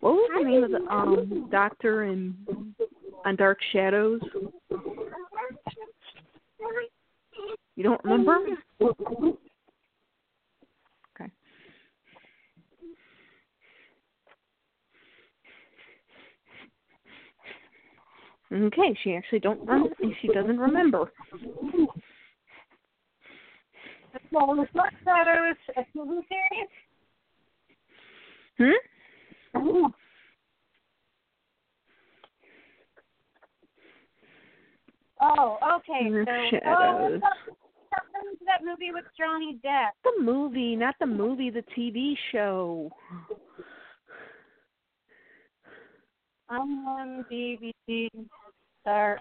B: what was the name of the um doctor in on Dark Shadows? You don't remember? Okay. Okay, she actually don't rem- she doesn't remember.
C: Well, the Dark Shadows a TV series.
B: Hmm?
C: Oh, okay.
B: Dark
C: So, oh,
B: Shadows.
C: What that movie with Johnny Depp?
B: The movie, not the movie, the TV show.
C: I'm on BBC Dark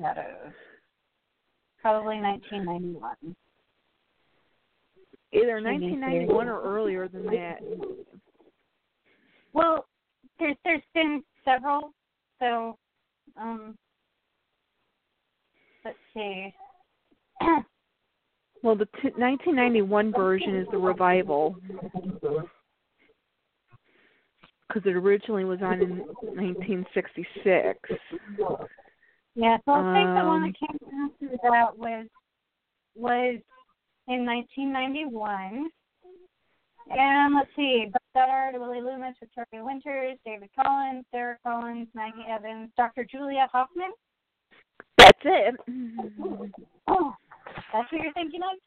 C: Shadows. Probably 1991.
B: Either 1991 or earlier than that.
C: Well, there's there's been several. So, um, let's see.
B: Well, the t- 1991 version is the revival because it originally was on in 1966.
C: Yeah, so I think the one
B: Um,
C: that came after that was was in 1991. And let's see, Beth Goddard, Willie Loomis, Victoria Winters, David Collins, Sarah Collins, Maggie Evans, Dr. Julia Hoffman.
B: That's it.
C: Oh, that's what you're thinking of?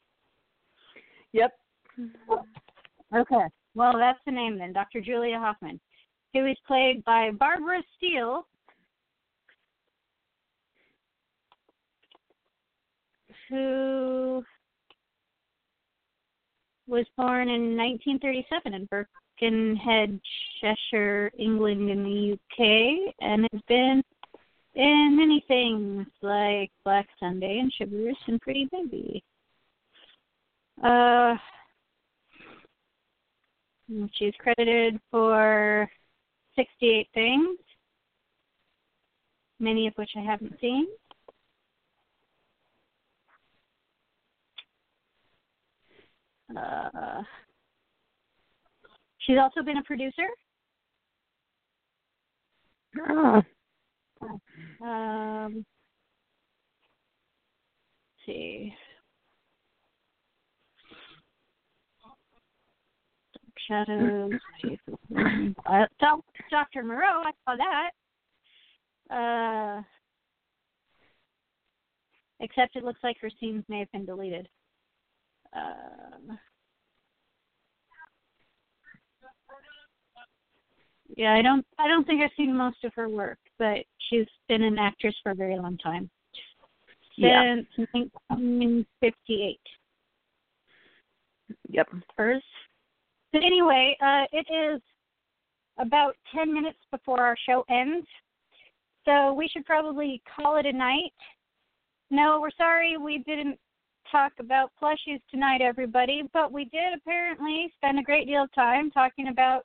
B: Yep.
C: Okay. Well, that's the name then, Dr. Julia Hoffman, who is played by Barbara Steele, who was born in 1937 in Birkenhead, Cheshire, England, in the UK, and has been in many things like Black Sunday and Chivalrous and Pretty Baby. Uh, She's credited for 68 things, many of which I haven't seen. Uh, she's also been a producer.
B: Oh.
C: Um, let's see. Shadows. uh, Dr. Moreau, I saw that. Uh, except it looks like her scenes may have been deleted. Um, yeah, I don't. I don't think I've seen most of her work, but she's been an actress for a very long time
B: Yeah.
C: since 1958.
B: Yep.
C: Hers. But anyway, uh, it is about 10 minutes before our show ends, so we should probably call it a night. No, we're sorry we didn't talk about plushies tonight, everybody, but we did apparently spend a great deal of time talking about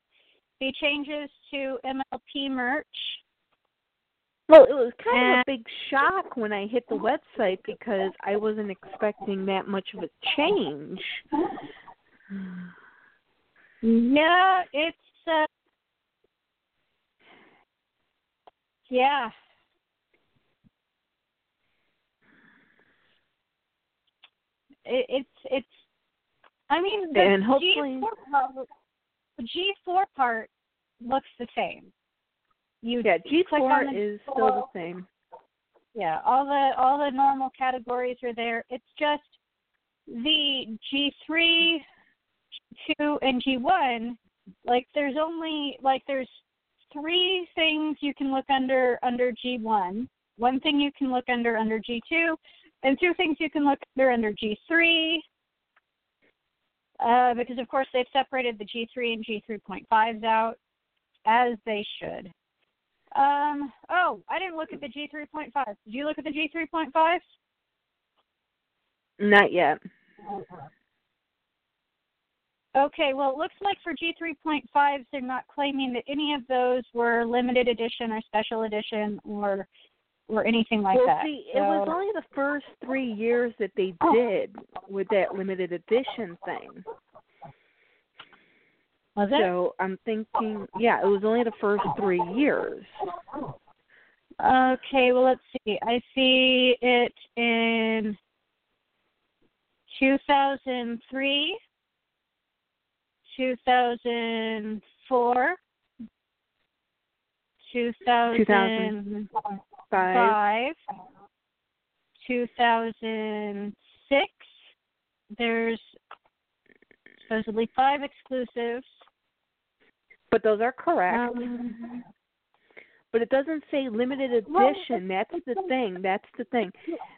C: the changes to MLP merch.
B: Well, it was kind of a big shock when I hit the website because I wasn't expecting that much of a change.
C: No, it's uh yeah. It, it's it's I mean the
B: And hopefully-
C: G4 part, the G4 part looks the same. You
B: Yeah, G four is still the same.
C: Yeah, all the all the normal categories are there. It's just the G3, G2 and G1, like there's only like there's three things you can look under under G1, one thing you can look under under G2, and two things you can look, they're under G3. Uh, because of course they've separated the G3 and G3.5s out as they should. Um, oh, I didn't look at the G3.5. Did you look at the G3.5s?
B: Not yet.
C: Okay, well, it looks like for G3.5s, they're not claiming that any of those were limited edition or special edition or or anything like
B: well,
C: that.
B: see,
C: so,
B: it was only the first three years that they did with that limited edition thing.
C: was it?
B: So I'm thinking, yeah, it was only the first three years.
C: Okay, well, let's see. I see it in 2003, 2004, 2005,
B: Five.
C: 2006. There's supposedly five exclusives.
B: But those are correct.
C: Um,
B: but it doesn't say limited edition. That's the thing. That's the thing.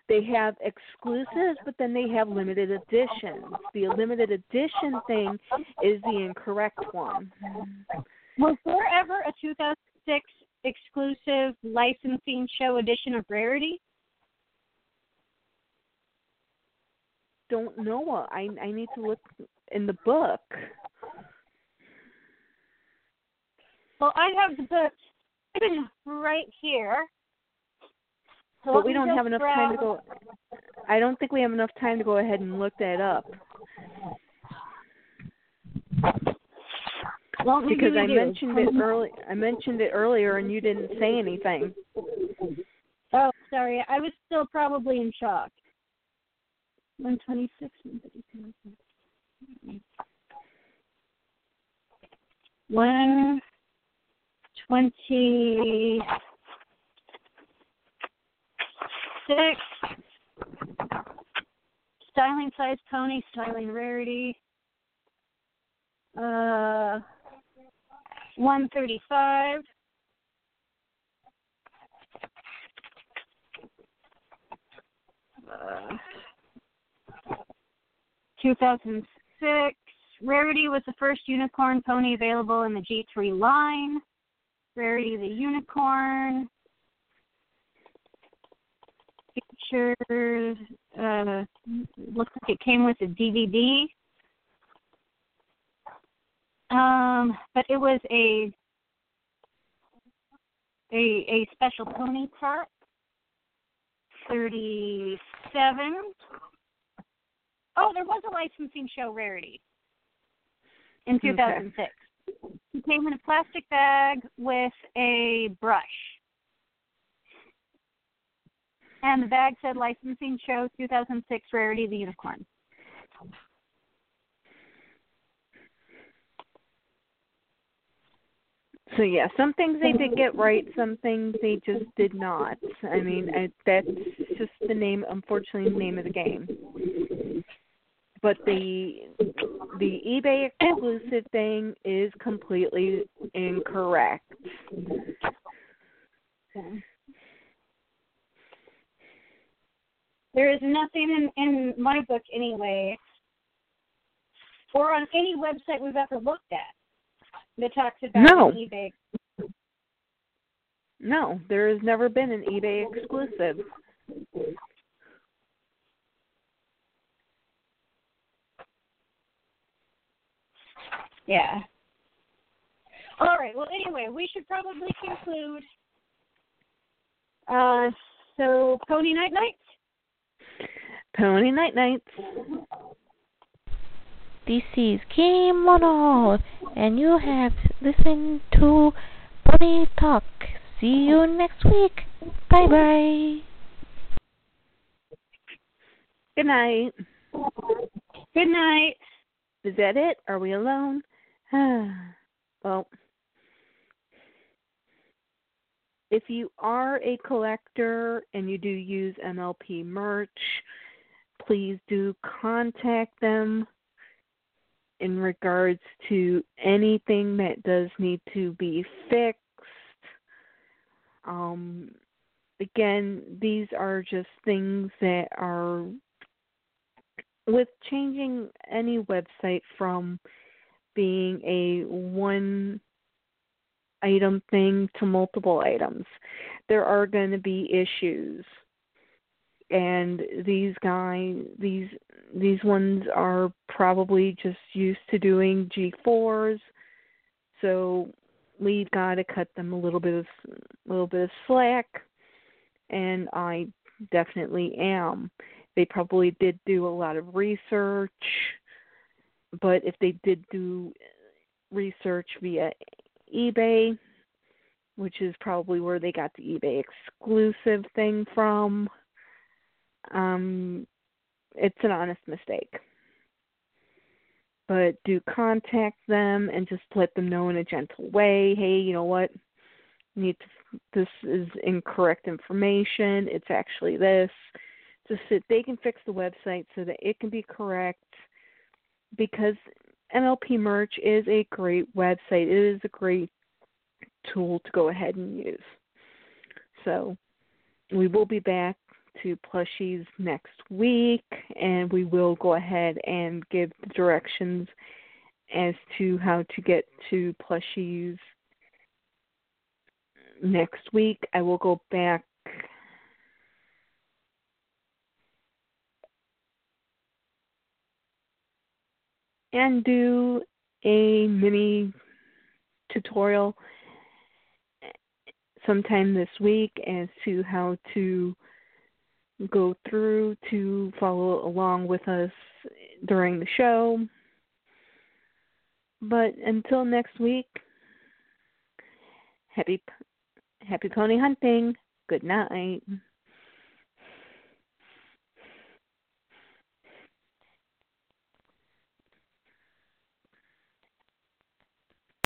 B: They have exclusives, but then they have limited editions. The limited edition thing is the incorrect one.
C: Was there ever a 2006 exclusive licensing show edition of Rarity?
B: Don't know. I I need to look in the book.
C: Well, I have the book right here. So
B: But we don't have enough time to go. I don't think we have enough time to go ahead and look that up
C: Well, maybe
B: because I
C: do.
B: mentioned it early. I mentioned it earlier, and you didn't say anything.
C: Oh, sorry. I was still probably in shock. One twenty-six. One twenty-six. Styling size pony, styling rarity. Uh, one thirty five. Uh, 2006. Rarity was the first unicorn pony available in the G3 line. Rarity the unicorn. Featured, uh, looks like it came with a DVD. Um, but it was a a a special pony pack. Thirty-seven. Oh, there was a licensing show rarity in
B: Okay.
C: 2006. It came in a plastic bag with a brush. And the bag said licensing show 2006 Rarity the Unicorn.
B: So yeah, some things they did get right, some things they just did not. I mean, I, that's just the name, unfortunately, the name of the game. But the the eBay exclusive thing is completely incorrect.
C: There is nothing in, in my book anyway, or on any website we've ever looked at talks about
B: No.
C: eBay.
B: No, there has never been an eBay exclusive.
C: Yeah. All right. Well, anyway, we should probably conclude. Uh, so Pony Night Nights.
B: Pony Night Nights.
H: This is Kim Mono, and you have listened to Pony Talk. See you next week. Bye bye.
B: Good night.
C: Good night.
B: Is that it? Are we alone? well, if you are a collector and you do use MLP merch, please do contact them in regards to anything that does need to be fixed. Um, again, these are just things that are with changing any website from being a one item thing to multiple items. There are going to be issues. And these guys, these these ones are probably just used to doing G4s, so we've got to cut them a little bit of a little bit of slack, and I definitely am. They probably did do a lot of research, but if they did do research via eBay, which is probably where they got the eBay exclusive thing from. Um, it's an honest mistake. But do contact them and just let them know in a gentle way, hey, you know what? You need to, this is incorrect information. It's actually this. Just so they can fix the website so that it can be correct because MLP merch is a great website. It is a great tool to go ahead and use. So we will be back to plushies next week and we will go ahead and give directions as to how to get to plushies next week. I will go back and do a mini tutorial sometime this week as to how to go through to follow along with us during the show. But until next week, happy happy pony hunting. Good night.